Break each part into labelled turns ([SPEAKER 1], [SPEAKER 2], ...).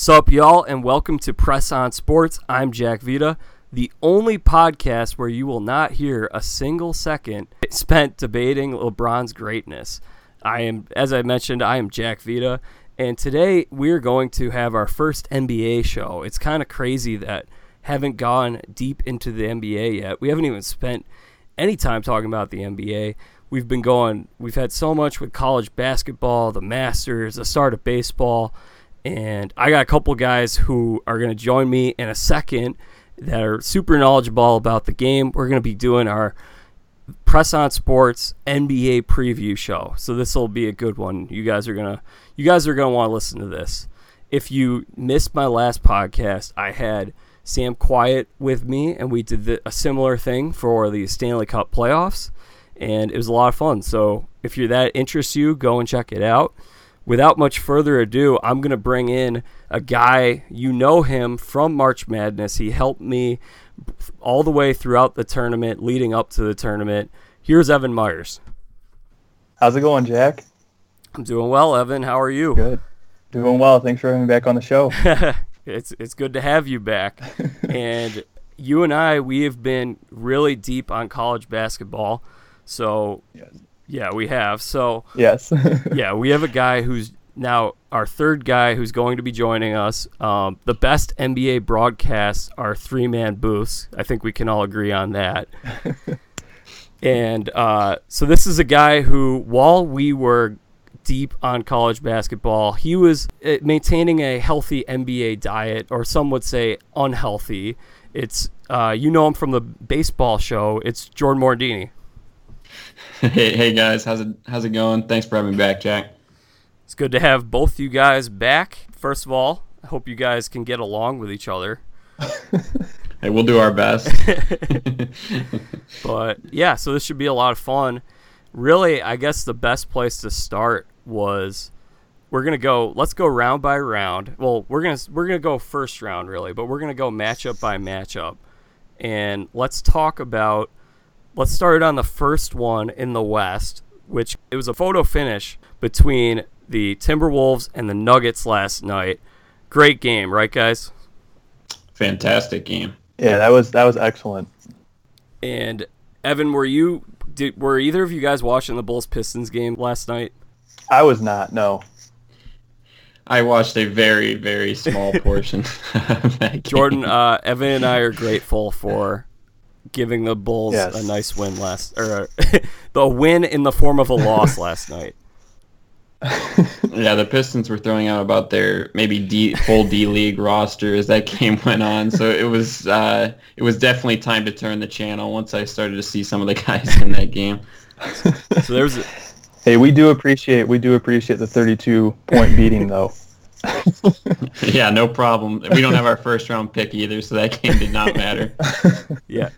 [SPEAKER 1] Sup, y'all, and welcome to Press On Sports. I'm Jack Vita, the only podcast where you will not hear a single second spent debating LeBron's greatness. I am, as I mentioned, I am Jack Vita, and today we're going to have our first NBA show. It's kind of crazy that haven't gone deep into the NBA yet. We haven't even spent any time talking about the NBA. We've been going, we've had so much with college basketball, the Masters, the start of baseball, and I got a couple guys who are going to join me in a second that are super knowledgeable about the game. We're going to be doing our Press on Sports NBA preview show. So this will be a good one. You guys are going to you guys are to want to listen to this. If you missed my last podcast, I had Sam Quiet with me and we did the, a similar thing for the Stanley Cup playoffs and it was a lot of fun. So if you're that interests you, go and check it out without much further ado, I'm going to bring in a guy, you know him from March Madness. He helped me all the way throughout the tournament, leading up to the tournament. Here's Evan Myers.
[SPEAKER 2] How's it going, Jack?
[SPEAKER 1] I'm doing well, Evan. How are you?
[SPEAKER 2] Good. Doing well. Thanks for having me back on the show.
[SPEAKER 1] it's it's good to have you back. and you and I, we have been really deep on college basketball. So yes. Yeah, we have. So
[SPEAKER 2] yes,
[SPEAKER 1] yeah, we have a guy who's now our third guy who's going to be joining us. Um, the best NBA broadcasts are three man booths. I think we can all agree on that. and uh, so this is a guy who, while we were deep on college basketball, he was uh, maintaining a healthy NBA diet, or some would say unhealthy. It's uh, you know him from the baseball show. It's Jordan Mordini.
[SPEAKER 3] Hey, hey guys, how's it how's it going? Thanks for having me back, Jack.
[SPEAKER 1] It's good to have both you guys back. First of all, I hope you guys can get along with each other.
[SPEAKER 3] hey, we'll do our best.
[SPEAKER 1] but yeah, so this should be a lot of fun. Really, I guess the best place to start was we're gonna go. Let's go round by round. Well, we're gonna we're gonna go first round really, but we're gonna go matchup by matchup, and let's talk about Let's start on the first one in the West, which it was a photo finish between the Timberwolves and the Nuggets last night. Great game, right, guys?
[SPEAKER 3] Fantastic game.
[SPEAKER 2] Yeah, that was that was excellent.
[SPEAKER 1] And Evan, were you did, were either of you guys watching the Bulls Pistons game last night?
[SPEAKER 2] I was not. No.
[SPEAKER 3] I watched a very very small portion.
[SPEAKER 1] Jordan, uh, Evan, and I are grateful for giving the Bulls yes. a nice win last, or the win in the form of a loss last night.
[SPEAKER 3] yeah, the Pistons were throwing out about their maybe D, full D League roster as that game went on. So it was uh, it was definitely time to turn the channel once I started to see some of the guys in that game.
[SPEAKER 1] so there's. A-
[SPEAKER 2] hey, we do appreciate we do appreciate the 32 point beating though.
[SPEAKER 3] yeah, no problem. We don't have our first round pick either, so that game did not matter.
[SPEAKER 1] yeah.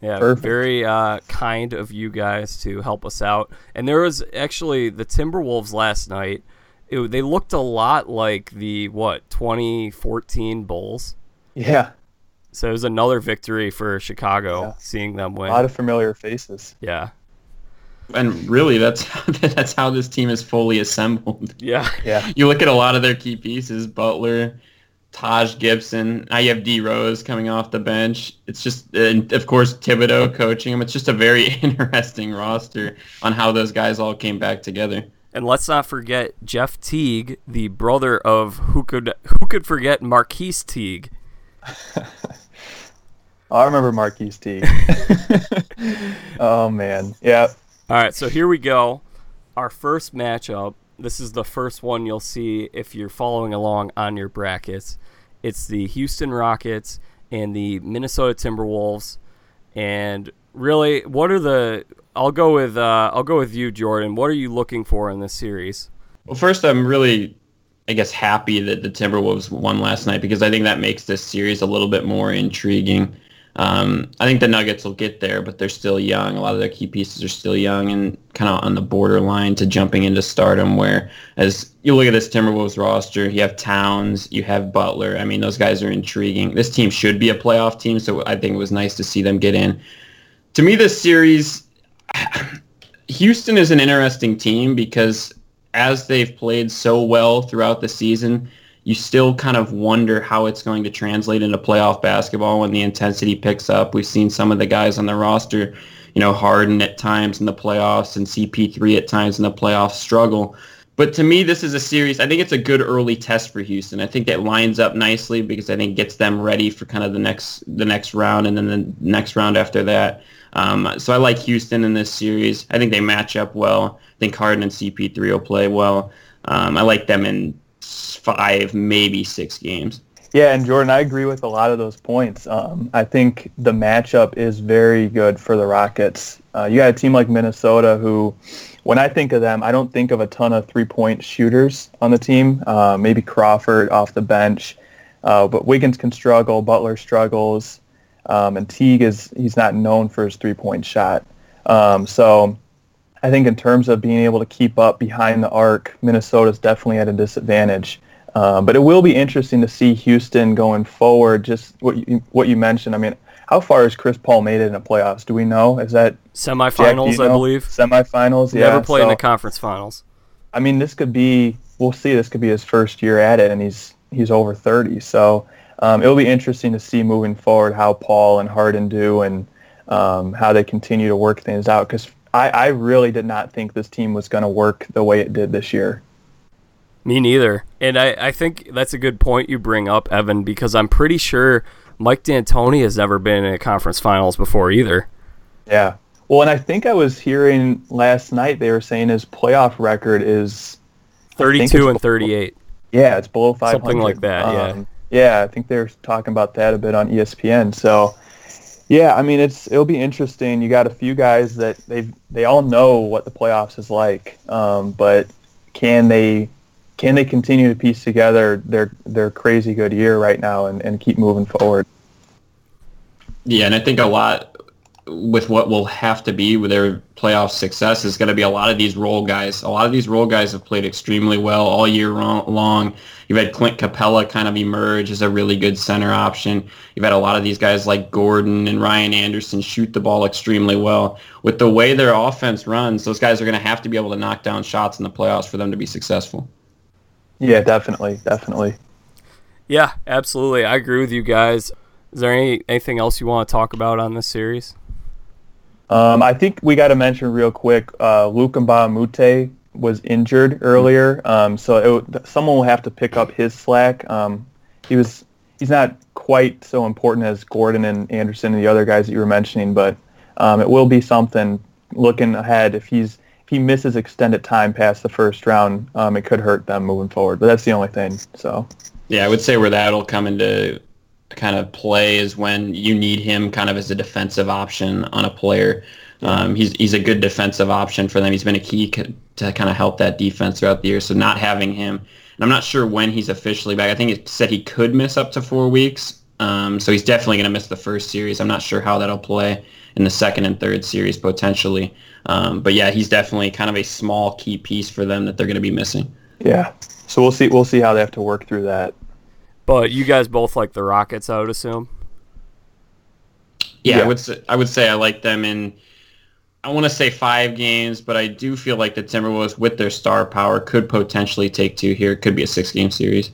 [SPEAKER 1] Yeah, Perfect. very uh, kind of you guys to help us out. And there was actually the Timberwolves last night. It, they looked a lot like the what 2014 Bulls.
[SPEAKER 2] Yeah.
[SPEAKER 1] So it was another victory for Chicago, yeah. seeing them win.
[SPEAKER 2] A lot of familiar faces.
[SPEAKER 1] Yeah.
[SPEAKER 3] And really, that's that's how this team is fully assembled.
[SPEAKER 1] Yeah,
[SPEAKER 2] yeah.
[SPEAKER 3] You look at a lot of their key pieces: Butler, Taj Gibson. Now you have D Rose coming off the bench. It's just, and of course Thibodeau coaching them. It's just a very interesting roster on how those guys all came back together.
[SPEAKER 1] And let's not forget Jeff Teague, the brother of who could who could forget Marquis Teague.
[SPEAKER 2] I remember Marquis Teague. oh man, yeah.
[SPEAKER 1] All right, so here we go. Our first matchup. This is the first one you'll see if you're following along on your brackets. It's the Houston Rockets and the Minnesota Timberwolves. And really, what are the? I'll go with uh, I'll go with you, Jordan. What are you looking for in this series?
[SPEAKER 3] Well, first, I'm really, I guess, happy that the Timberwolves won last night because I think that makes this series a little bit more intriguing. Um, I think the Nuggets will get there, but they're still young. A lot of their key pieces are still young and kind of on the borderline to jumping into stardom. Where as you look at this Timberwolves roster, you have Towns, you have Butler. I mean, those guys are intriguing. This team should be a playoff team, so I think it was nice to see them get in. To me, this series, Houston is an interesting team because as they've played so well throughout the season, you still kind of wonder how it's going to translate into playoff basketball when the intensity picks up. We've seen some of the guys on the roster, you know, Harden at times in the playoffs and CP3 at times in the playoffs struggle. But to me, this is a series. I think it's a good early test for Houston. I think that lines up nicely because I think gets them ready for kind of the next the next round and then the next round after that. Um, so I like Houston in this series. I think they match up well. I think Harden and CP3 will play well. Um, I like them in five, maybe six games.
[SPEAKER 2] Yeah, and Jordan, I agree with a lot of those points. Um, I think the matchup is very good for the Rockets. Uh, you got a team like Minnesota who when I think of them, I don't think of a ton of three-point shooters on the team. Uh, maybe Crawford off the bench, uh, but Wiggins can struggle. Butler struggles, um, and Teague is he's not known for his three-point shot. Um, so I think in terms of being able to keep up behind the arc, Minnesota's definitely at a disadvantage. Um, but it will be interesting to see Houston going forward. Just what you, what you mentioned. I mean, how far has Chris Paul made it in the playoffs? Do we know? Is that
[SPEAKER 1] semifinals? Jack, I believe
[SPEAKER 2] semifinals. Yeah,
[SPEAKER 1] never played so, in the conference finals.
[SPEAKER 2] I mean, this could be. We'll see. This could be his first year at it, and he's he's over thirty. So um, it'll be interesting to see moving forward how Paul and Harden do, and um, how they continue to work things out. Because I, I really did not think this team was going to work the way it did this year.
[SPEAKER 1] Me neither. And I, I think that's a good point you bring up, Evan, because I'm pretty sure Mike D'Antoni has never been in a conference finals before either.
[SPEAKER 2] Yeah. Well, and I think I was hearing last night they were saying his playoff record is
[SPEAKER 1] 32 and 38.
[SPEAKER 2] Yeah, it's below 500.
[SPEAKER 1] Something like that, um, yeah.
[SPEAKER 2] Yeah, I think they're talking about that a bit on ESPN. So, yeah, I mean, it's it'll be interesting. You got a few guys that they they all know what the playoffs is like, um, but can they can they continue to piece together their their crazy good year right now and, and keep moving forward?
[SPEAKER 3] Yeah, and I think a lot with what will have to be with their playoff success is going to be a lot of these role guys. A lot of these role guys have played extremely well all year long. You've had Clint Capela kind of emerge as a really good center option. You've had a lot of these guys like Gordon and Ryan Anderson shoot the ball extremely well. With the way their offense runs, those guys are going to have to be able to knock down shots in the playoffs for them to be successful.
[SPEAKER 2] Yeah, definitely, definitely.
[SPEAKER 1] Yeah, absolutely. I agree with you guys. Is there any anything else you want to talk about on this series?
[SPEAKER 2] Um, I think we got to mention real quick. Uh, Mbah was injured earlier, um, so it, someone will have to pick up his slack. Um, he was he's not quite so important as Gordon and Anderson and the other guys that you were mentioning, but um, it will be something looking ahead if he's if he misses extended time past the first round, um, it could hurt them moving forward. But that's the only thing. So.
[SPEAKER 3] Yeah, I would say where that'll come into kind of play is when you need him kind of as a defensive option on a player. Um, he's he's a good defensive option for them. He's been a key to kind of help that defense throughout the year. So not having him, and I'm not sure when he's officially back. I think it said he could miss up to four weeks. Um, so he's definitely going to miss the first series. I'm not sure how that'll play in the second and third series potentially. Um, but yeah, he's definitely kind of a small key piece for them that they're going to be missing.
[SPEAKER 2] Yeah. So we'll see. We'll see how they have to work through that.
[SPEAKER 1] But you guys both like the Rockets, I would assume.
[SPEAKER 3] Yeah, yeah. I would say I would say I like them in. I want to say five games, but I do feel like the Timberwolves, with their star power, could potentially take two here. It could be a six-game series.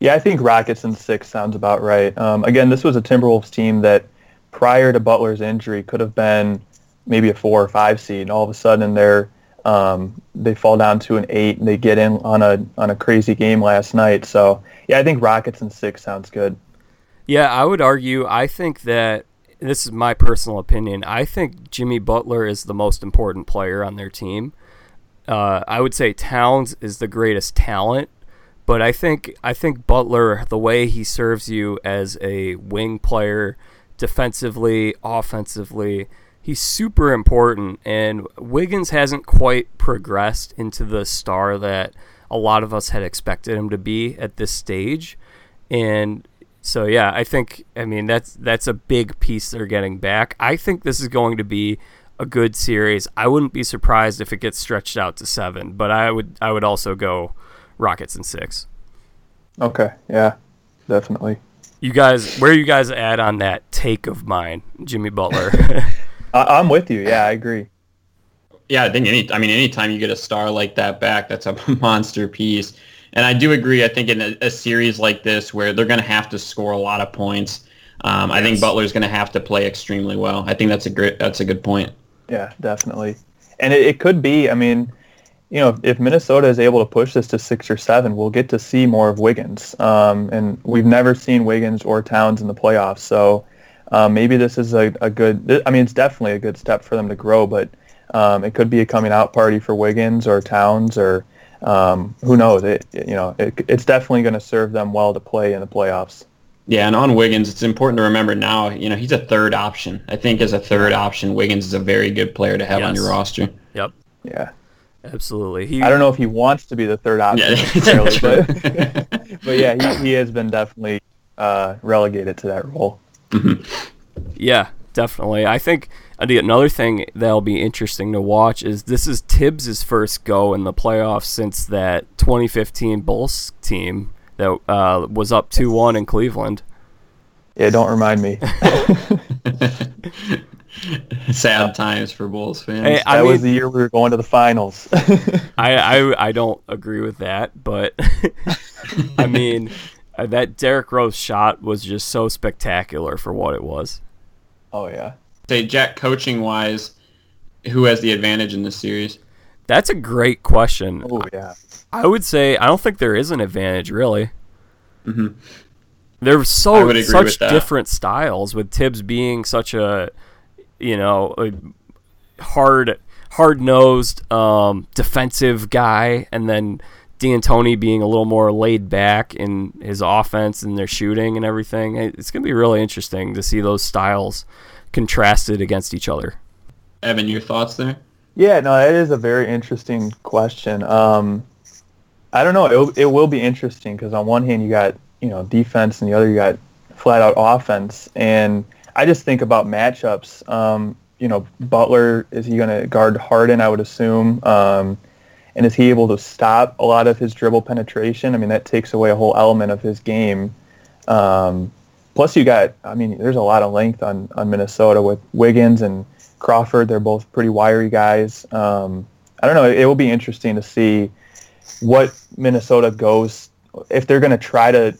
[SPEAKER 2] Yeah, I think Rockets in six sounds about right. Um, again, this was a Timberwolves team that, prior to Butler's injury, could have been maybe a four or five seed. And all of a sudden, they're um, they fall down to an eight, and they get in on a on a crazy game last night. So yeah, I think Rockets and six sounds good.
[SPEAKER 1] Yeah, I would argue. I think that this is my personal opinion. I think Jimmy Butler is the most important player on their team. Uh, I would say Towns is the greatest talent, but I think I think Butler, the way he serves you as a wing player, defensively, offensively, he's super important. And Wiggins hasn't quite progressed into the star that a lot of us had expected him to be at this stage. And so yeah, I think I mean that's that's a big piece they're getting back. I think this is going to be a good series. I wouldn't be surprised if it gets stretched out to 7, but I would I would also go Rockets in 6.
[SPEAKER 2] Okay, yeah. Definitely.
[SPEAKER 1] You guys, where you guys at on that take of mine, Jimmy Butler?
[SPEAKER 2] I, am with you. Yeah, I agree.
[SPEAKER 3] Yeah, I think any. I mean, anytime you get a star like that back, that's a monster piece. And I do agree. I think in a, a series like this, where they're going to have to score a lot of points, um, I think Butler's going to have to play extremely well. I think that's a great. That's a good point.
[SPEAKER 2] Yeah, definitely. And it, it could be. I mean, you know, if Minnesota is able to push this to six or seven, we'll get to see more of Wiggins. Um, and we've never seen Wiggins or Towns in the playoffs, so um, maybe this is a, a good. I mean, it's definitely a good step for them to grow, but um, it could be a coming out party for Wiggins or Towns or um, who knows. It, you know, it, it's definitely going to serve them well to play in the playoffs.
[SPEAKER 3] Yeah, and on Wiggins, it's important to remember now, you know, he's a third option. I think as a third option, Wiggins is a very good player to have yes. on your roster.
[SPEAKER 1] Yep.
[SPEAKER 2] Yeah.
[SPEAKER 1] Absolutely. He,
[SPEAKER 2] I don't know if he wants to be the third option, yeah, necessarily, but, but yeah, he, he has been definitely uh, relegated to that role.
[SPEAKER 1] Yeah, definitely. I think another thing that'll be interesting to watch is this is Thibs' first go in the playoffs since that 2015 Bulls team that uh, was up 2-1 in Cleveland.
[SPEAKER 2] Yeah, don't remind me.
[SPEAKER 3] Sad times for Bulls fans.
[SPEAKER 2] Hey, that mean, was the year we were going to the finals.
[SPEAKER 1] I, I I don't agree with that, but I mean uh, that Derrick Rose shot was just so spectacular for what it was.
[SPEAKER 2] Oh yeah.
[SPEAKER 3] Say Jack, coaching wise, who has the advantage in this series?
[SPEAKER 1] That's a great question.
[SPEAKER 2] Oh yeah.
[SPEAKER 1] I would say I don't think there is an advantage really.
[SPEAKER 3] Mm-hmm.
[SPEAKER 1] There's so such different styles with Thibs being such a you know a hard hard nosed um, defensive guy, and then D'Antoni being a little more laid back in his offense and their shooting and everything. It's going to be really interesting to see those styles contrasted against each other.
[SPEAKER 3] Evan, your thoughts there?
[SPEAKER 2] Yeah, no, that is a very interesting question. Um, I don't know. It, it will be interesting because on one hand you got you know defense and the other you got flat out offense, and I just think about matchups. Um, you know, Butler is he going to guard Harden? I would assume. Um, and is he able to stop a lot of his dribble penetration? I mean, that takes away a whole element of his game. Um, plus, you got, I mean, there's a lot of length on, on Minnesota with Wiggins and Crawford. They're both pretty wiry guys. Um, I don't know. It will be interesting to see what Minnesota goes if they're going to try to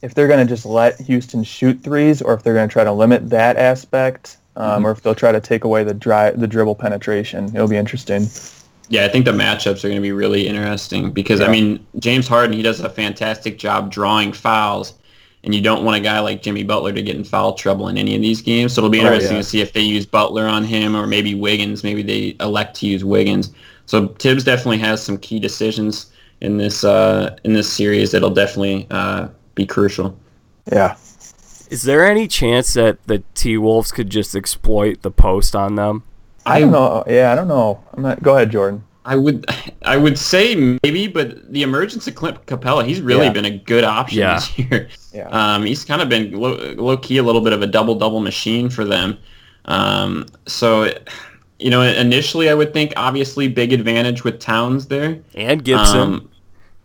[SPEAKER 2] if they're going to just let Houston shoot threes or if they're going to try to limit that aspect um, mm-hmm. or if they'll try to take away the dry the dribble penetration. It'll be interesting.
[SPEAKER 3] Yeah, I think the matchups are going to be really interesting because yeah. I mean James Harden he does a fantastic job drawing fouls, and you don't want a guy like Jimmy Butler to get in foul trouble in any of these games. So it'll be interesting oh, yeah. to see if they use Butler on him or maybe Wiggins. Maybe they elect to use Wiggins. So Thibs definitely has some key decisions in this uh, in this series that'll definitely uh, be crucial.
[SPEAKER 2] Yeah.
[SPEAKER 1] Is there any chance that the T Wolves could just exploit the post on them?
[SPEAKER 2] I don't know. Yeah, I don't know. I'm not, go ahead, Jordan.
[SPEAKER 3] I would, I would say maybe, but the emergence of Clint Capela, he's really yeah. been a good option yeah. this year. Yeah. Um, he's kind of been low, low, key a little bit of a double double machine for them. Um, so, you know, initially I would think obviously big advantage with Towns there
[SPEAKER 1] and Gibson.
[SPEAKER 3] Um,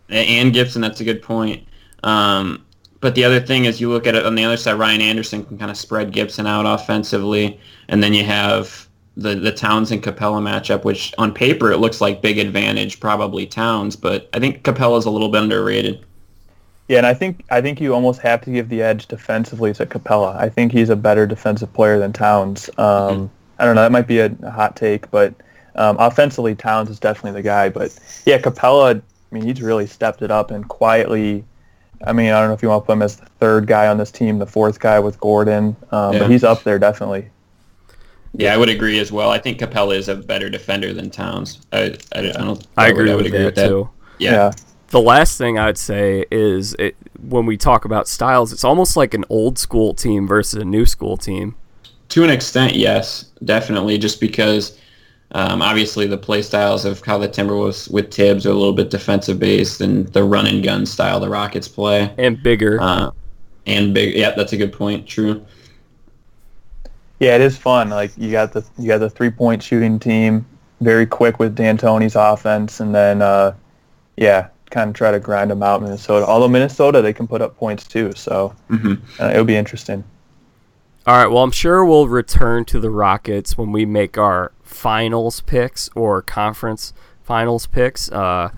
[SPEAKER 3] and Gibson, that's a good point. Um, but the other thing is you look at it on the other side, Ryan Anderson can kind of spread Gibson out offensively, and then you have the the Towns and Capela matchup, which on paper it looks like big advantage, probably Towns, but I think Capela's a little bit underrated.
[SPEAKER 2] Yeah, and I think I think you almost have to give the edge defensively to Capela. I think he's a better defensive player than Towns. Um, mm-hmm. I don't know. That might be a, a hot take, but um, offensively, Towns is definitely the guy. But yeah, Capela, I mean, he's really stepped it up and quietly. I mean, I don't know if you want to put him as the third guy on this team, the fourth guy with Gordon, um, yeah. but he's up there definitely.
[SPEAKER 3] Yeah, I would agree as well. I think Capela is a better defender than Towns. I, I, I don't.
[SPEAKER 1] I agree, I would with, agree that with that too.
[SPEAKER 3] Yeah. yeah.
[SPEAKER 1] The last thing I'd say is it, when we talk about styles, it's almost like an old school team versus a new school team.
[SPEAKER 3] To an extent, yes, definitely. Just because, um, obviously, the play styles of how the Timberwolves with Thibs are a little bit defensive based, and the run and gun style the Rockets play,
[SPEAKER 1] and bigger,
[SPEAKER 3] uh, and big. Yeah, that's a good point. True.
[SPEAKER 2] Yeah, it is fun. Like you got the you got the three point shooting team, very quick with D'Antoni's offense, and then uh, yeah, kind of try to grind them out Minnesota. Although Minnesota, they can put up points too, so mm-hmm. uh, it'll be interesting.
[SPEAKER 1] All right. Well, I'm sure we'll return to the Rockets when we make our finals picks or conference finals picks. Uh,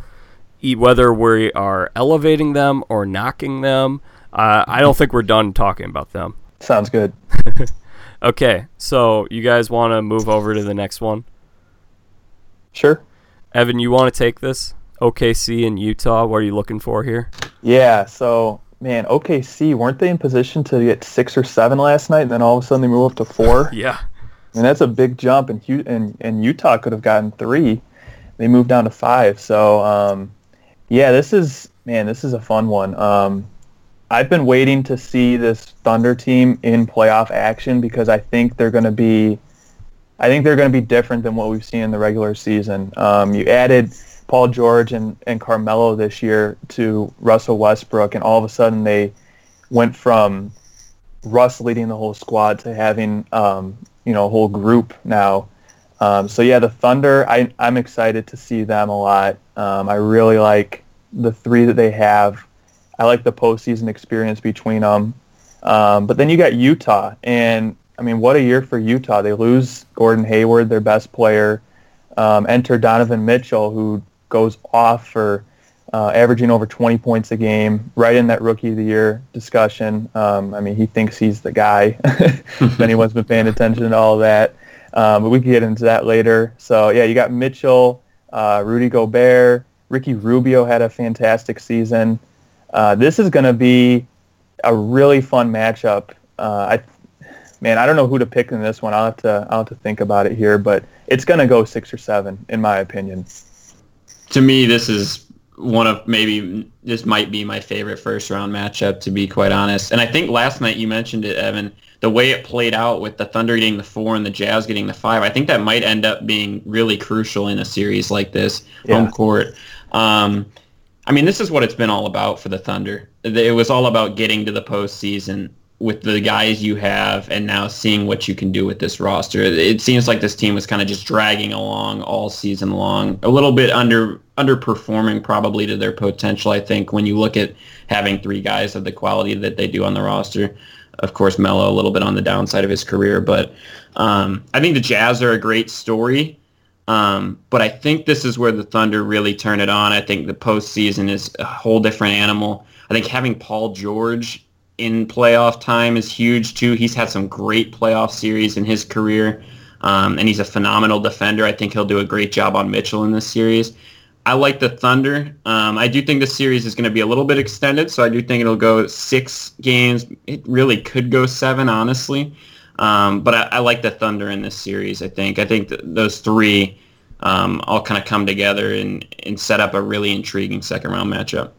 [SPEAKER 1] whether we are elevating them or knocking them. Uh, I don't think we're done talking about them.
[SPEAKER 2] Sounds good.
[SPEAKER 1] okay, so you guys want to move over to the next one?
[SPEAKER 2] Sure.
[SPEAKER 1] Evan, you want to take this? OKC and Utah. What are you looking for here?
[SPEAKER 2] Yeah. So man, OKC weren't they in position to get six or seven last night, and then all of a sudden they move up to four?
[SPEAKER 1] yeah.
[SPEAKER 2] I mean that's a big jump, and and, and Utah could have gotten three. They moved down to five. So um, yeah, this is man, this is a fun one. Um, I've been waiting to see this Thunder team in playoff action because I think they're going to be, I think they're going to be different than what we've seen in the regular season. Um, you added Paul George and, and Carmelo this year to Russell Westbrook, and all of a sudden they went from Russ leading the whole squad to having um, you know a whole group now. Um, so yeah, the Thunder, I, I'm excited to see them a lot. Um, I really like the three that they have. I like the postseason experience between them. Um, but then you got Utah, and I mean, what a year for Utah. They lose Gordon Hayward, their best player. Um, enter Donovan Mitchell, who goes off for uh, averaging over 20 points a game, right in that Rookie of the Year discussion. Um, I mean, he thinks he's the guy. if anyone's been paying attention to all that. Um, but we can get into that later. So, yeah, you got Mitchell, uh, Rudy Gobert. Ricky Rubio had a fantastic season. Uh, this is going to be a really fun matchup. Uh, I, man, I don't know who to pick in this one. I'll have to I'll have to think about it here, but it's going to go six or seven in my opinion.
[SPEAKER 3] To me, this is one of maybe this might be my favorite first round matchup to be quite honest. And I think last night you mentioned it, Evan, the way it played out with the Thunder getting the four and the Jazz getting the five. I think that might end up being really crucial in a series like this, yeah. home court. Um, I mean, this is what it's been all about for the Thunder. It was all about getting to the postseason with the guys you have and now seeing what you can do with this roster. It seems like this team was kind of just dragging along all season long. A little bit under underperforming probably to their potential, I think, when you look at having three guys of the quality that they do on the roster. Of course, Melo a little bit on the downside of his career, but um, I think the Jazz are a great story. Um, but I think this is where the Thunder really turn it on. I think the postseason is a whole different animal. I think having Paul George in playoff time is huge too. He's had some great playoff series in his career, um, and he's a phenomenal defender. I think he'll do a great job on Mitchell in this series. I like the Thunder. Um, I do think the series is going to be a little bit extended, so I do think it'll go six games. It really could go seven, honestly. Um, but I, I, like the Thunder in this series. I think I think th- those three um, all kind of come together and, and set up a really intriguing second round matchup.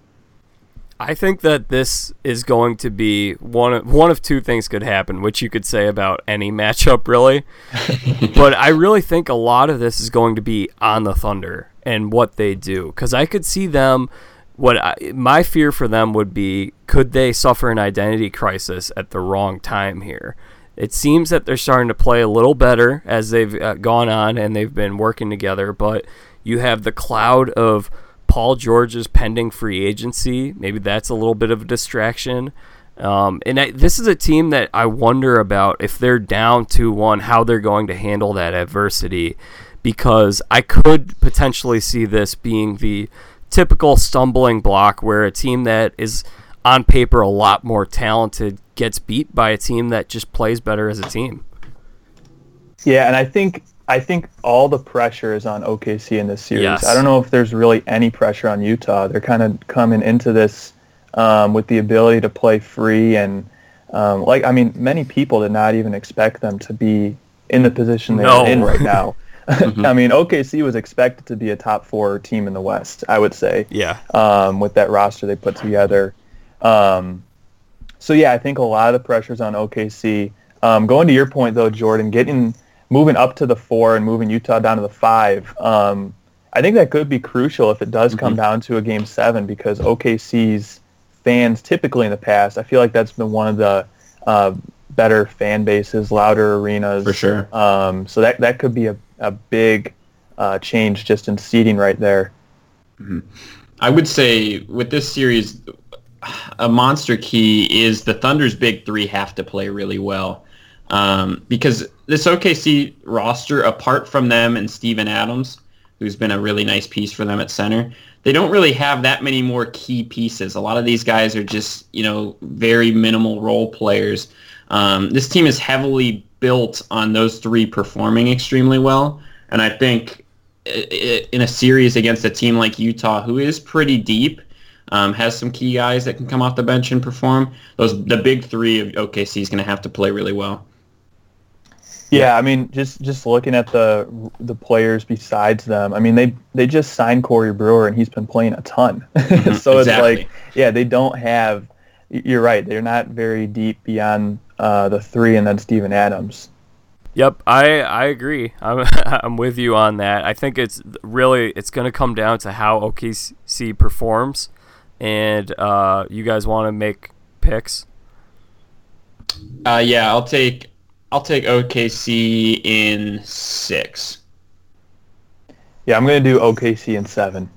[SPEAKER 1] I think that this is going to be one of, one of two things could happen, which you could say about any matchup, really. but I really think a lot of this is going to be on the Thunder and what they do, because I could see them. What I, my fear for them would be, could they suffer an identity crisis at the wrong time here? It seems that they're starting to play a little better as they've uh, gone on and they've been working together, but you have the cloud of Paul George's pending free agency. Maybe that's a little bit of a distraction. Um, and I, this is a team that I wonder about if they're down 2 1, how they're going to handle that adversity. Because I could potentially see this being the typical stumbling block where a team that is on paper a lot more talented gets beat by a team that just plays better as a team.
[SPEAKER 2] Yeah, and I think I think all the pressure is on OKC in this series. Yes. I don't know if there's really any pressure on Utah. They're kind of coming into this um, with the ability to play free and um, like I mean, many people did not even expect them to be in the position they're no. in right now. mm-hmm. I mean, OKC was expected to be a top four team in the West. I would say.
[SPEAKER 1] Yeah.
[SPEAKER 2] Um, with that roster they put together. Um, so yeah, I think a lot of the pressure's on OKC. Um, going to your point though, Jordan, getting moving up to the four and moving Utah down to the five. Um, I think that could be crucial if it does come mm-hmm. down to a game seven because OKC's fans typically in the past, I feel like that's been one of the uh, better fan bases, louder arenas.
[SPEAKER 3] For sure.
[SPEAKER 2] Um, so that that could be a, a big uh, change just in seating right there.
[SPEAKER 3] Mm-hmm. I would say with this series, a monster key is the Thunder's big three have to play really well. Um, because this OKC roster, apart from them and Steven Adams, who's been a really nice piece for them at center. They don't really have that many more key pieces. A lot of these guys are just, you know, very minimal role players. Um, this team is heavily built on those three performing extremely well. And I think in a series against a team like Utah, who is pretty deep, um, has some key guys that can come off the bench and perform. Those the big three of OKC is going to have to play really well.
[SPEAKER 2] Yeah, I mean, just just looking at the the players besides them, I mean, they they just signed Corey Brewer and he's been playing a ton. Mm-hmm, so exactly. it's like, yeah, they don't have. You're right. They're not very deep beyond uh, the three, and then Steven Adams.
[SPEAKER 1] Yep, I I agree. I'm I'm with you on that. I think it's really it's going to come down to how OKC performs, and uh, you guys want to make picks.
[SPEAKER 3] Uh, yeah, I'll take I'll take OKC in six.
[SPEAKER 2] Yeah, I'm gonna do OKC in seven.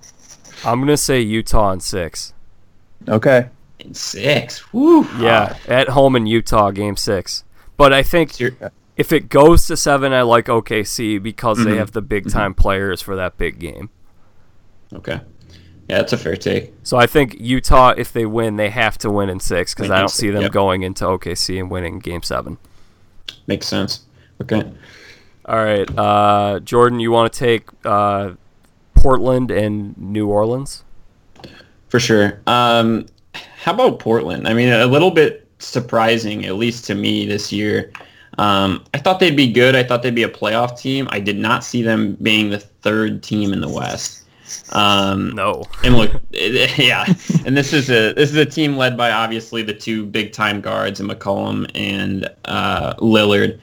[SPEAKER 1] I'm gonna say Utah in six.
[SPEAKER 2] Okay.
[SPEAKER 3] In six. Woo.
[SPEAKER 1] Yeah, at home in Utah, game six. But I think if it goes to seven, I like OKC because mm-hmm. they have the big time mm-hmm. players for that big game.
[SPEAKER 3] Okay. Yeah, that's a fair take.
[SPEAKER 1] So I think Utah, if they win, they have to win in six because I don't see them yep. going into OKC and winning game seven.
[SPEAKER 3] Makes sense. Okay.
[SPEAKER 1] All right, uh, Jordan, you want to take uh, Portland and New Orleans?
[SPEAKER 3] For sure. Um, how about Portland? I mean, a little bit surprising, at least to me this year. Um, I thought they'd be good. I thought they'd be a playoff team. I did not see them being the third team in the West.
[SPEAKER 1] Um, no.
[SPEAKER 3] And look, yeah, and this is a this is a team led by obviously the two big time guards, and McCollum and uh, Lillard.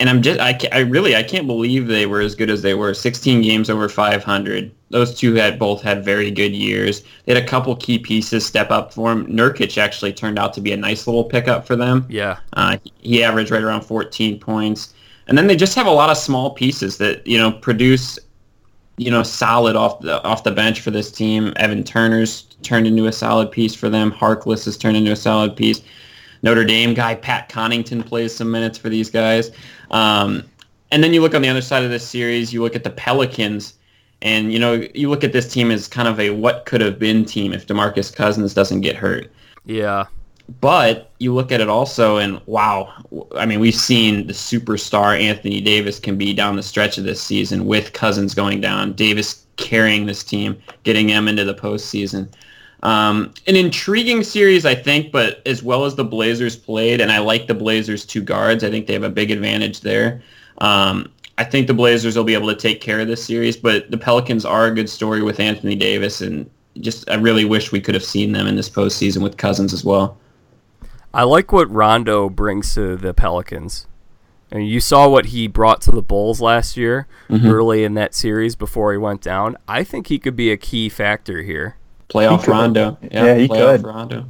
[SPEAKER 3] And I'm just I, I really I can't believe they were as good as they were. 16 games over 500. Those two had both had very good years. They had a couple key pieces step up for them. Nurkic actually turned out to be a nice little pickup for them.
[SPEAKER 1] Yeah.
[SPEAKER 3] Uh, he averaged right around 14 points. And then they just have a lot of small pieces that you know produce you know, solid off the off the bench for this team. Evan Turner's turned into a solid piece for them. Harkless has turned into a solid piece. Notre Dame guy Pat Connaughton plays some minutes for these guys. Um, and then you look on the other side of this series, you look at the Pelicans, and you know you look at this team as kind of a what could have been team if DeMarcus Cousins doesn't get hurt.
[SPEAKER 1] Yeah.
[SPEAKER 3] But you look at it also, and wow, I mean, we've seen the superstar Anthony Davis can be down the stretch of this season with Cousins going down, Davis carrying this team, getting them into the postseason. Um, an intriguing series, I think, but as well as the Blazers played, and I like the Blazers' two guards. I think they have a big advantage there. Um, I think the Blazers will be able to take care of this series, but the Pelicans are a good story with Anthony Davis, and just I really wish we could have seen them in this postseason with Cousins as well.
[SPEAKER 1] I like what Rondo brings to the Pelicans. I mean, you saw what he brought to the Bulls last year, mm-hmm. early in that series before he went down. I think he could be a key factor here.
[SPEAKER 3] Playoff Rondo,
[SPEAKER 2] yeah, yeah he could.
[SPEAKER 3] Rondo.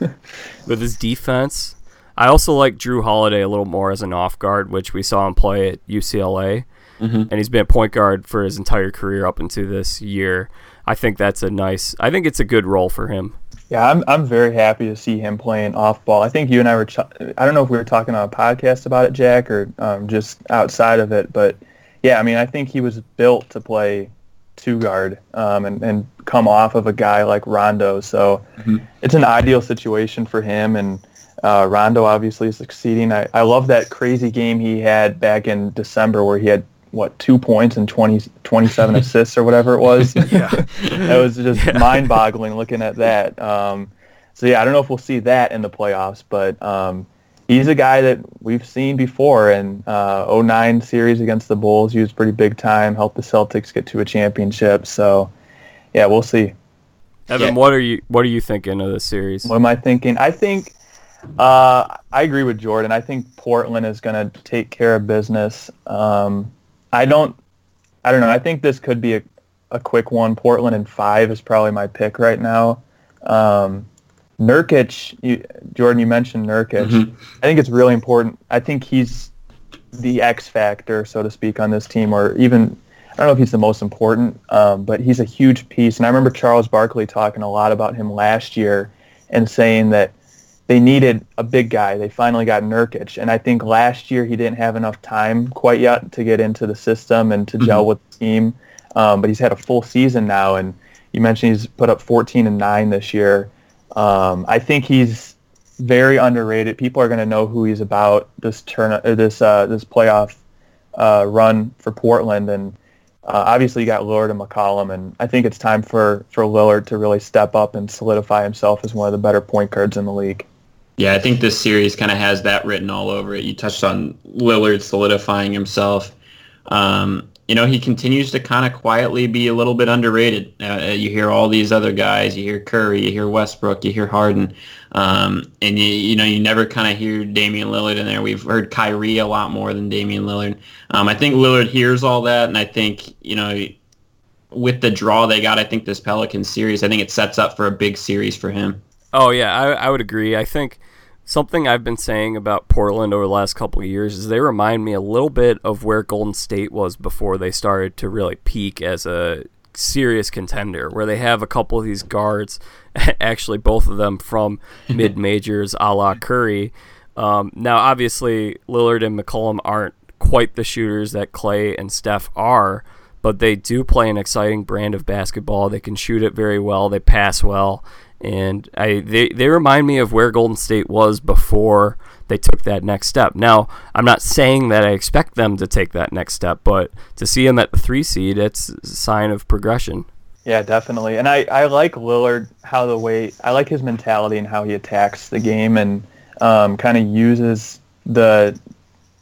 [SPEAKER 1] With his defense, I also like Jrue Holiday a little more as an off guard, which we saw him play at UCLA, mm-hmm. and he's been a point guard for his entire career up into this year. I think that's a nice. I think it's a good role for him.
[SPEAKER 2] Yeah, I'm I'm very happy to see him playing off ball. I think you and I were ch- I don't know if we were talking on a podcast about it, Jack, or um, just outside of it, but yeah, I mean, I think he was built to play two guard um, and and come off of a guy like Rondo. So mm-hmm. it's an ideal situation for him, and uh, Rondo obviously is succeeding. I I love that crazy game he had back in December where he had what two points and 20, 27 assists or whatever it was. yeah, that was just yeah. mind-boggling looking at that. Um, so yeah, I don't know if we'll see that in the playoffs, but um, he's a guy that we've seen before in uh, 09 series against the Bulls. He was pretty big time, helped the Celtics get to a championship. So yeah, we'll see.
[SPEAKER 1] Evan, yeah. what are you what are you thinking of this series?
[SPEAKER 2] What am I thinking? I think uh, I agree with Jordan. I think Portland is going to take care of business. Um, I don't. I don't know. I think this could be a, a quick one. Portland in five is probably my pick right now. Um, Nurkic, you, Jordan, you mentioned Nurkic. Mm-hmm. I think it's really important. I think he's the X factor, so to speak, on this team, or even I don't know if he's the most important, um, but he's a huge piece. And I remember Charles Barkley talking a lot about him last year and saying that they needed a big guy. They finally got Nurkic, and I think last year he didn't have enough time quite yet to get into the system and to gel mm-hmm. with the team. um, but he's had a full season now, and you mentioned he's put up 14 and nine this year. Um, I think he's very underrated. People are going to know who he's about this turn, uh, this uh, this playoff uh, run for Portland, and uh, obviously you got Lillard and McCollum, and I think it's time for for Lillard to really step up and solidify himself as one of the better point guards in the league.
[SPEAKER 3] Yeah, I think this series kind of has that written all over it. You touched on Lillard solidifying himself. Um, you know, he continues to kind of quietly be a little bit underrated. Uh, you hear all these other guys. You hear Curry. You hear Westbrook. You hear Harden. Um, and you, you know, you never kind of hear Damian Lillard in there. We've heard Kyrie a lot more than Damian Lillard. Um, I think Lillard hears all that, and I think you know, with the draw they got, I think this Pelican series, I think it sets up for a big series for him.
[SPEAKER 1] Oh yeah, I, I would agree. I think something I've been saying about Portland over the last couple of years is they remind me a little bit of where Golden State was before they started to really peak as a serious contender, where they have a couple of these guards, actually both of them from mid majors, a la Curry. Um, now, obviously, Lillard and McCollum aren't quite the shooters that Clay and Steph are, but they do play an exciting brand of basketball. They can shoot it very well. They pass well, and I they they remind me of where Golden State was before they took that next step. Now, I'm not saying that I expect them to take that next step, but to see them at the three seed, it's a sign of progression.
[SPEAKER 2] Yeah, definitely. And I, I like Lillard how the way I like his mentality and how he attacks the game and um, kind of uses the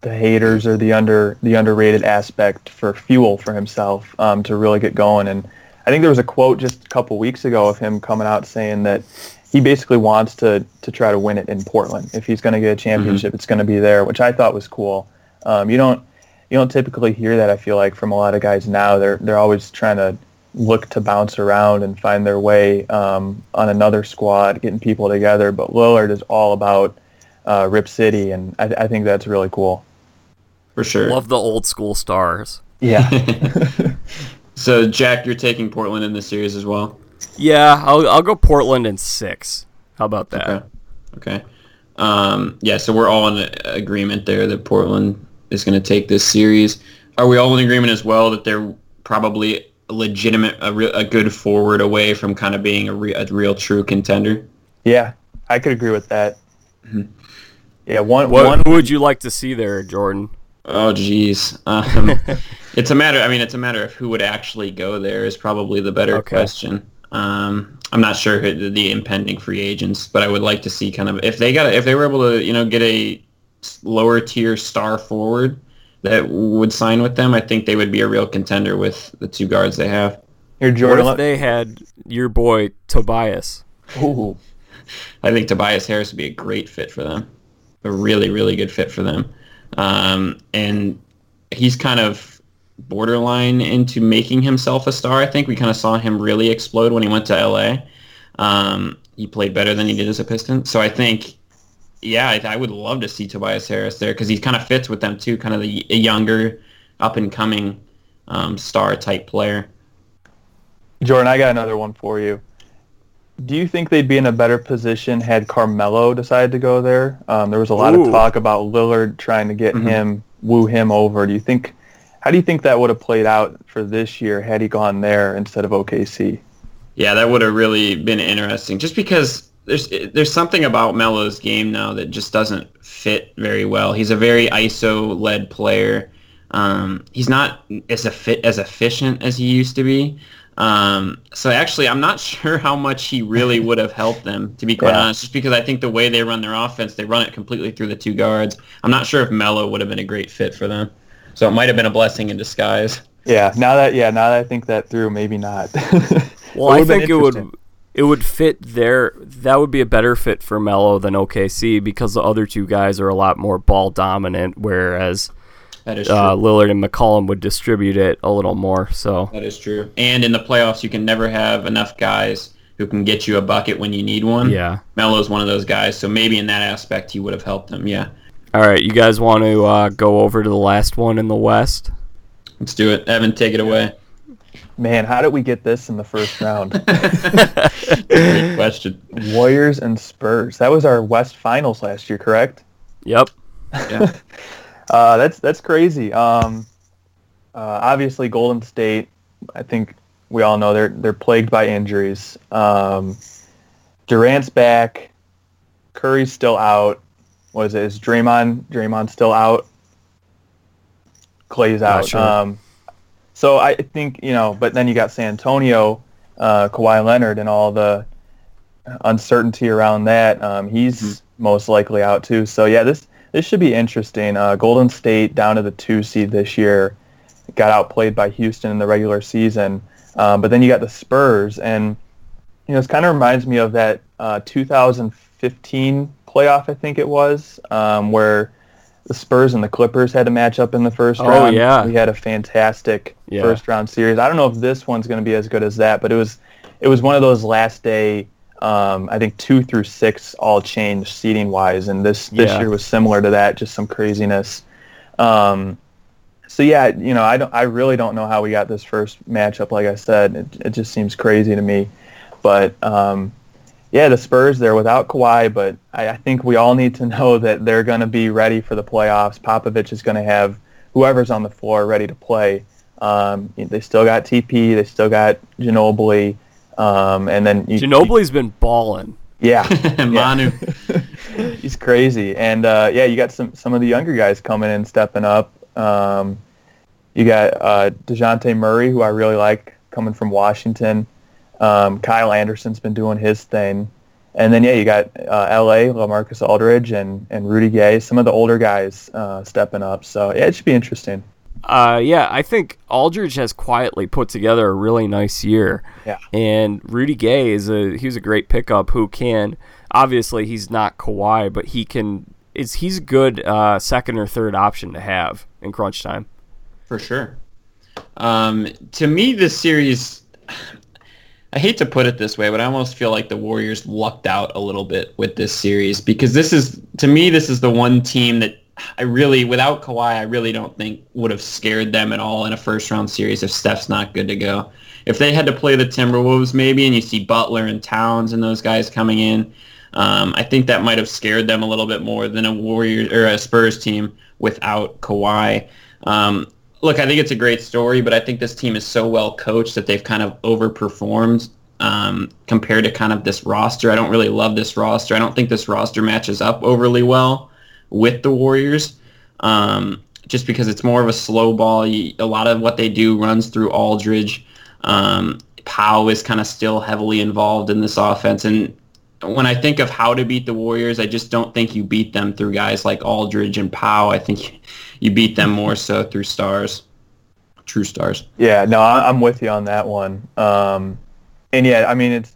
[SPEAKER 2] the haters or the under the underrated aspect for fuel for himself um, to really get going. And I think there was a quote just a couple weeks ago of him coming out saying that he basically wants to to try to win it in Portland. If he's going to get a championship, mm-hmm. it's going to be there, which I thought was cool. Um, you don't you don't typically hear that. I feel like from a lot of guys now, they're they're always trying to look to bounce around and find their way um, on another squad, getting people together. But Lillard is all about uh, Rip City, and I, I think that's really cool.
[SPEAKER 3] For sure,
[SPEAKER 1] love the old school stars.
[SPEAKER 2] Yeah.
[SPEAKER 3] so Jack, you're taking Portland in this series as well.
[SPEAKER 1] Yeah, I'll I'll go Portland in six. How about that?
[SPEAKER 3] Okay. okay. Um, yeah, so we're all in agreement there that Portland is going to take this series. Are we all in agreement as well that they're probably a legitimate, a, re- a good forward away from kind of being a, re- a real true contender?
[SPEAKER 2] Yeah, I could agree with that. Mm-hmm. Yeah, one,
[SPEAKER 1] what,
[SPEAKER 2] one.
[SPEAKER 1] Who would you like to see there, Jordan?
[SPEAKER 3] Oh, geez. Um, it's a matter. I mean, it's a matter of who would actually go there is probably the better okay. question. Um, I'm not sure who the impending free agents, but I would like to see kind of if they got if they were able to you know get a lower tier star forward that would sign with them. I think they would be a real contender with the two guards they have.
[SPEAKER 1] Here, Jordan. What if they had your boy Tobias?
[SPEAKER 2] Ooh.
[SPEAKER 3] I think Tobias Harris would be a great fit for them. A really, really good fit for them. Um, and he's kind of borderline into making himself a star. I think we kind of saw him really explode when he went to LA. Um, he played better than he did as a Piston. So I think, yeah, I, I would love to see Tobias Harris there because he kind of fits with them too, kind of the a younger, up and coming um, star type player.
[SPEAKER 2] Jordan, I got another one for you. Do you think they'd be in a better position had Carmelo decided to go there? Um, there was a lot Ooh. of talk about Lillard trying to get mm-hmm. him, woo him over. Do you think how do you think that would have played out for this year had he gone there instead of OKC?
[SPEAKER 3] Yeah, that would have really been interesting. Just because there's there's something about Melo's game now that just doesn't fit very well. He's a very ISO led player. Um, he's not as fit as efficient as he used to be. Um, so actually, I'm not sure how much he really would have helped them, to be quite yeah. honest. Just because I think the way they run their offense, they run it completely through the two guards. I'm not sure if Melo would have been a great fit for them. So it might have been a blessing in disguise.
[SPEAKER 2] Yeah. Now that yeah, now that I think that through, maybe not.
[SPEAKER 1] well, I think it would it would fit there. That would be a better fit for Melo than OKC because the other two guys are a lot more ball dominant, whereas that is
[SPEAKER 3] uh,
[SPEAKER 1] Lillard and McCollum would distribute it a little more. So
[SPEAKER 3] that is true. And in the playoffs, you can never have enough guys who can get you a bucket when you need one.
[SPEAKER 1] Yeah,
[SPEAKER 3] Melo's one of those guys. So maybe in that aspect, he would have helped them. Yeah.
[SPEAKER 1] All right, you guys want to uh, go over to the last one in the West?
[SPEAKER 3] Let's do it. Evan, take it away.
[SPEAKER 2] Man, how did we get this in the first round?
[SPEAKER 3] Great question.
[SPEAKER 2] Warriors and Spurs. That was our West Finals last year, correct?
[SPEAKER 1] Yep.
[SPEAKER 2] Yeah. uh, that's that's crazy. Um, uh, obviously, Golden State I think we all know they're they're plagued by injuries. Um, Durant's back. Curry's still out. Was it? Is Draymond Draymond still out? Clay's out.
[SPEAKER 1] sure.
[SPEAKER 2] Um, so I think you know, but then you got San Antonio, uh, Kawhi Leonard, and all the uncertainty around that. Um, he's most likely out too. So yeah, this this should be interesting. Uh, Golden State down to the two seed this year, got outplayed by Houston in the regular season. Um, but then you got the Spurs, and you know, this kind of reminds me of that uh, 2015 playoff, I think it was, um, where the Spurs and the Clippers had to match up in the first
[SPEAKER 1] Oh,
[SPEAKER 2] round.
[SPEAKER 1] yeah.
[SPEAKER 2] we had a fantastic
[SPEAKER 1] Yeah.
[SPEAKER 2] first round series. I don't know if this one's going to be as good as that, but it was it was one of those last day. Um, I think two through six all changed seating wise, and this this
[SPEAKER 1] Yeah.
[SPEAKER 2] year was similar to that, just some craziness. Um, so yeah, you know, I don't, I really don't know how we got this first matchup. Like I said, it, it just seems crazy to me. But um, yeah, the Spurs they're without Kawhi, but I, I think we all need to know that they're going to be ready for the playoffs. Popovich is going to have whoever's on the floor ready to play. Um, they still got TP, they still got Ginobili, um, and then you,
[SPEAKER 1] Ginobili's been balling.
[SPEAKER 2] yeah,
[SPEAKER 3] Manu.
[SPEAKER 2] he's crazy. And uh, yeah, you got some some of the younger guys coming in, stepping up. Um, you got uh, Dejounte Murray, who I really like, coming from Washington. Um, Kyle Anderson's been doing his thing. And then yeah, you got uh, L.A. LaMarcus Aldridge and and Rudy Gay, some of the older guys uh, stepping up. So yeah, it should be interesting.
[SPEAKER 1] Uh, yeah, I think Aldridge has quietly put together a really nice year.
[SPEAKER 2] Yeah.
[SPEAKER 1] And Rudy Gay is a he was a great pickup who can obviously he's not Kawhi, but he can is he's a good uh, second or third option to have in crunch time.
[SPEAKER 3] For sure. Um, to me, this series, I hate to put it this way, but I almost feel like the Warriors lucked out a little bit with this series because this is, to me, this is the one team that I really, without Kawhi, I really don't think would have scared them at all in a first round series if Steph's not good to go. If they had to play the Timberwolves maybe, and you see Butler and Towns and those guys coming in, um, I think that might have scared them a little bit more than a Warriors or a Spurs team without Kawhi. Um, look, I think it's a great story, but I think this team is so well coached that they've kind of overperformed um, compared to kind of this roster. I don't really love this roster. I don't think this roster matches up overly well with the Warriors. Um, just because it's more of a slow ball. You, a lot of what they do runs through Aldridge. Um, Powell is kind of still heavily involved in this offense. And when I think of how to beat the Warriors, I just don't think you beat them through guys like Aldridge and Powell. I think you beat them more so through stars, true stars.
[SPEAKER 2] Yeah, no, I- I'm with you on that one. Um, and yeah, I mean it's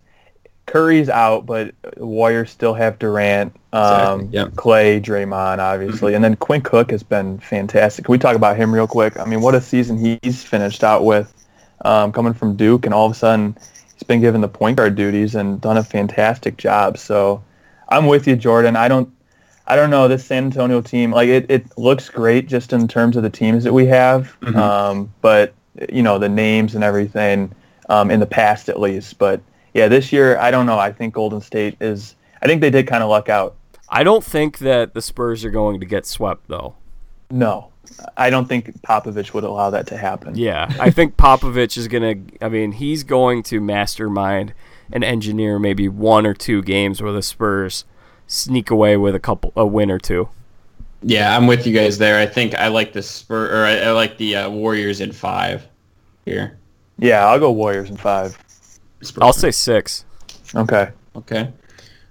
[SPEAKER 2] Curry's out, but the Warriors still have Durant, um,
[SPEAKER 3] Exactly, yeah.
[SPEAKER 2] Clay, Draymond, obviously, and then Quinn Cook has been fantastic. Can we talk about him real quick? I mean, what a season he's finished out with, um, coming from Duke, and all of a sudden he's been given the point guard duties and done a fantastic job. So I'm with you, Jordan. I don't. I don't know this San Antonio team. Like it, it looks great just in terms of the teams that we have, um, but you know the names and everything um, in the past at least. But yeah, this year I don't know. I think Golden State is. I think they did kind of luck out.
[SPEAKER 1] I don't think that the Spurs are going to get swept though.
[SPEAKER 2] No, I don't think Popovich would allow that to happen.
[SPEAKER 1] Yeah, I think Popovich is gonna. I mean, he's going to mastermind and engineer maybe one or two games where the Spurs sneak away with a couple, a win or two.
[SPEAKER 3] Yeah, I'm with you guys there. I think I like the Spur or I, I like the uh, Warriors in five here.
[SPEAKER 2] Yeah, I'll go Warriors in five.
[SPEAKER 3] Spurs.
[SPEAKER 1] I'll say six.
[SPEAKER 2] Okay.
[SPEAKER 3] Okay,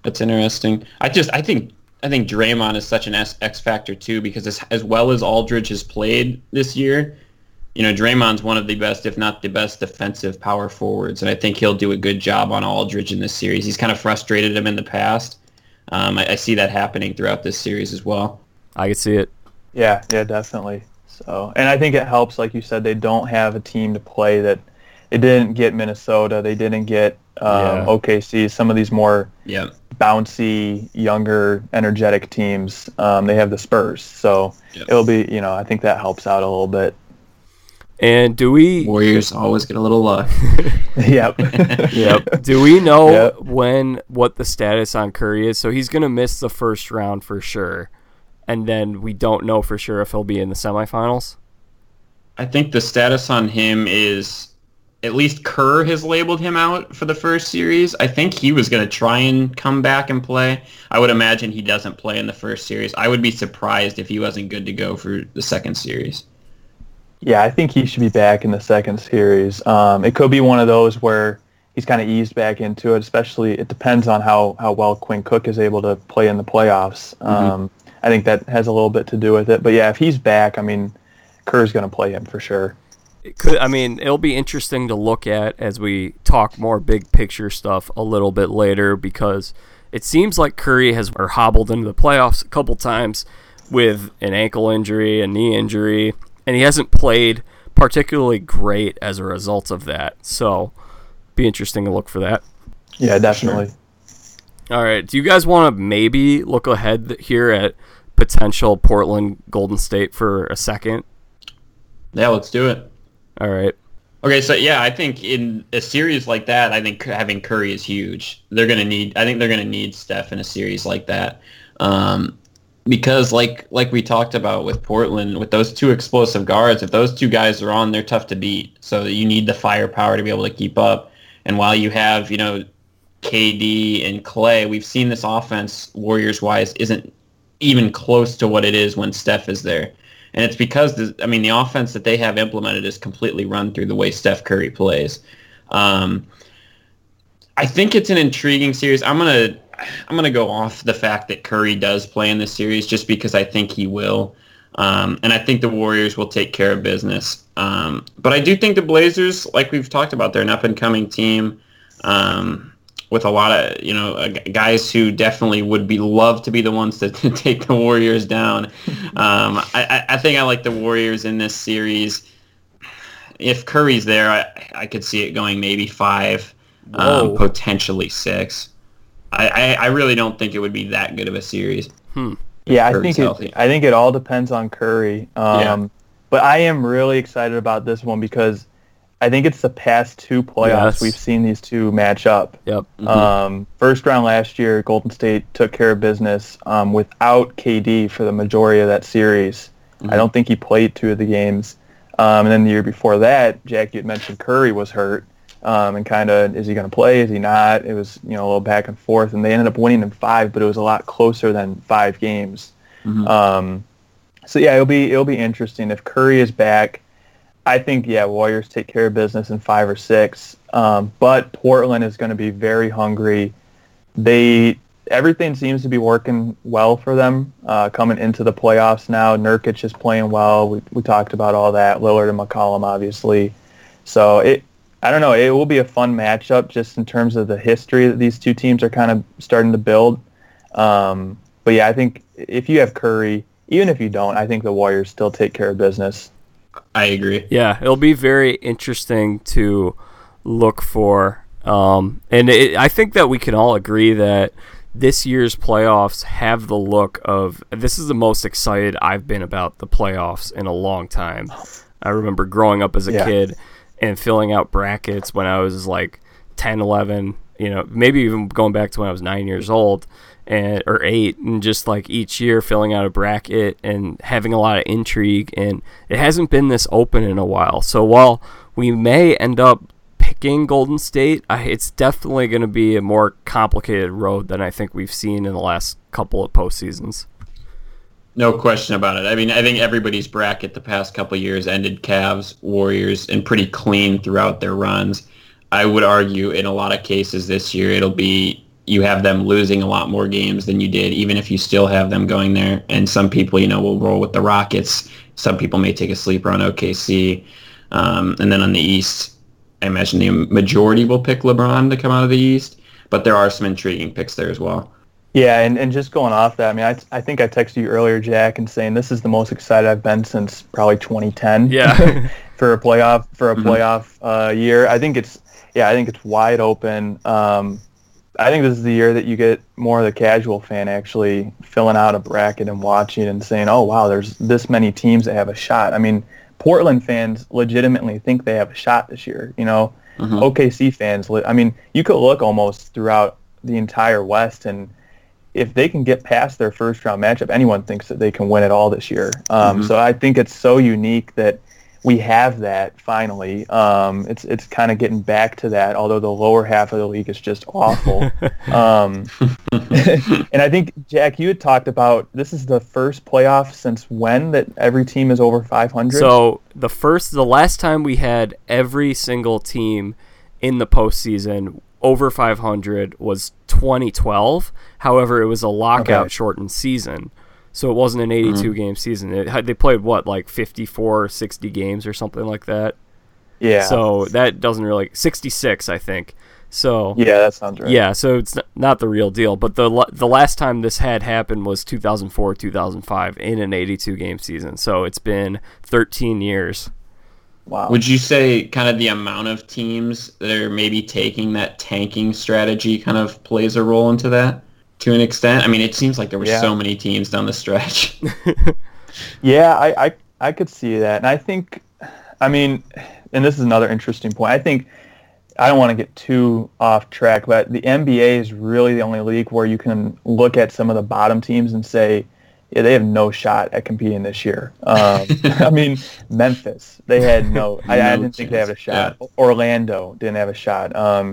[SPEAKER 3] that's interesting. I just I think I think Draymond is such an S- X factor too because as, as well as Aldridge has played this year, you know Draymond's one of the best, if not the best, defensive power forwards, and I think he'll do a good job on Aldridge in this series. He's kind of frustrated him in the past. Um, I, I see that happening throughout this series as well.
[SPEAKER 1] I could see it.
[SPEAKER 2] Yeah, yeah, definitely. So, and I think it helps, like you said, they don't have a team to play that. They didn't get Minnesota. They didn't get um,
[SPEAKER 1] Yeah.
[SPEAKER 2] OKC. Some of these more
[SPEAKER 3] Yeah,
[SPEAKER 2] bouncy, younger, energetic teams. Um, they have the Spurs, so
[SPEAKER 3] Yep.
[SPEAKER 2] it'll be. You know, I think that helps out a little bit.
[SPEAKER 1] And do we?
[SPEAKER 3] Warriors always get a little uh, luck.
[SPEAKER 2] yep.
[SPEAKER 1] Yep. Do we know
[SPEAKER 2] Yep.
[SPEAKER 1] when what the status on Curry is? So he's gonna miss the first round for sure, and then we don't know for sure if he'll be in the semifinals.
[SPEAKER 3] I think the status on him is at least Kerr has labeled him out for the first series. I think he was going to try and come back and play. I would imagine he doesn't play in the first series. I would be surprised if he wasn't good to go for the second series.
[SPEAKER 2] Yeah, I think he should be back in the second series. Um, it could be one of those where he's kind of eased back into it. Especially, it depends on how, how well Quinn Cook is able to play in the playoffs. Mm-hmm. Um, I think that has a little bit to do with it. But yeah, if he's back, I mean, Kerr's going to play him for sure.
[SPEAKER 1] It could I mean it'll be interesting to look at as we talk more big picture stuff a little bit later because it seems like Curry has or hobbled into the playoffs a couple times with an ankle injury, a knee injury, and he hasn't played particularly great as a result of that. So, be interesting to look for that.
[SPEAKER 2] Yeah, definitely.
[SPEAKER 1] All right. Do you guys want to maybe look ahead here at potential Portland Golden State for a second?
[SPEAKER 3] Yeah, let's do it.
[SPEAKER 1] All right.
[SPEAKER 3] Okay, so yeah, I think in a series like that, I think having Curry is huge. They're gonna need. I think they're gonna need Steph in a series like that, um, because like like we talked about with Portland, with those two explosive guards, if those two guys are on, they're tough to beat. So you need the firepower to be able to keep up. And while you have you know KD and Clay, we've seen this offense Warriors wise isn't even close to what it is when Steph is there. And it's because, I mean, the offense that they have implemented is completely run through the way Steph Curry plays. Um, I think it's an intriguing series. I'm gonna I'm gonna go off the fact that Curry does play in this series just because I think he will, um, and I think the Warriors will take care of business. Um, but I do think the Blazers, like we've talked about, they're an up and coming team. Um, with a lot of you know uh, guys who definitely would be love to be the ones to, to take the Warriors down. Um, I, I think I like the Warriors in this series. If Curry's there, I, I could see it going maybe five, um, potentially six. I, I, I, really don't think it would be that good of a series.
[SPEAKER 1] Hmm.
[SPEAKER 2] Yeah, I think it, I think it all depends on Curry. Um, yeah. But I am really excited about this one because I think it's the past two playoffs yes. we've seen these two match up.
[SPEAKER 1] Yep.
[SPEAKER 2] Mm-hmm. Um, first round last year, Golden State took care of business um, without KD for the majority of that series. Mm-hmm. I don't think he played two of the games. Um, and then the year before that, Jack, you had mentioned Curry was hurt. Um, and kind of, is he going to play? Is he not? It was, you know, a little back and forth. And they ended up winning in five, but it was a lot closer than five games. Mm-hmm. Um, so, yeah, it'll be, it'll be interesting. If Curry is back, I think yeah, Warriors take care of business in five or six. Um, but Portland is going to be very hungry. They everything seems to be working well for them uh, coming into the playoffs now. Nurkic is playing well. We we talked about all that. Lillard and McCollum obviously. So it I don't know. It will be a fun matchup just in terms of the history that these two teams are kind of starting to build. Um, but yeah, I think if you have Curry, even if you don't, I think the Warriors still take care of business.
[SPEAKER 3] I agree.
[SPEAKER 1] Yeah, it'll be very interesting to look for. Um, and it, I think that we can all agree that this year's playoffs have the look of this is the most excited I've been about the playoffs in a long time. I remember growing up as a yeah. kid and filling out brackets when I was like 10, 11, you know, maybe even going back to when I was nine years old and or eight, and just like each year filling out a bracket and having a lot of intrigue. And it hasn't been this open in a while. So while we may end up picking Golden State, I, it's definitely going to be a more complicated road than I think we've seen in the last couple of postseasons.
[SPEAKER 3] No question about it. I mean, I think everybody's bracket the past couple years ended Cavs, Warriors, and pretty clean throughout their runs. I would argue in a lot of cases this year it'll be you have them losing a lot more games than you did, even if you still have them going there. And some people, you know, will roll with the Rockets. Some people may take a sleeper on OKC. Um, and then on the East, I imagine the majority will pick LeBron to come out of the East. But there are some intriguing picks there as well.
[SPEAKER 2] Yeah, and, and just going off that, I mean, I, I think I texted you earlier, Jack, and saying this is the most excited I've been since probably 2010.
[SPEAKER 1] Yeah.
[SPEAKER 2] for a playoff for a mm-hmm. playoff uh, year, I think it's yeah, I think it's wide open. Um, I think this is the year that you get more of the casual fan actually filling out a bracket and watching and saying, "Oh wow, there's this many teams that have a shot." I mean, Portland fans legitimately think they have a shot this year. You know, mm-hmm. OKC fans. I mean, you could look almost throughout the entire West, and if they can get past their first round matchup, anyone thinks that they can win it all this year. Um, mm-hmm. So I think it's so unique that we have that finally. Um, it's it's kind of getting back to that, although the lower half of the league is just awful. um, and I think Jack, you had talked about this is the first playoff since when that every team is over 500.
[SPEAKER 1] So the first, the last time we had every single team in the postseason over 500 was 2012. However, it was a lockout
[SPEAKER 2] Okay.
[SPEAKER 1] shortened season. So it wasn't an 82 mm-hmm. game season. It had, they played what like 54 60 games or something like that.
[SPEAKER 2] yeah,
[SPEAKER 1] So that doesn't really 66 I think. So
[SPEAKER 2] yeah, that sounds right.
[SPEAKER 1] yeah, so it's not the real deal, but the the last time this had happened was 2004 2005 in an 82 game season. So it's been 13 years.
[SPEAKER 2] Wow.
[SPEAKER 3] Would you say kind of the amount of teams that are maybe taking that tanking strategy kind of plays a role into that to an extent? I mean, it seems like there were
[SPEAKER 2] Yeah.
[SPEAKER 3] so many teams down the stretch.
[SPEAKER 2] Yeah, I, I I could see that, and I think, I mean, and this is another interesting point. I think I don't want to get too off track, but the NBA is really the only league where you can look at some of the bottom teams and say, yeah, they have no shot at competing this year. Um, I mean, Memphis, they had no. I, I didn't think they had a
[SPEAKER 3] chance,
[SPEAKER 2] shot. Orlando didn't have a shot. Um,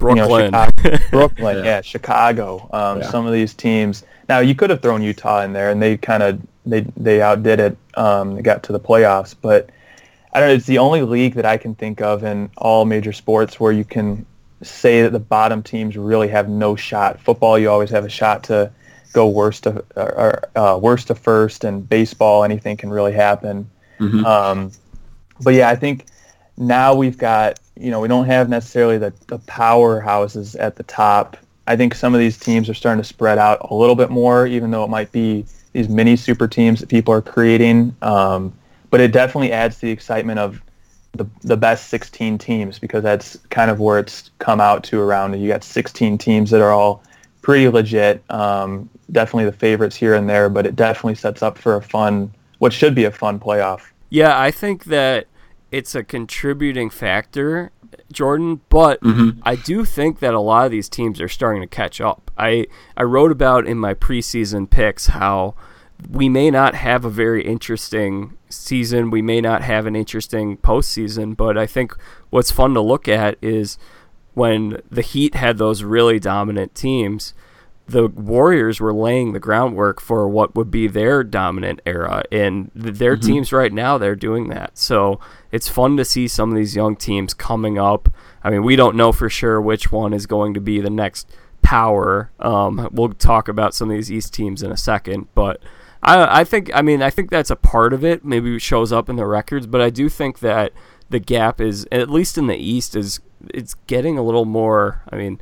[SPEAKER 2] you know,
[SPEAKER 1] Brooklyn.
[SPEAKER 2] Chicago- Brooklyn,
[SPEAKER 3] Yeah.
[SPEAKER 2] yeah, Chicago. Um,
[SPEAKER 3] Yeah.
[SPEAKER 2] Some of these teams. Now you could have thrown Utah in there, and they kind of they they outdid it. Um, they got to the playoffs, but I don't know. It's the only league that I can think of in all major sports where you can say that the bottom teams really have no shot. Football, you always have a shot to go worst to or, or, uh, worst to first, and baseball, anything can really happen.
[SPEAKER 3] Mhm.
[SPEAKER 2] Um, but yeah, I think now we've got you know we don't have necessarily the, the powerhouses at the top. I think some of these teams are starting to spread out a little bit more, even though it might be these mini super teams that people are creating. Um, but it definitely adds to the excitement of the the best 16 teams because that's kind of where it's come out to around. You got 16 teams that are all pretty legit. Um, definitely the favorites here and there, but it definitely sets up for a fun, what should be a fun playoff.
[SPEAKER 1] Yeah, I think that it's a contributing factor, Jordan, but
[SPEAKER 3] Mhm.
[SPEAKER 1] I do think that a lot of these teams are starting to catch up. I I wrote about in my preseason picks how we may not have a very interesting season, we may not have an interesting postseason, but I think what's fun to look at is when the Heat had those really dominant teams, the Warriors were laying the groundwork for what would be their dominant era, and th- their teams right now they're doing that. So it's fun to see some of these young teams coming up. I mean, we don't know for sure which one is going to be the next power. Um, we'll talk about some of these East teams in a second, but I, I think I mean I think that's a part of it. Maybe it shows up in the records, but I do think that the gap is at least in the East is it's getting a little more. I mean,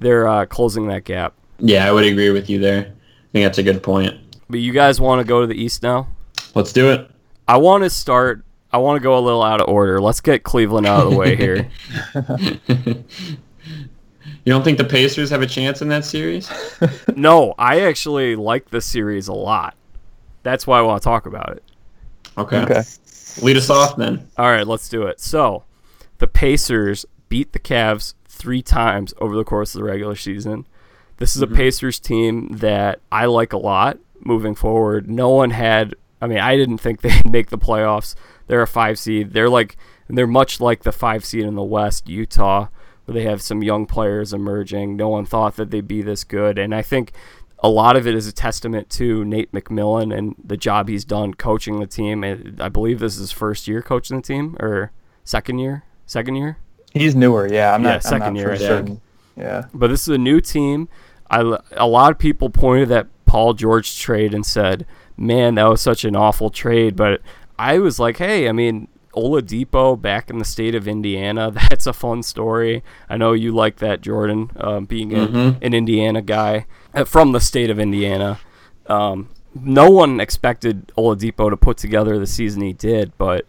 [SPEAKER 1] they're uh, closing that gap.
[SPEAKER 3] Yeah, I would agree with you there. I think that's a good point.
[SPEAKER 1] But you guys want to go to the East now?
[SPEAKER 3] Let's do it.
[SPEAKER 1] I want to start. I want to go a little out of order. Let's get Cleveland out of the way here.
[SPEAKER 3] You don't think the Pacers have a chance in that series?
[SPEAKER 1] no, I actually like this series a lot. That's why I want to talk about it.
[SPEAKER 3] Okay.
[SPEAKER 2] Okay.
[SPEAKER 3] Lead us off then.
[SPEAKER 1] All right, let's do it. So, the Pacers beat the Cavs three times over the course of the regular season. This is a mm-hmm. Pacers team that I like a lot moving forward. No one had, I mean, I didn't think they'd make the playoffs. They're a five seed. They're like, they're much like the five seed in the West, Utah, where they have some young players emerging. No one thought that they'd be this good. And I think a lot of it is a testament to Nate McMillan and the job he's done coaching the team. And I believe this is his first year coaching the team or second year, second year.
[SPEAKER 2] He's newer, yeah. I'm
[SPEAKER 1] Yeah,
[SPEAKER 2] not.
[SPEAKER 1] second
[SPEAKER 2] I'm not
[SPEAKER 1] year,
[SPEAKER 2] for
[SPEAKER 1] I think.
[SPEAKER 2] certain. Yeah.
[SPEAKER 1] But this is a new team. I, a lot of people pointed at Paul George trade and said, "Man, that was such an awful trade." But I was like, "Hey, I mean, Oladipo back in the state of Indiana. That's a fun story. I know you like that, Jordan, um, being a,
[SPEAKER 3] Mhm.
[SPEAKER 1] an Indiana guy uh, from the state of Indiana. Um, no one expected Oladipo to put together the season he did, but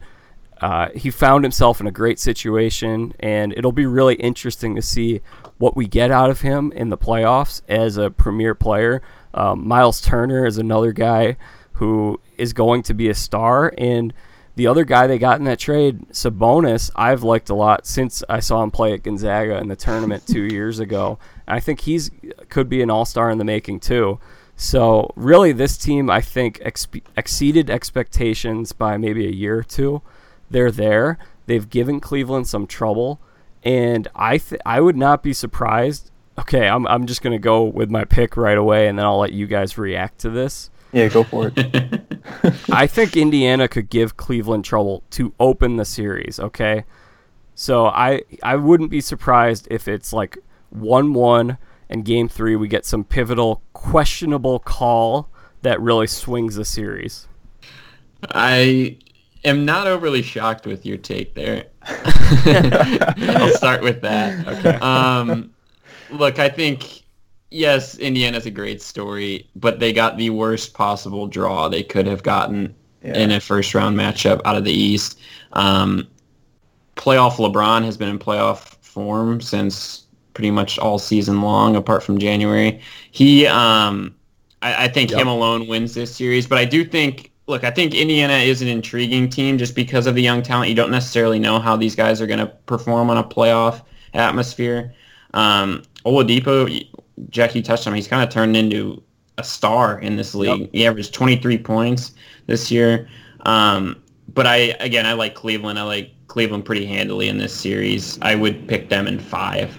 [SPEAKER 1] uh, he found himself in a great situation, and it'll be really interesting to see what we get out of him in the playoffs as a premier player. Um, Miles Turner is another guy who is going to be a star, and the other guy they got in that trade, Sabonis, I've liked a lot since I saw him play at Gonzaga in the tournament two years ago. I think he's could be an all star in the making too. So really, this team I think expe- exceeded expectations by maybe a year or two. They're there. They've given Cleveland some trouble, and I th- I would not be surprised. Okay, I'm I'm just gonna go with my pick right away, and then I'll let you guys react to this.
[SPEAKER 2] Yeah, go for it.
[SPEAKER 1] I think Indiana could give Cleveland trouble to open the series. Okay, so I I wouldn't be surprised if it's like one one and game three we get some pivotal questionable call that really swings the series.
[SPEAKER 3] I am not overly shocked with your take there. I'll start with that.
[SPEAKER 1] Okay.
[SPEAKER 3] Um, look, I think yes, Indiana's a great story, but they got the worst possible draw they could have gotten
[SPEAKER 2] Yeah.
[SPEAKER 3] in a first round matchup out of the East. Um, playoff LeBron has been in playoff form since pretty much all season long, apart from January. He, um, I, I think
[SPEAKER 1] Yep.
[SPEAKER 3] him alone wins this series, but I do think. Look, I think Indiana is an intriguing team just because of the young talent. You don't necessarily know how these guys are going to perform on a playoff atmosphere. Um, Oladipo, Jack, you touched on him. He's kind of turned into a star in this league. He averaged 23 points this year. Um, but I, again, I like Cleveland. I like Cleveland pretty handily in this series. I would pick them in five.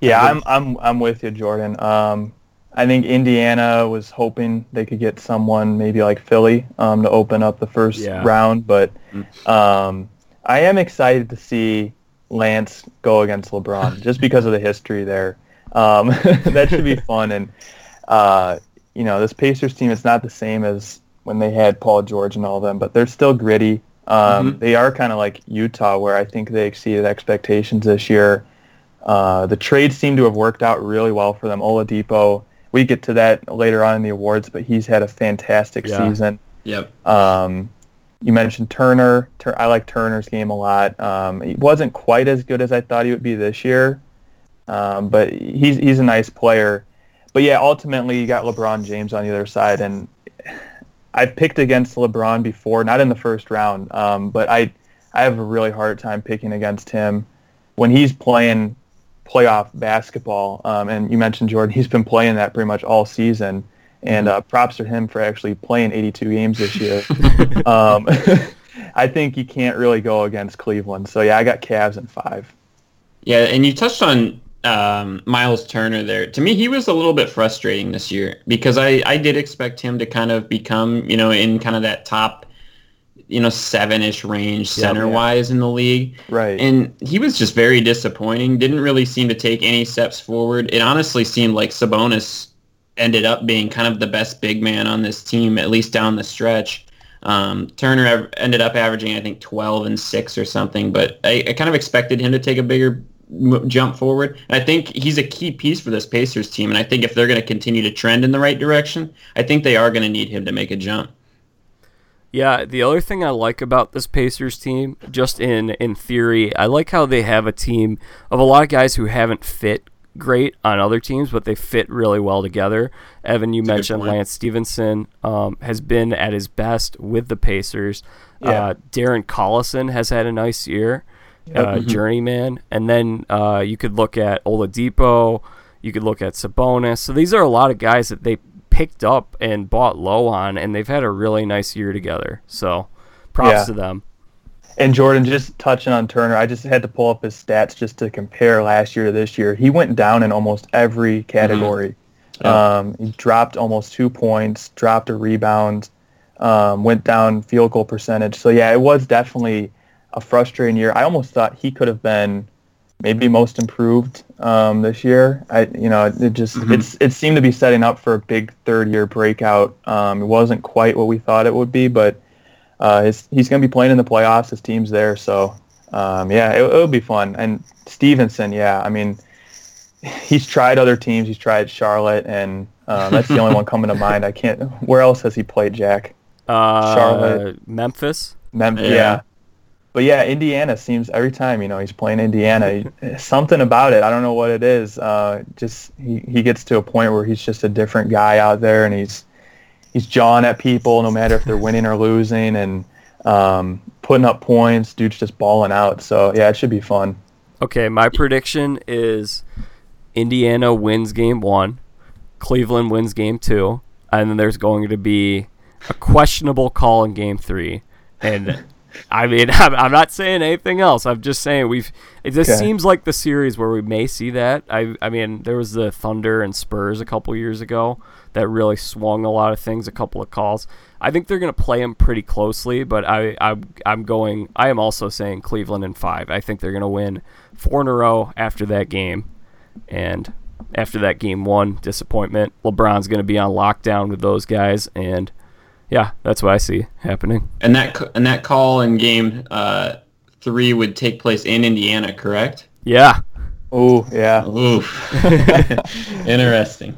[SPEAKER 2] Yeah, I'm I'm I'm with you, Jordan. Um, I think Indiana was hoping they could get someone maybe like Philly um, to open up the first
[SPEAKER 1] Yeah.
[SPEAKER 2] round, but um, I am excited to see Lance go against LeBron just because of the history there. Um, that should be fun, and uh, you know this Pacers team is not the same as when they had Paul George and all them, but they're still gritty. Um,
[SPEAKER 3] Mhm.
[SPEAKER 2] They are kind of like Utah, where I think they exceeded expectations this year. Uh, the trades seem to have worked out really well for them. Oladipo, we get to that later on in the awards, but he's had a fantastic
[SPEAKER 1] Yeah.
[SPEAKER 2] season.
[SPEAKER 3] Yep.
[SPEAKER 2] Um, you mentioned Turner. Tur- I like Turner's game a lot. Um, he wasn't quite as good as I thought he would be this year, um, but he's he's a nice player. But yeah, ultimately you got LeBron James on the other side, and I've picked against LeBron before, not in the first round, um, but I I have a really hard time picking against him when he's playing playoff basketball. Um, and you mentioned Jordan; he's been playing that pretty much all season. And uh, props to him for actually playing 82 games this year. um, I think you can't really go against Cleveland. So yeah, I got Cavs in five.
[SPEAKER 3] Yeah, and you touched on um, Miles Turner there. To me, he was a little bit frustrating this year because I, I did expect him to kind of become, you know, in kind of that top, you know, seven-ish range center-wise in the league.
[SPEAKER 2] Right.
[SPEAKER 3] And he was just very disappointing. Didn't really seem to take any steps forward. It honestly seemed like Sabonis ended up being kind of the best big man on this team, at least down the stretch. Um, Turner ended up averaging, I think, 12 and 6 or something, but I, I kind of expected him to take a bigger jump forward. And I think he's a key piece for this Pacers team, and I think if they're going to continue to trend in the right direction, I think they are going to need him to make a jump.
[SPEAKER 1] Yeah, the other thing I like about this Pacers team, just in in theory, I like how they have a team of a lot of guys who haven't fit great on other teams, but they fit really well together. Evan, you
[SPEAKER 3] good
[SPEAKER 1] mentioned. Lance Stephenson um, has been at his best with the Pacers.
[SPEAKER 2] Yeah.
[SPEAKER 1] Uh, Darren Collison has had a nice year, uh, journeyman, and then uh, you could look at Oladipo, you could look at Sabonis. So these are a lot of guys that they picked up and bought low on, and they've had a really nice year together. So props
[SPEAKER 2] Yeah.
[SPEAKER 1] to them.
[SPEAKER 2] And Jordan, just touching on Turner, I just had to pull up his stats just to compare last year to this year. He went down in almost every category.
[SPEAKER 3] Yeah.
[SPEAKER 2] Um, he dropped almost two points, dropped a rebound, um, went down field goal percentage. So yeah, it was definitely a frustrating year. I almost thought he could have been maybe most improved um, this year. I, you know, it just
[SPEAKER 3] Mhm.
[SPEAKER 2] it's it seemed to be setting up for a big third year breakout. Um, it wasn't quite what we thought it would be, but uh, his, he's going to be playing in the playoffs. His team's there, so um, yeah, it, it'll be fun. And Stephenson, yeah, I mean, he's tried other teams. He's tried Charlotte, and um, that's the only one coming to mind. I can't. Where else has he played, Jack?
[SPEAKER 1] Uh,
[SPEAKER 2] Charlotte.
[SPEAKER 1] Memphis.
[SPEAKER 2] Mem-
[SPEAKER 3] Yeah.
[SPEAKER 2] yeah. But yeah, Indiana seems every time you know he's playing Indiana, something about it. I don't know what it is. Uh, just he, he gets to a point where he's just a different guy out there, and he's he's jawing at people no matter if they're winning or losing, and um, putting up points. Dude's just balling out. So yeah, it should be fun.
[SPEAKER 1] Okay, my prediction is Indiana wins game one, Cleveland wins game two, and then there's going to be a questionable call in game three, and I mean, I'm, I'm not saying anything else. I'm just saying we've. It just
[SPEAKER 2] Okay.
[SPEAKER 1] seems like the series where we may see that. I, I mean, there was the Thunder and Spurs a couple years ago that really swung a lot of things. A couple of calls. I think they're going to play them pretty closely, but I, I, I'm going. I am also saying Cleveland in five. I think they're going to win four in a row after that game, and after that game one disappointment, LeBron's going to be on lockdown with those guys, and yeah, that's what I see happening.
[SPEAKER 3] And that and that call in game uh, three would take place in Indiana, correct?
[SPEAKER 1] Yeah,
[SPEAKER 2] Oh yeah.
[SPEAKER 3] Oof. Interesting.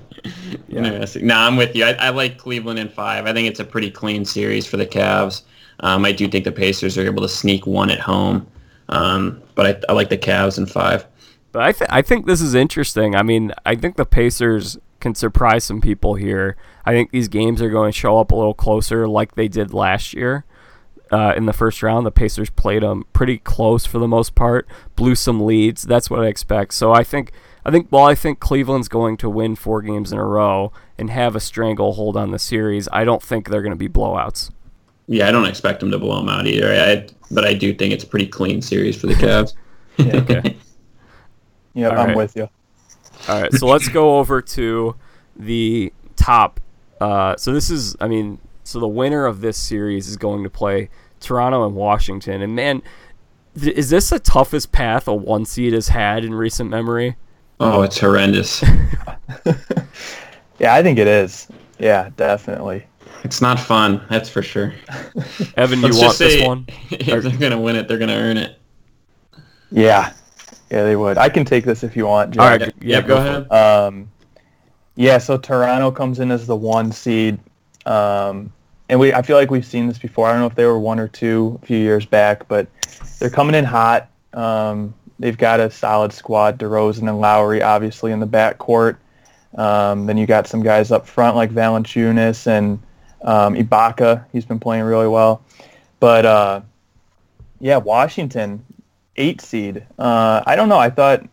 [SPEAKER 3] Interesting. No, I'm with you. I, I like Cleveland in five. I think it's a pretty clean series for the Cavs. Um, I do think the Pacers are able to sneak one at home, um, but I, I like the Cavs in five.
[SPEAKER 1] But I, th- I think this is interesting. I mean, I think the Pacers can surprise some people here. I think these games are going to show up a little closer like they did last year. Uh, in the first round, the Pacers played them pretty close for the most part, blew some leads. That's what I expect. So I think, I think, while I think Cleveland's going to win four games in a row and have a stranglehold on the series, I don't think they're going to be blowouts.
[SPEAKER 3] Yeah, I don't expect them to blow them out either. I, but I do think it's a pretty clean series for the Cavs.
[SPEAKER 1] Okay.
[SPEAKER 2] Yep,
[SPEAKER 1] All
[SPEAKER 2] I'm
[SPEAKER 1] right.
[SPEAKER 2] with you.
[SPEAKER 1] All right, so let's go over to the top. Uh, so this is, I mean, so the winner of this series is going to play Toronto and Washington. And man, th- is this the toughest path a one seed has had in recent memory?
[SPEAKER 3] oh, it's horrendous.
[SPEAKER 2] Yeah, I think it is. Yeah, definitely.
[SPEAKER 3] It's not fun, that's for sure.
[SPEAKER 1] Evan, you want this one?
[SPEAKER 3] if they're gonna win it, they're gonna earn it.
[SPEAKER 2] Yeah, yeah, they would. I can take this if you want. Jack.
[SPEAKER 1] All right,
[SPEAKER 3] Yeah,
[SPEAKER 1] yeah,
[SPEAKER 3] go,
[SPEAKER 1] go
[SPEAKER 3] ahead.
[SPEAKER 2] Um, yeah, so Toronto comes in as the one seed, um, and we I feel like we've seen this before. I don't know if they were one or two a few years back, but they're coming in hot. Um, they've got a solid squad: DeRozan and Lowry, obviously in the backcourt. Um, then you got some guys up front like Valanciunas and um, Ibaka. He's been playing really well, but uh, yeah, Washington, eight seed. Uh, I don't know. I thought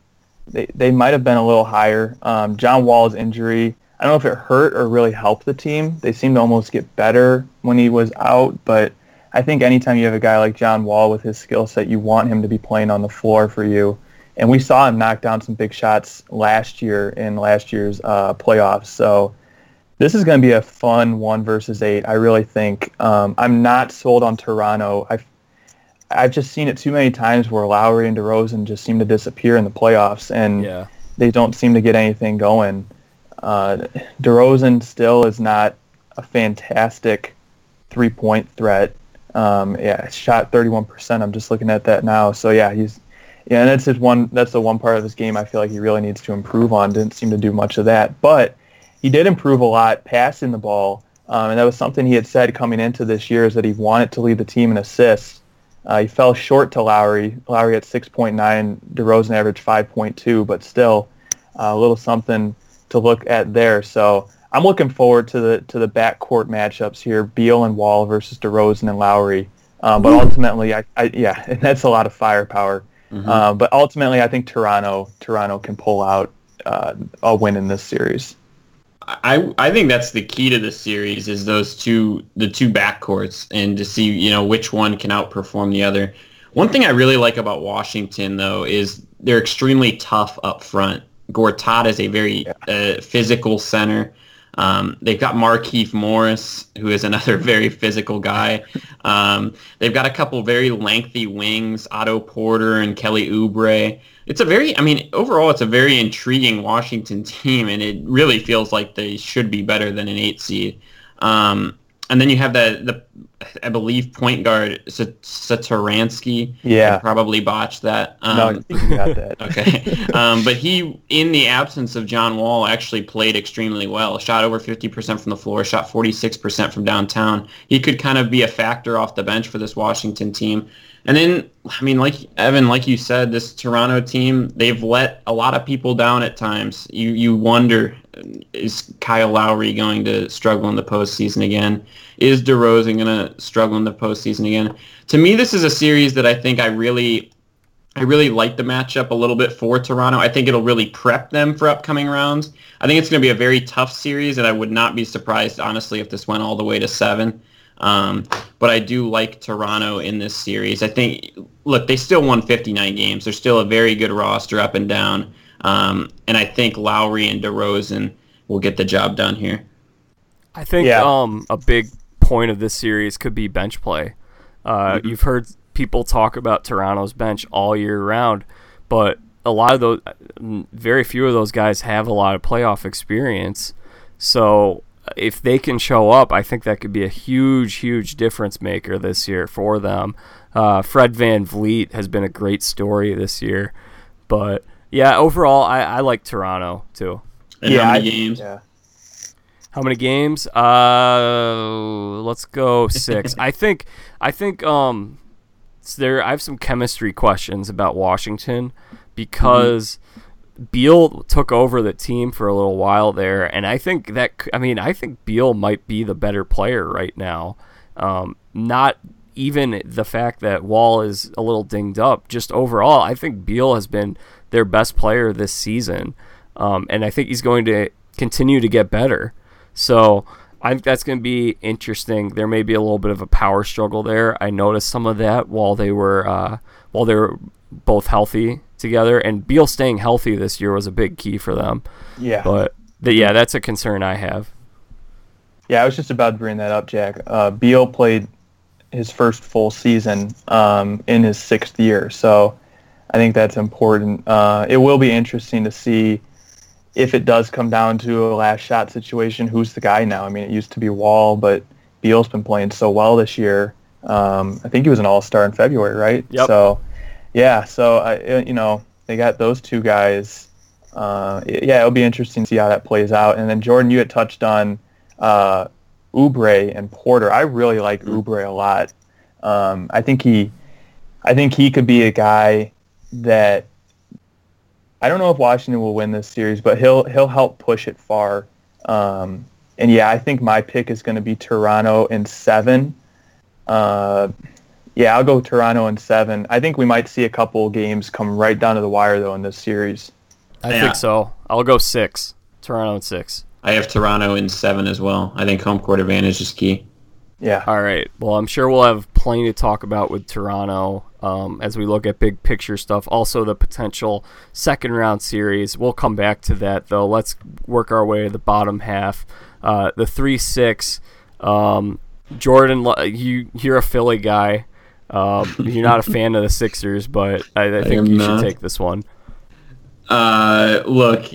[SPEAKER 2] they, they might have been a little higher. Um, John Wall's injury, I don't know if it hurt or really helped the team. They seemed to almost get better when he was out, but I think anytime you have a guy like John Wall with his skill set, you want him to be playing on the floor for you. And we saw him knock down some big shots last year in last year's uh, playoffs. So this is going to be a fun one versus eight. I really think. Um, I'm not sold on Toronto. I've I've just seen it too many times where Lowry and DeRozan just seem to disappear in the playoffs, and
[SPEAKER 1] Yeah.
[SPEAKER 2] they don't seem to get anything going. Uh, DeRozan still is not a fantastic three-point threat. Um, yeah, shot 31%. I'm just looking at that now. So yeah, he's yeah, and that's his one. That's the one part of his game I feel like he really needs to improve on. Didn't seem to do much of that, but he did improve a lot passing the ball, um, and that was something he had said coming into this year is that he wanted to lead the team in assists. Uh, he fell short to Lowry. Lowry at 6.9, DeRozan averaged 5.2, but still uh, a little something to look at there. So I'm looking forward to the to the backcourt matchups here: Beal and Wall versus DeRozan and Lowry. Um, but ultimately, I, I yeah, and that's a lot of firepower. Uh, but ultimately, I think Toronto Toronto can pull out uh, a win in this series.
[SPEAKER 3] I I think that's the key to the series is those two the two backcourts and to see you know which one can outperform the other. One thing I really like about Washington though is they're extremely tough up front. Gortat is a very uh, physical center. Um, they've got Markieff Morris, who is another very physical guy. Um, they've got a couple very lengthy wings, Otto Porter and Kelly Oubre. It's a very, I mean, overall, it's a very intriguing Washington team, and it really feels like they should be better than an eight seed. Um, and then you have the, the I believe, point guard Satoransky.
[SPEAKER 2] Yeah.
[SPEAKER 3] I probably botched that. Um,
[SPEAKER 2] no, I think you got that.
[SPEAKER 3] Okay. Um, but he, in the absence of John Wall, actually played extremely well. Shot over 50% from the floor, shot 46% from downtown. He could kind of be a factor off the bench for this Washington team. And then, I mean, like Evan, like you said, this Toronto team, they've let a lot of people down at times. You you wonder, is Kyle Lowry going to struggle in the postseason again? Is DeRozan going to struggle in the postseason again? To me, this is a series that I think I really I really like the matchup a little bit for Toronto. I think it'll really prep them for upcoming rounds. I think it's going to be a very tough series, and I would not be surprised, honestly, if this went all the way to seven. Um, but I do like Toronto in this series. I think, look, they still won 59 games. They're still a very good roster up and down. Um, and I think Lowry and DeRozan will get the job done here.
[SPEAKER 1] I think
[SPEAKER 2] Yeah.
[SPEAKER 1] um, a big point of this series could be bench play. Uh, You've heard people talk about Toronto's bench all year round, but a lot of those, very few of those guys have a lot of playoff experience. So if they can show up, I think that could be a huge, huge difference maker this year for them. Uh, Fred VanVleet has been a great story this year, but yeah, overall, I, I like Toronto too.
[SPEAKER 3] And
[SPEAKER 2] yeah,
[SPEAKER 3] how many
[SPEAKER 2] I-
[SPEAKER 3] games?
[SPEAKER 2] Yeah.
[SPEAKER 1] How many games? Uh, let's go six. I think. I think. Um, there. I have some chemistry questions about Washington because Beal took over the team for a little while there, and I think that. I mean, I think Beal might be the better player right now. Um, not even the fact that Wall is a little dinged up. Just overall, I think Beal has been their best player this season, um, and I think he's going to continue to get better. So I think that's going to be interesting. There may be a little bit of a power struggle there. I noticed some of that while they were uh, while they were both healthy together, and Beal staying healthy this year was a big key for them.
[SPEAKER 2] Yeah.
[SPEAKER 1] But the, yeah, that's a concern I have.
[SPEAKER 2] Yeah, I was just about to bring that up, Jack. Uh, Beal played his first full season um, in his sixth year, so I think that's important. Uh, it will be interesting to see if it does come down to a last shot situation. Who's the guy now? I mean, it used to be Wall, but Beal's been playing so well this year. Um, I think he was an All Star in February, right?
[SPEAKER 1] Yep.
[SPEAKER 2] So, yeah. So I, you know, they got those two guys. Uh, yeah, it'll be interesting to see how that plays out. And then Jordan, you had touched on uh, Oubre and Porter. I really like Oubre a lot. Um, I think he, I think he could be a guy that I don't know if Washington will win this series, but he'll he'll help push it far. Um, and yeah, I think my pick is going to be Toronto in seven. Uh, yeah, I'll go Toronto in seven. I think we might see a couple games come right down to the wire though in this series.
[SPEAKER 1] I
[SPEAKER 3] Yeah.
[SPEAKER 1] think so. I'll go six. Toronto in six.
[SPEAKER 3] I have Toronto in seven as well. I think home court advantage is key.
[SPEAKER 2] Yeah.
[SPEAKER 1] All right. Well, I'm sure we'll have plenty to talk about with Toronto um, as we look at big picture stuff. Also, the potential second round series. We'll come back to that, though. Let's work our way to the bottom half. Uh, the 3 6. Um, Jordan, you, you're a Philly guy. Um, you're not a fan of the Sixers, but I, I think
[SPEAKER 3] am
[SPEAKER 1] you
[SPEAKER 3] not.
[SPEAKER 1] should take this one.
[SPEAKER 3] Uh, look,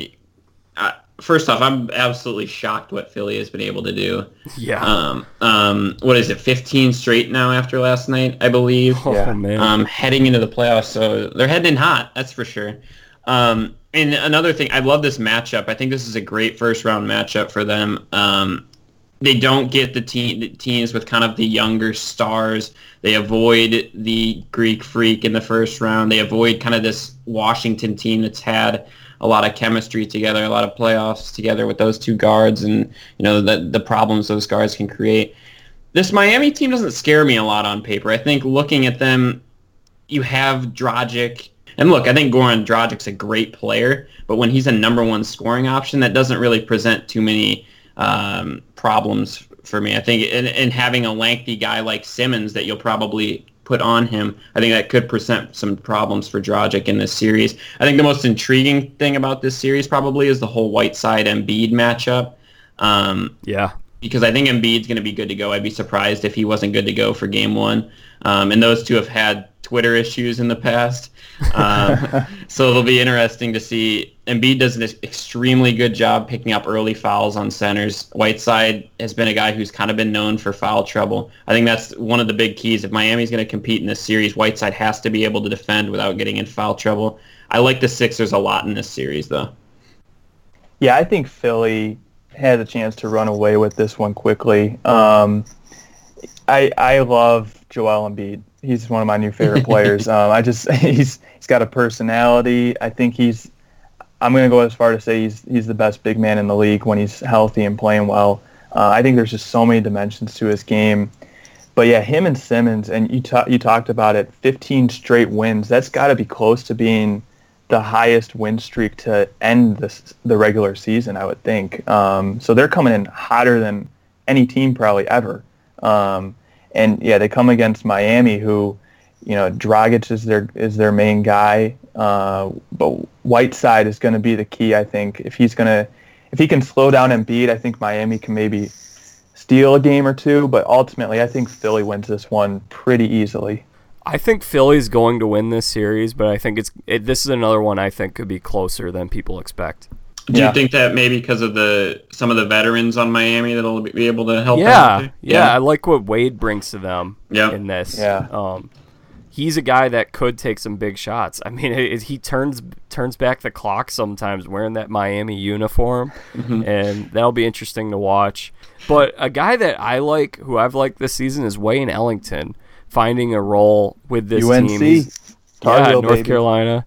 [SPEAKER 3] uh, first off, I'm absolutely shocked what Philly has been able to do.
[SPEAKER 1] Yeah.
[SPEAKER 3] Um, um, what is it, 15 straight now after last night, I believe.
[SPEAKER 1] oh,
[SPEAKER 2] yeah.
[SPEAKER 1] man.
[SPEAKER 3] um, heading into the playoffs. So they're heading in hot, that's for sure. Um, and another thing, I love this matchup. I think this is a great first round matchup for them. Um, they don't get the, te- the teams with kind of the younger stars. They avoid the Greek freak in the first round. They avoid kind of this Washington team that's had a lot of chemistry together, a lot of playoffs together with those two guards, and you know the the problems those guards can create. This Miami team doesn't scare me a lot on paper. I think looking at them, you have Dragic. And look, I think Goran Dragic's a great player, but when he's a number one scoring option, that doesn't really present too many um, problems for me. I think, and, and having a lengthy guy like Simmons that you'll probably put on him, I think that could present some problems for Dragic in this series. I think the most intriguing thing about this series probably is the whole Whiteside Embiid matchup. Um,
[SPEAKER 1] yeah.
[SPEAKER 3] because I think Embiid's going to be good to go. I'd be surprised if he wasn't good to go for game one. Um, and those two have had Twitter issues in the past. Um, so it'll be interesting to see. Embiid does an extremely good job picking up early fouls on centers. Whiteside has been a guy who's kind of been known for foul trouble. I think that's one of the big keys. If Miami's going to compete in this series, Whiteside has to be able to defend without getting in foul trouble. I like the Sixers a lot in this series, though.
[SPEAKER 2] Yeah, I think Philly has a chance to run away with this one quickly. Um, I I love Joel Embiid. He's one of my new favorite players. Um, I just he's he's got a personality. I think he's. I'm going to go as far to say he's he's the best big man in the league when he's healthy and playing well. Uh, I think there's just so many dimensions to his game. But yeah, him and Simmons, and you ta- you talked about it, 15 straight wins. That's got to be close to being the highest win streak to end this the regular season, I would think. Um, so they're coming in hotter than any team probably ever. Um, And yeah, they come against Miami, who, you know, Dragic is their is their main guy, uh, but Whiteside is going to be the key. I think if he's going to if he can slow down Embiid, I think Miami can maybe steal a game or two. But ultimately, I think Philly wins this one pretty easily.
[SPEAKER 1] I think Philly's going to win this series, but I think it's it, this is another one I think could be closer than people expect.
[SPEAKER 3] Do
[SPEAKER 2] Yeah.
[SPEAKER 3] you think that maybe because of the some of the veterans on Miami that'll be able to help?
[SPEAKER 1] Yeah,
[SPEAKER 3] out
[SPEAKER 1] yeah. I like what Wade brings to them
[SPEAKER 3] Yeah.
[SPEAKER 1] in this.
[SPEAKER 2] Yeah.
[SPEAKER 1] Um, he's a guy that could take some big shots. I mean, it, he turns turns back the clock sometimes wearing that Miami uniform,
[SPEAKER 3] Mm-hmm.
[SPEAKER 1] and that'll be interesting to watch. But a guy that I like, who I've liked this season, is Wayne Ellington finding a role with this
[SPEAKER 2] UNC,
[SPEAKER 1] team. He's-
[SPEAKER 2] Tar
[SPEAKER 1] yeah,
[SPEAKER 2] Heel,
[SPEAKER 1] North
[SPEAKER 2] baby.
[SPEAKER 1] Carolina.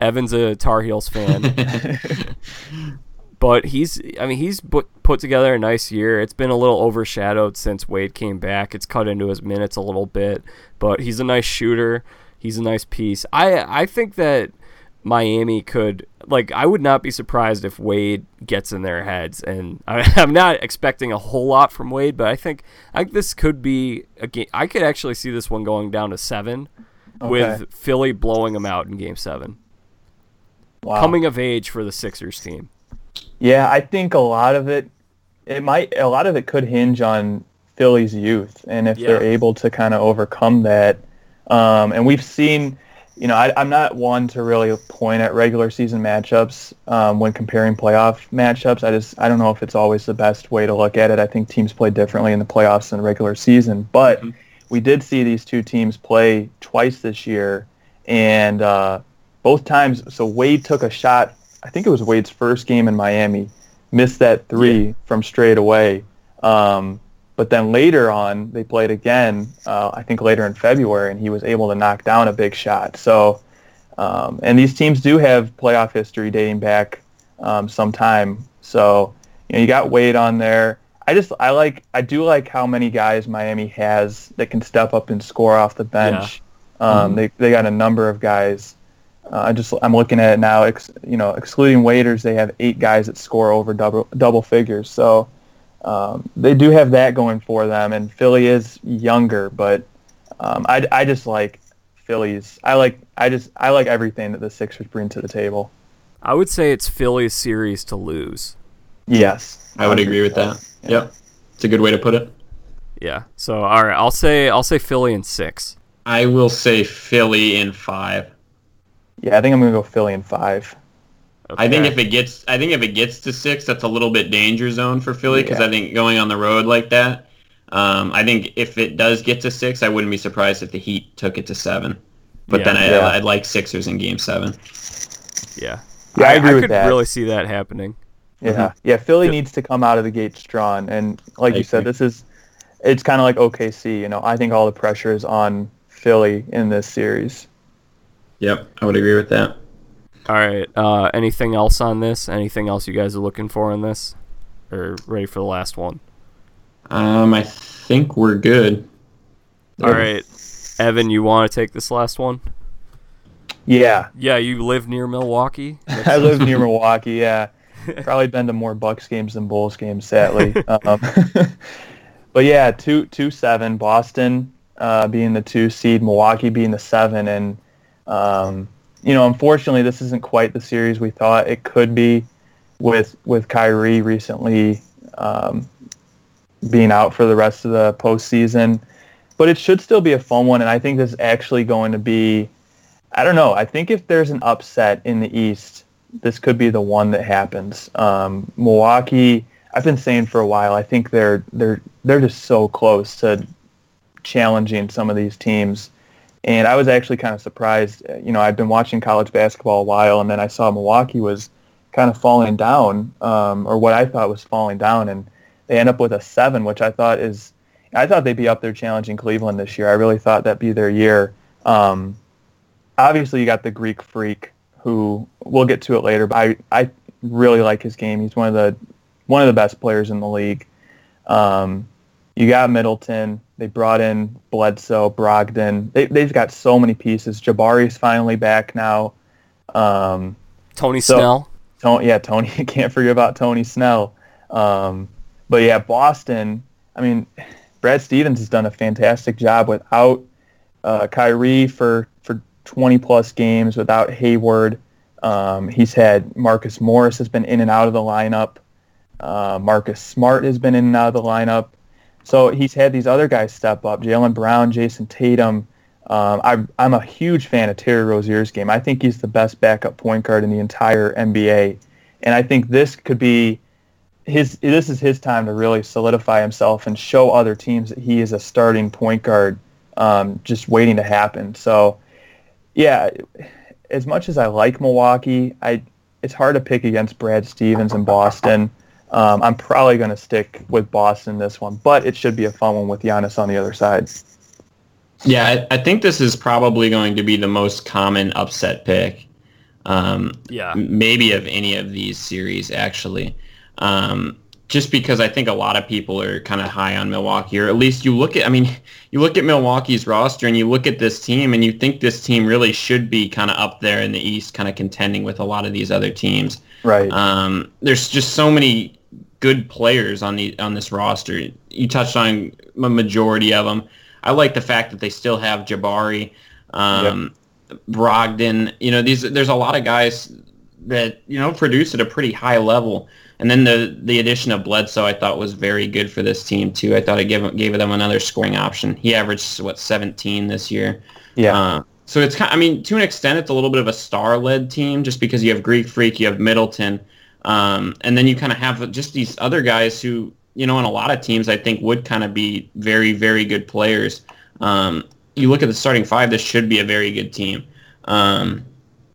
[SPEAKER 1] Evan's a Tar Heels fan. but he's I mean he's put, put together a nice year. It's been a little overshadowed since Wade came back. It's cut into his minutes a little bit, but he's a nice shooter. He's a nice piece. I I think that Miami could like I would not be surprised if Wade gets in their heads and I, I'm not expecting a whole lot from Wade, but I think I think this could be a game. I could actually see this one going down to 7
[SPEAKER 2] Okay.
[SPEAKER 1] with Philly blowing them out in game 7.
[SPEAKER 2] Wow.
[SPEAKER 1] Coming of age for the Sixers team.
[SPEAKER 2] Yeah, I think a lot of it, it might, a lot of it could hinge on Philly's youth and if they're able to kind of overcome that. Um, and we've seen, you know, I, I'm not one to really point at regular season matchups um, when comparing playoff matchups. I just, I don't know if it's always the best way to look at it. I think teams play differently in the playoffs than regular season, but we did see these two teams play twice this year, and uh, both times. So Wade took a shot. I think it was Wade's first game in Miami, missed that three from straight away. Um, but then later on, they played again. Uh, I think later in February, and he was able to knock down a big shot. So, um, and these teams do have playoff history dating back um, some time. So, you know, you got Wade on there. I just I like I do like how many guys Miami has that can step up and score off the bench. Um, They they got a number of guys. Uh, I just I'm looking at it now. Ex, you know, excluding Waiters, they have eight guys that score over double double figures. So um, they do have that going for them. And Philly is younger, but um, I I just like Phillies. I like I just I like everything that the Sixers bring to the table.
[SPEAKER 1] I would say it's Philly's series to lose.
[SPEAKER 2] Yes,
[SPEAKER 3] I would agree with that.
[SPEAKER 2] Yeah.
[SPEAKER 3] Yep, it's a good way to put it.
[SPEAKER 1] Yeah. So all right, I'll say I'll say Philly in six.
[SPEAKER 3] I will say Philly in five.
[SPEAKER 2] Yeah, I think I'm gonna go Philly in five.
[SPEAKER 3] I think if it gets, I think if it gets to six, that's a little bit danger zone for Philly because
[SPEAKER 2] Yeah.
[SPEAKER 3] I think going on the road like that. Um, I think if it does get to six, I wouldn't be surprised if the Heat took it to seven. But
[SPEAKER 1] Yeah.
[SPEAKER 3] then I,
[SPEAKER 2] Yeah.
[SPEAKER 3] I'd like Sixers in Game Seven.
[SPEAKER 1] yeah.
[SPEAKER 2] Yeah, I agree with
[SPEAKER 1] could
[SPEAKER 2] that.
[SPEAKER 1] really see that happening.
[SPEAKER 2] Yeah, yeah. Philly needs to come out of the gate strong, and like
[SPEAKER 3] I
[SPEAKER 2] you said,
[SPEAKER 3] agree.
[SPEAKER 2] this is it's kind of like OKC. You know, I think all the pressure is on Philly in this series.
[SPEAKER 3] Yep, I would agree with that.
[SPEAKER 1] All right. Uh, anything else on this? Anything else you guys are looking for in this? Or ready for the last one?
[SPEAKER 3] Um, I think we're good.
[SPEAKER 1] All right. Evan, you want to take this last one?
[SPEAKER 2] Yeah,
[SPEAKER 1] Yeah, you live near Milwaukee.
[SPEAKER 2] I live near Milwaukee. Yeah, probably been to more Bucks games than Bulls games, sadly. um, but yeah, two two seven. Boston uh, being the two seed, Milwaukee being the seven, and um, you know, unfortunately, this isn't quite the series we thought it could be. With with Kyrie recently um, being out for the rest of the postseason, but it should still be a fun one, and I think this is actually going to be. I don't know. I think if there's an upset in the East, this could be the one that happens. Um, Milwaukee, I've been saying for a while, I think they're they're they're just so close to challenging some of these teams. And I was actually kind of surprised. Uh, You know, I'd been watching college basketball a while, and then I saw Milwaukee was kind of falling down, um, or what I thought was falling down, and they end up with a seven, which I thought is, I thought they'd be up there challenging Cleveland this year. I really thought that'd be their year. Um, obviously, you got the Greek freak, who we'll get to it later, but I, I really like his game. He's one of the one of the best players in the league. Um, you got Middleton. They brought in Bledsoe, Brogdon. They, they've got so many pieces. Jabari's finally back now. Um,
[SPEAKER 1] Tony
[SPEAKER 2] So-
[SPEAKER 1] Snell.
[SPEAKER 2] Tony, yeah, Tony. Can't forget about Tony Snell. Um, but yeah, Boston. I mean, Brad Stevens has done a fantastic job without uh, Kyrie for for 20 plus games, without Hayward. Um, he's had Marcus Morris has been in and out of the lineup. Uh, Marcus Smart has been in and out of the lineup. So he's had these other guys step up. Jaylen Brown, Jayson Tatum. Um, I, I'm a huge fan of Terry Rozier's game. I think he's the best backup point guard in the entire NBA, and I think this could be his. This is his time to really solidify himself and show other teams that he is a starting point guard, um, just waiting to happen. So, yeah, as much as I like Milwaukee, I it's hard to pick against Brad Stevens in Boston. Um, I'm probably going to stick with Boston this one, but it should be a fun one with Giannis on the other side.
[SPEAKER 3] Yeah, I, I think this is probably going to be the most common upset pick. Um,
[SPEAKER 1] Yeah.
[SPEAKER 3] maybe of any of these series actually. Um, just because I think a lot of people are kind of high on Milwaukee, or at least you look at, I mean, you look at Milwaukee's roster and you look at this team and you think this team really should be kind of up there in the East, kind of contending with a lot of these other teams.
[SPEAKER 2] Right.
[SPEAKER 3] Um, there's just so many good players on the on this roster. You touched on a majority of them. I like the fact that they still have Jabari, um, Brogdon. You know, these there's a lot of guys that you know produce at a pretty high level. And then the the addition of Bledsoe, I thought was very good for this team too. I thought it gave gave them another scoring option. He averaged what 17 this year.
[SPEAKER 2] yeah.
[SPEAKER 3] Uh, so it's kind. I mean, to an extent, it's a little bit of a star-led team, just because you have Greek Freak, you have Middleton, um, and then you kind of have just these other guys who, you know, in a lot of teams, I think would kind of be very, very good players. Um, you look at the starting five; this should be a very good team. Um,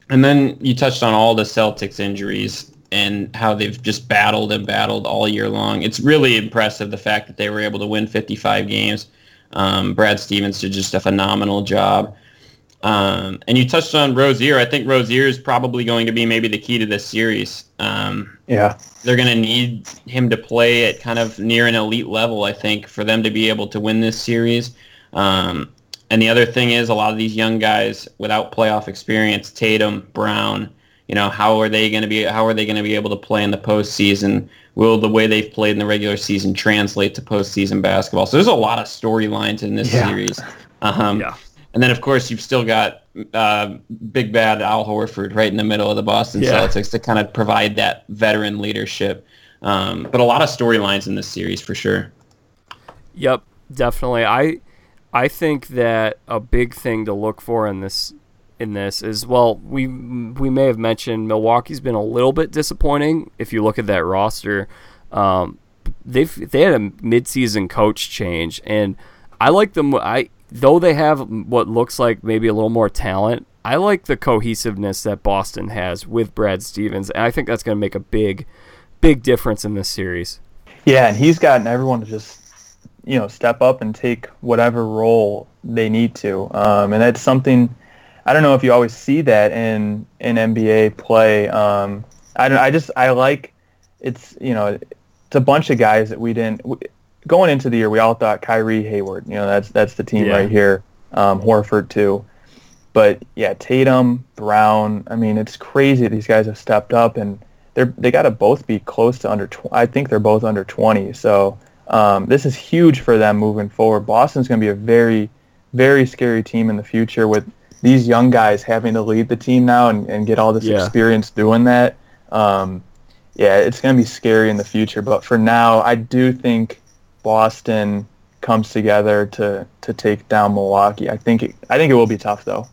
[SPEAKER 3] and then you touched on all the Celtics injuries and how they've just battled and battled all year long. It's really impressive the fact that they were able to win 55 games. Um, Brad Stevens did just a phenomenal job. Um, and you touched on Rozier. I think Rozier is probably going to be maybe the key to this series. Um,
[SPEAKER 2] yeah.
[SPEAKER 3] they're going to need him to play at kind of near an elite level, I think, for them to be able to win this series. Um, and the other thing is a lot of these young guys without playoff experience, Tatum, Brown, you know, how are they going to be how are they going to be able to play in the postseason? Will the way they've played in the regular season translate to postseason basketball? So there's a lot of storylines in this
[SPEAKER 2] Yeah.
[SPEAKER 3] series. Um,
[SPEAKER 1] Yeah.
[SPEAKER 3] And then, of course, you've still got uh, big bad Al Horford right in the middle of the Boston
[SPEAKER 1] Yeah.
[SPEAKER 3] Celtics to kind of provide that veteran leadership. Um, but a lot of storylines in this series for sure.
[SPEAKER 1] Yep, definitely. I I think that a big thing to look for in this in this is well, we we may have mentioned Milwaukee's been a little bit disappointing if you look at that roster. Um, they've they had a midseason coach change, and I like them. I though they have what looks like maybe a little more talent. I like the cohesiveness that Boston has with Brad Stevens, and I think that's going to make a big, big difference in this series.
[SPEAKER 2] Yeah, and he's gotten everyone to just, you know, step up and take whatever role they need to. Um, and that's something, I don't know if you always see that in, in NBA play. Um, I, don't, I just, I like, it's, you know, it's a bunch of guys that we didn't, going into the year, we all thought Kyrie Hayward, you know, that's, that's the team
[SPEAKER 1] Yeah.
[SPEAKER 2] right here. Um, Horford too. But yeah, Tatum, Brown, I mean, it's crazy these guys have stepped up and they're they got to both be close to under. Tw- I think they're both under 20. So um, this is huge for them moving forward. Boston's going to be a very, very scary team in the future with these young guys having to lead the team now and, and get all this
[SPEAKER 1] Yeah.
[SPEAKER 2] experience doing that. Um, yeah, it's going to be scary in the future. But for now, I do think Boston comes together to to take down Milwaukee. I think it, I think it will be tough though.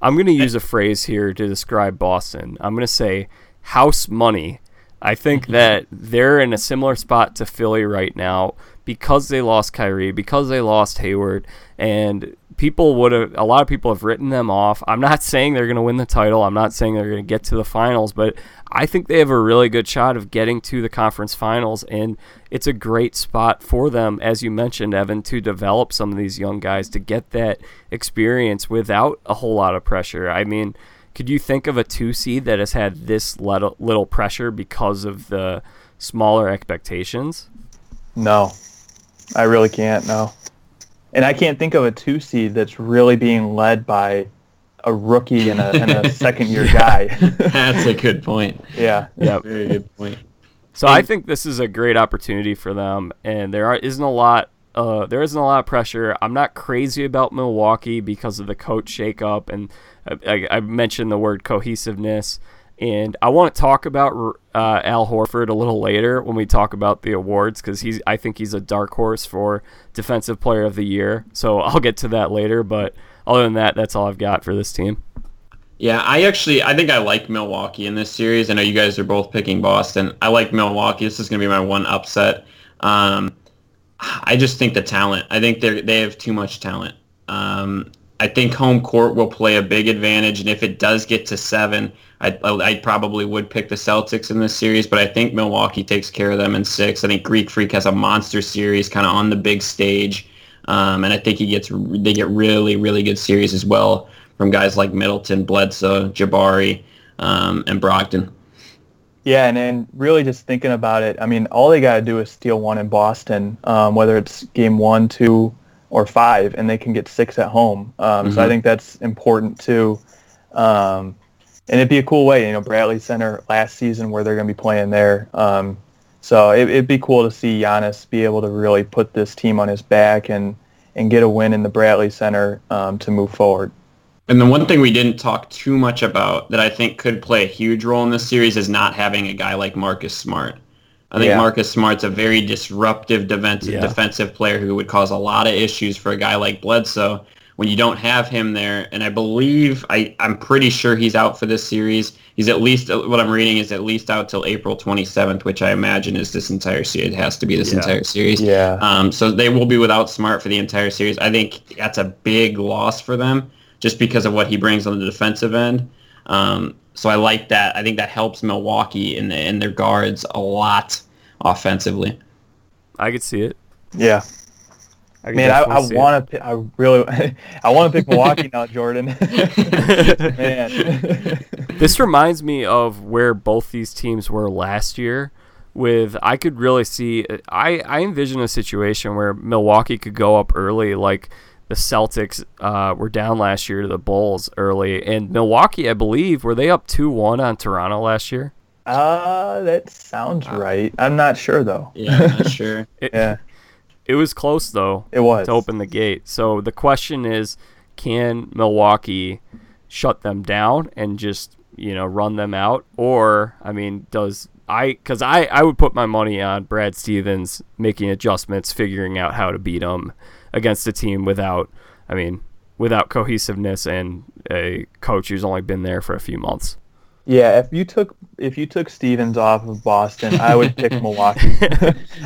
[SPEAKER 1] I'm going to use a phrase here to describe Boston. I'm going to say house money. I think that they're in a similar spot to Philly right now because they lost Kyrie, because they lost Hayward, and people would have a lot of people have written them off. I'm not saying they're going to win the title. I'm not saying they're going to get to the finals, but I think they have a really good shot of getting to the conference finals and it's a great spot for them as you mentioned Evan to develop some of these young guys to get that experience without a whole lot of pressure. I mean, could you think of a 2 seed that has had this little, little pressure because of the smaller expectations?
[SPEAKER 2] No, I really can't. No, and I can't think of a two seed that's really being led by a rookie and a, and a second year guy.
[SPEAKER 3] That's a good point.
[SPEAKER 2] yeah,
[SPEAKER 1] Yep.
[SPEAKER 3] Very good point.
[SPEAKER 1] So I think this is a great opportunity for them, and there are, isn't a lot uh, there isn't a lot of pressure. I'm not crazy about Milwaukee because of the coach shakeup, and I, I mentioned the word cohesiveness. And I want to talk about uh, Al Horford a little later when we talk about the awards because he's I think he's a dark horse for Defensive Player of the Year. So I'll get to that later. But other than that, that's all I've got for this team.
[SPEAKER 3] Yeah, I actually I think I like Milwaukee in this series. I know you guys are both picking Boston. I like Milwaukee. This is going to be my one upset. Um, I just think the talent. I think they they have too much talent. Um, I think home court will play a big advantage, and if it does get to seven, I, I probably would pick the Celtics in this series. But I think Milwaukee takes care of them in six. I think Greek Freak has a monster series, kind of on the big stage, um, and I think he gets they get really really good series as well from guys like Middleton, Bledsoe, Jabari, um, and Brogdon.
[SPEAKER 2] Yeah, and then really just thinking about it, I mean, all they got to do is steal one in Boston, um, whether it's game one, two, or five, and they can get six at home. Um, mm-hmm. So I mm-hmm. think that's important too. Um, and it'd be a cool way, you know, Bradley Center last season where they're going to be playing there. Um, so it, would be cool to see Giannis be able to really put this team on his back and, and get a win in the Bradley Center um, to move forward.
[SPEAKER 3] And the one thing we didn't talk too much about that I think could play a huge role in this series is not having a guy like Marcus Smart. I think yeah. Marcus Smart's a very disruptive defensive, yeah. defensive player who would cause a lot of issues for a guy like Bledsoe when you don't have him there. And I believe, I, I'm pretty sure he's out for this series. He's at least, what I'm reading is at least out till April 27th, which I imagine is this entire series. It has to be this yeah. entire series.
[SPEAKER 2] Yeah.
[SPEAKER 3] Um, so they will be without Smart for the entire series. I think that's a big loss for them just because of what he brings on the defensive end. Um, so I like that. I think that helps Milwaukee in, the, in their guards a lot offensively.
[SPEAKER 1] I could see it.
[SPEAKER 2] Yeah. I Man, I, I want to. I really, I want to pick Milwaukee now, Jordan. Man,
[SPEAKER 1] this reminds me of where both these teams were last year. With I could really see. I I envision a situation where Milwaukee could go up early, like the Celtics uh, were down last year to the Bulls early, and Milwaukee, I believe, were they up two one on Toronto last year?
[SPEAKER 2] Uh, that sounds uh, right. I'm not sure though.
[SPEAKER 3] Yeah, not sure.
[SPEAKER 1] it, yeah, it was close though.
[SPEAKER 2] It was
[SPEAKER 1] to open the gate. So the question is, can Milwaukee shut them down and just you know run them out, or I mean, does I because I I would put my money on Brad Stevens making adjustments, figuring out how to beat them against a team without, I mean, without cohesiveness and a coach who's only been there for a few months.
[SPEAKER 2] Yeah, if you took if you took Stevens off of Boston, I would pick Milwaukee.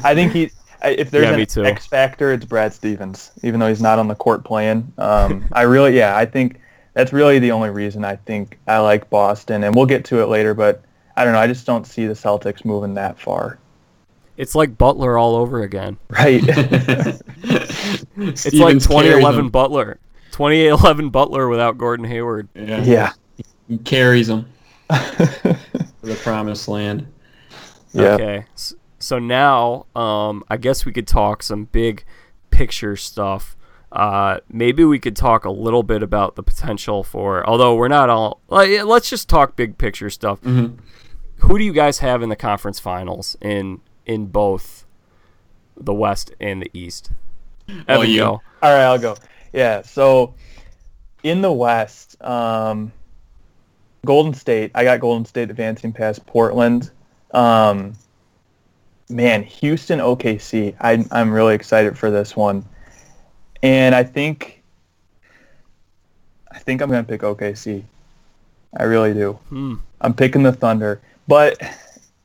[SPEAKER 2] I think he if there's yeah, an X factor, it's Brad Stevens, even though he's not on the court playing. Um, I really, yeah, I think that's really the only reason I think I like Boston, and we'll get to it later. But I don't know, I just don't see the Celtics moving that far.
[SPEAKER 1] It's like Butler all over again.
[SPEAKER 2] Right.
[SPEAKER 1] it's like 2011 Butler. 2011 Butler without Gordon Hayward.
[SPEAKER 2] Yeah. yeah.
[SPEAKER 3] He carries them to the promised land.
[SPEAKER 1] Yeah. Okay. So now, um, I guess we could talk some big picture stuff. Uh, maybe we could talk a little bit about the potential for, although we're not all, let's just talk big picture stuff.
[SPEAKER 3] Mm-hmm.
[SPEAKER 1] Who do you guys have in the conference finals in in both the West and the East.
[SPEAKER 3] oh, you. Go.
[SPEAKER 2] All right, I'll go. Yeah, so in the West, um, Golden State, I got Golden State advancing past Portland. Um, man, Houston, OKC, I, I'm really excited for this one. And I think, I think I'm going to pick OKC. I really do.
[SPEAKER 1] Hmm.
[SPEAKER 2] I'm picking the Thunder. But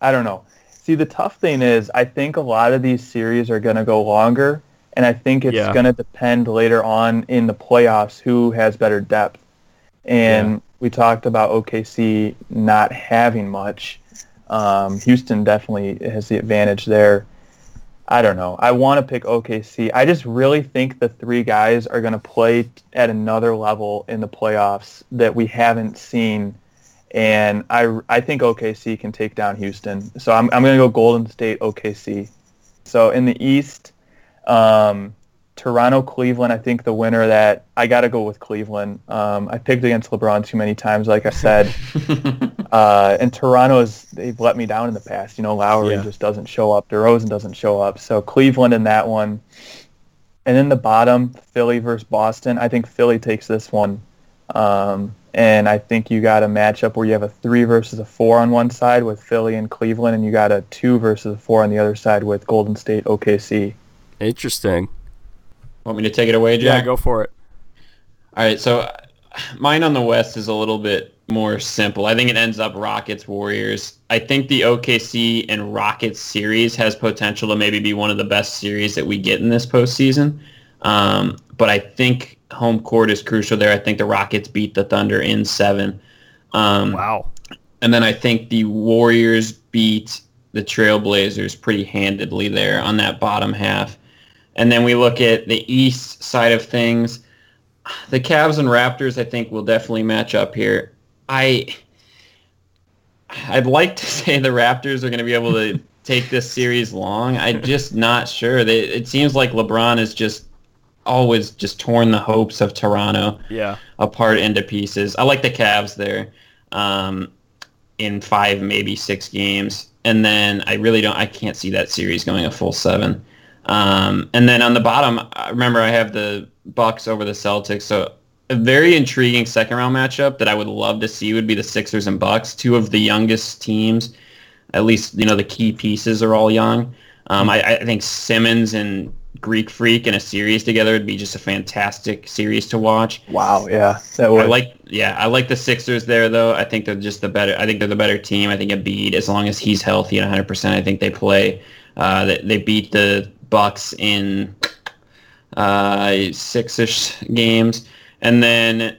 [SPEAKER 2] I don't know. See, the tough thing is, I think a lot of these series are going to go longer, and I think it's yeah. going to depend later on in the playoffs who has better depth. And yeah. we talked about OKC not having much. Um, Houston definitely has the advantage there. I don't know. I want to pick OKC. I just really think the three guys are going to play at another level in the playoffs that we haven't seen and I, I think OKC can take down Houston. So I'm, I'm going to go Golden State, OKC. So in the East, um, Toronto, Cleveland, I think the winner that I got to go with Cleveland. Um, I picked against LeBron too many times, like I said. uh, and Toronto is, they've let me down in the past. You know, Lowry yeah. just doesn't show up. DeRozan doesn't show up. So Cleveland in that one. And then the bottom, Philly versus Boston. I think Philly takes this one. Um, and I think you got a matchup where you have a three versus a four on one side with Philly and Cleveland, and you got a two versus a four on the other side with Golden State OKC.
[SPEAKER 1] Interesting.
[SPEAKER 3] Want me to take it away, Jack?
[SPEAKER 1] Yeah, go for it.
[SPEAKER 3] All right, so mine on the West is a little bit more simple. I think it ends up Rockets Warriors. I think the OKC and Rockets series has potential to maybe be one of the best series that we get in this postseason. Um, but I think home court is crucial there. I think the Rockets beat the Thunder in seven. Um,
[SPEAKER 1] wow.
[SPEAKER 3] And then I think the Warriors beat the Trailblazers pretty handedly there on that bottom half. And then we look at the East side of things. The Cavs and Raptors, I think, will definitely match up here. I, I'd like to say the Raptors are going to be able to take this series long. I'm just not sure. They, it seems like LeBron is just always just torn the hopes of Toronto
[SPEAKER 1] yeah.
[SPEAKER 3] apart into pieces. I like the Cavs there um, in five, maybe six games. And then I really don't, I can't see that series going a full seven. Um, and then on the bottom, I remember I have the Bucks over the Celtics. So a very intriguing second round matchup that I would love to see would be the Sixers and Bucks, two of the youngest teams. At least you know the key pieces are all young. Um, I, I think Simmons and Greek Freak in a series together would be just a fantastic series to watch.
[SPEAKER 2] Wow, yeah,
[SPEAKER 3] that would. I like, yeah, I like the Sixers there though. I think they're just the better. I think they're the better team. I think Embiid, as long as he's healthy and 100, percent I think they play. Uh, they, they beat the Bucks in uh, six-ish games, and then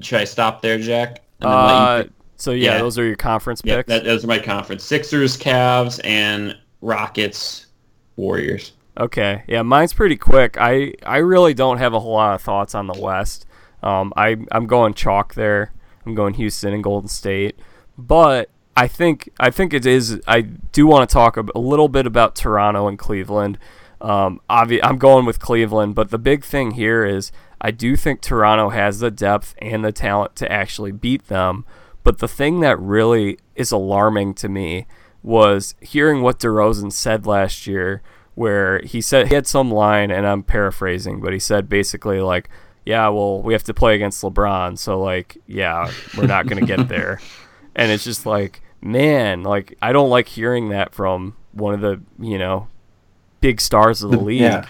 [SPEAKER 3] should I stop there, Jack?
[SPEAKER 1] Uh, so yeah, yeah, those are your conference
[SPEAKER 3] yeah,
[SPEAKER 1] picks.
[SPEAKER 3] That, those are my conference: Sixers, Cavs, and Rockets, Warriors.
[SPEAKER 1] Okay, yeah, mine's pretty quick. I I really don't have a whole lot of thoughts on the West. Um, I I'm going chalk there. I'm going Houston and Golden State, but I think I think it is. I do want to talk a, a little bit about Toronto and Cleveland. Um, obvi- I'm going with Cleveland, but the big thing here is I do think Toronto has the depth and the talent to actually beat them. But the thing that really is alarming to me was hearing what DeRozan said last year where he said he had some line, and I'm paraphrasing, but he said basically like, "Yeah, well, we have to play against LeBron, so like, yeah, we're not gonna get there." and it's just like, man, like I don't like hearing that from one of the you know big stars of the, league. Yeah,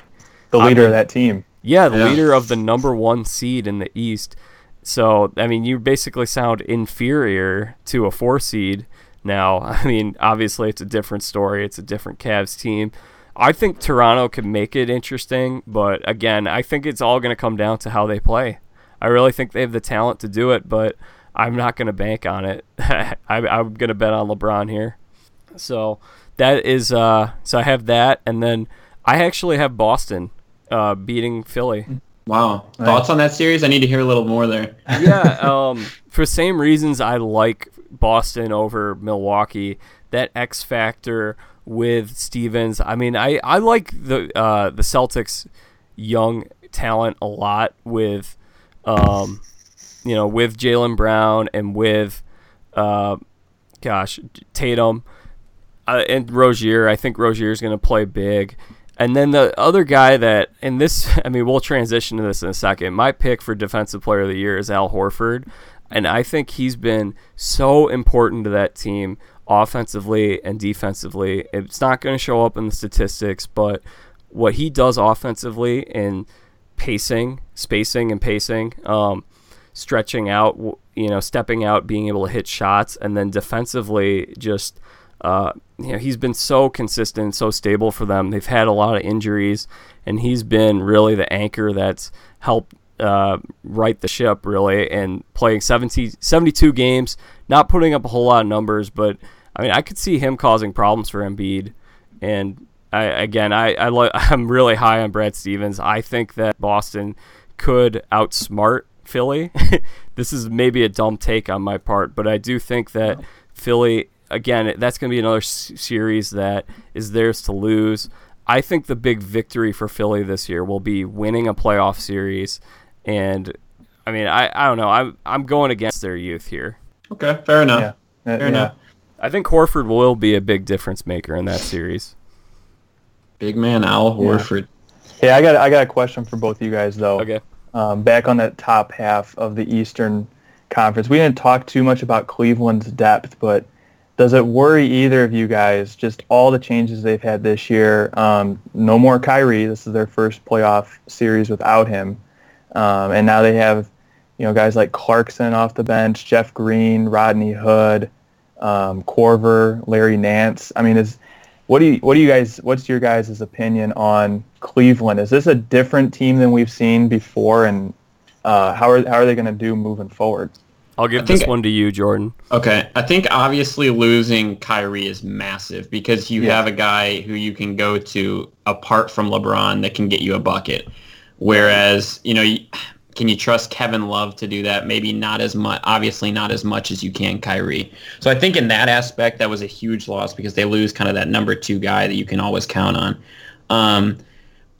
[SPEAKER 2] the leader I mean, of that team.
[SPEAKER 1] Yeah, the yeah. leader of the number one seed in the East. So I mean, you basically sound inferior to a four seed now. I mean, obviously it's a different story. It's a different Cavs team I think Toronto could make it interesting, but again, I think it's all going to come down to how they play. I really think they have the talent to do it, but I'm not going to bank on it. I, am going to bet on LeBron here. So that is uh, so I have that, and then I actually have Boston uh, beating Philly.
[SPEAKER 3] Wow, thoughts on that series? I need to hear a little more there.
[SPEAKER 1] yeah, um, for same reasons I like Boston over Milwaukee. That X factor with Stevens. I mean, I, I like the uh, the Celtics young talent a lot with, um, you know, with Jaylen Brown and with, uh, gosh, Tatum uh, and Rozier. I think Rozier is going to play big. And then the other guy that, and this, I mean, we'll transition to this in a second. My pick for Defensive Player of the Year is Al Horford. And I think he's been so important to that team offensively and defensively. It's not going to show up in the statistics, but what he does offensively in pacing, spacing, and pacing, um, stretching out, you know, stepping out, being able to hit shots, and then defensively, just uh, you know, he's been so consistent, so stable for them. They've had a lot of injuries, and he's been really the anchor that's helped uh, right the ship, really, and playing 70, 72 games, not putting up a whole lot of numbers, but I mean, I could see him causing problems for Embiid. And I, again, I, I lo- I'm really high on Brad Stevens. I think that Boston could outsmart Philly. this is maybe a dumb take on my part, but I do think that Philly, again, that's going to be another s- series that is theirs to lose. I think the big victory for Philly this year will be winning a playoff series. And I mean, I, I don't know. I'm, I'm going against their youth here.
[SPEAKER 3] Okay, fair enough. Yeah. Fair yeah. enough.
[SPEAKER 1] I think Horford will be a big difference maker in that series.
[SPEAKER 3] Big man Al Horford.
[SPEAKER 2] Hey, I got I got a question for both of you guys though.
[SPEAKER 1] Okay.
[SPEAKER 2] Um, back on that top half of the Eastern Conference, we didn't talk too much about Cleveland's depth, but does it worry either of you guys? Just all the changes they've had this year. Um, no more Kyrie. This is their first playoff series without him, um, and now they have, you know, guys like Clarkson off the bench, Jeff Green, Rodney Hood, um, Korver, Larry Nance. I mean, is what do you what do you guys what's your guys' opinion on Cleveland? Is this a different team than we've seen before, and uh, how are how are they going to do moving forward?
[SPEAKER 1] I'll give
[SPEAKER 3] think-
[SPEAKER 1] this one to you, Jordan.
[SPEAKER 3] Okay, I think obviously losing Kyrie is massive because you
[SPEAKER 2] Yeah.
[SPEAKER 3] have a guy who you can go to apart from LeBron that can get you a bucket. Whereas, you know, can you trust Kevin Love to do that? Maybe not as much, obviously not as much as you can Kyrie. So I think in that aspect, that was a huge loss because they lose kind of that number two guy that you can always count on. Um,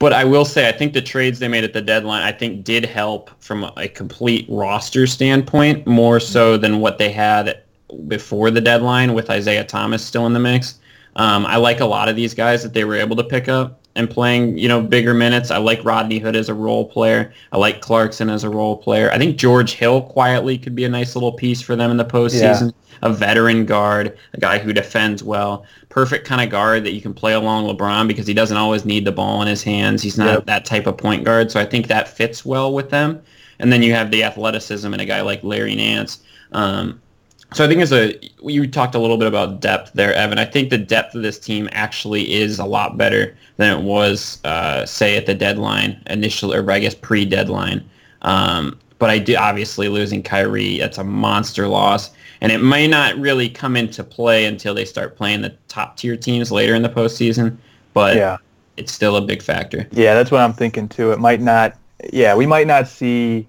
[SPEAKER 3] but I will say, I think the trades they made at the deadline, I think, did help from a complete roster standpoint more so than what they had before the deadline with Isaiah Thomas still in the mix. Um, I like a lot of these guys that they were able to pick up and playing, you know, bigger minutes. I like Rodney Hood as a role player. I like Clarkson as a role player. I think George Hill quietly could be a nice little piece for them in the postseason. A veteran guard, a guy who defends well, perfect kind of guard that you can play along LeBron because he doesn't always need the ball in his hands. He's not
[SPEAKER 2] Yep.
[SPEAKER 3] that type of point guard, so I think that fits well with them. And then you have the athleticism in a guy like Larry Nance. Um, so I think as a you talked a little bit about depth there, Evan. I think the depth of this team actually is a lot better than it was, uh, say, at the deadline initially, or I guess pre-deadline. Um, but I do obviously losing Kyrie. That's a monster loss, and it may not really come into play until they start playing the top tier teams later in the postseason. But
[SPEAKER 2] Yeah.
[SPEAKER 3] it's still a big factor.
[SPEAKER 2] Yeah, that's what I'm thinking too. It might not. Yeah, we might not see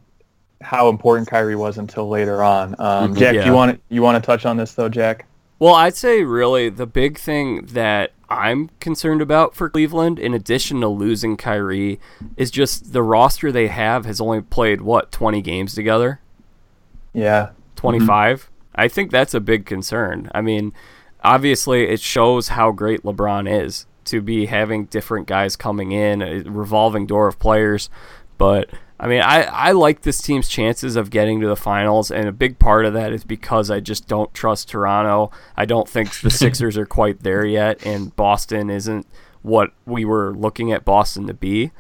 [SPEAKER 2] how important Kyrie was until later on. Um,
[SPEAKER 3] Mhm.
[SPEAKER 2] Jack,
[SPEAKER 1] Yeah.
[SPEAKER 2] you want you want to touch on this though, Jack?
[SPEAKER 1] Well, I'd say really the big thing that I'm concerned about for Cleveland, in addition to losing Kyrie, is just the roster they have has only played what 20 games together.
[SPEAKER 2] Yeah,
[SPEAKER 1] 25. I think that's a big concern. I mean, obviously, it shows how great LeBron is to be having different guys coming in, a revolving door of players. But I mean, I, I like this team's chances of getting to the finals, and a big part of that is because I just don't trust Toronto. I don't think the Sixers are quite there yet, and Boston isn't what we were looking at Boston to be.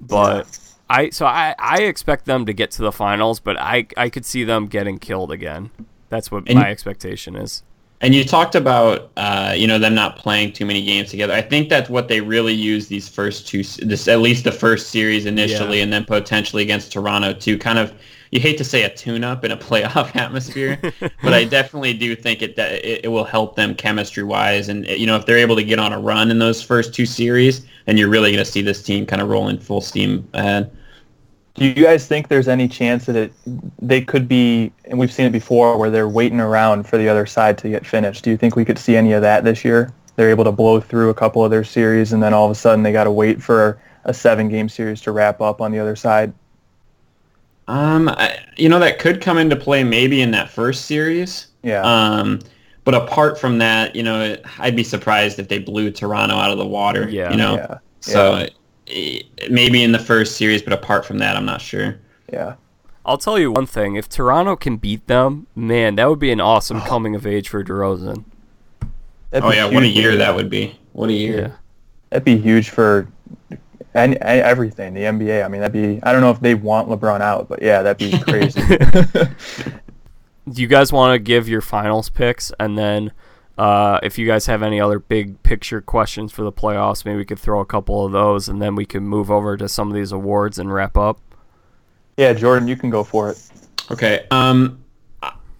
[SPEAKER 1] But I so I, I expect them to get to the finals, but I I could see them getting killed again. That's what
[SPEAKER 3] And-
[SPEAKER 1] my expectation is.
[SPEAKER 3] And you talked about, uh, you know, them not playing too many games together. I think that's what they really use these first two, this at least the first series initially, and then potentially against Toronto to kind of. You hate to say a tune-up in a playoff atmosphere, but I definitely do think it that it, it will help them chemistry-wise, and you know if they're able to get on a run in those first two series, and you're really going to see this team kind of rolling full steam ahead.
[SPEAKER 2] Do you guys think there's any chance that it they could be, and we've seen it before, where they're waiting around for the other side to get finished? Do you think we could see any of that this year? They're able to blow through a couple of their series, and then all of a sudden they got to wait for a seven-game series to wrap up on the other side.
[SPEAKER 3] Um, I, you know that could come into play maybe in that first series.
[SPEAKER 2] Yeah,
[SPEAKER 3] Um, but apart from that, you know, I'd be surprised if they blew Toronto out of the water.
[SPEAKER 1] Yeah.
[SPEAKER 3] You know,
[SPEAKER 2] yeah,
[SPEAKER 3] so eh, maybe in the first series, but apart from that, I'm not sure.
[SPEAKER 2] yeah.
[SPEAKER 1] I'll tell you one thing: if Toronto can beat them, man, that would be an awesome coming of age for DeRozan.
[SPEAKER 2] That'd
[SPEAKER 3] Oh yeah, what a year that would be. What a year.
[SPEAKER 1] Yeah.
[SPEAKER 2] That'd be huge for and, everything. The NBA. I mean, that'd be. I don't know if they want LeBron out, but yeah, that'd be crazy.
[SPEAKER 1] Do you guys want to give your finals picks, and then uh, if you guys have any other big picture questions for the playoffs, maybe we could throw a couple of those, and then we can move over to some of these awards and wrap up.
[SPEAKER 2] yeah, Jordan, you can go for it.
[SPEAKER 3] Okay. Um,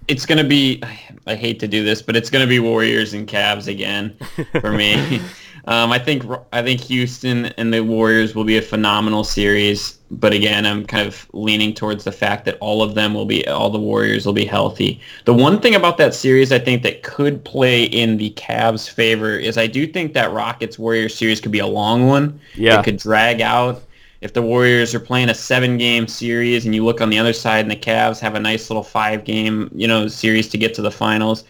[SPEAKER 3] it's gonna be. I hate to do this, but it's gonna be Warriors and Cavs again for me. um, I think I think Houston and the Warriors will be a phenomenal series, but again, I'm kind of leaning towards the fact that all of them will be, all the Warriors will be healthy. The one thing about that series I think that could play in the Cavs' favor is I do think that Rockets Warriors series could be a long one.
[SPEAKER 1] Yeah.
[SPEAKER 3] It could drag out. If the Warriors are playing a seven-game series and you look on the other side and the Cavs have a nice little five-game, you know, series to get to the finals,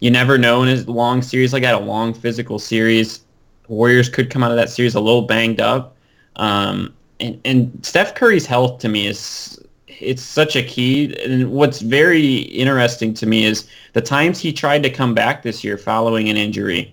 [SPEAKER 3] you never know in a long series like that, a long physical series. Warriors could come out of that series a little banged up. Um, and, and Steph Curry's health to me is it's such a key. And what's very interesting to me is the times he tried to come back this year following an injury.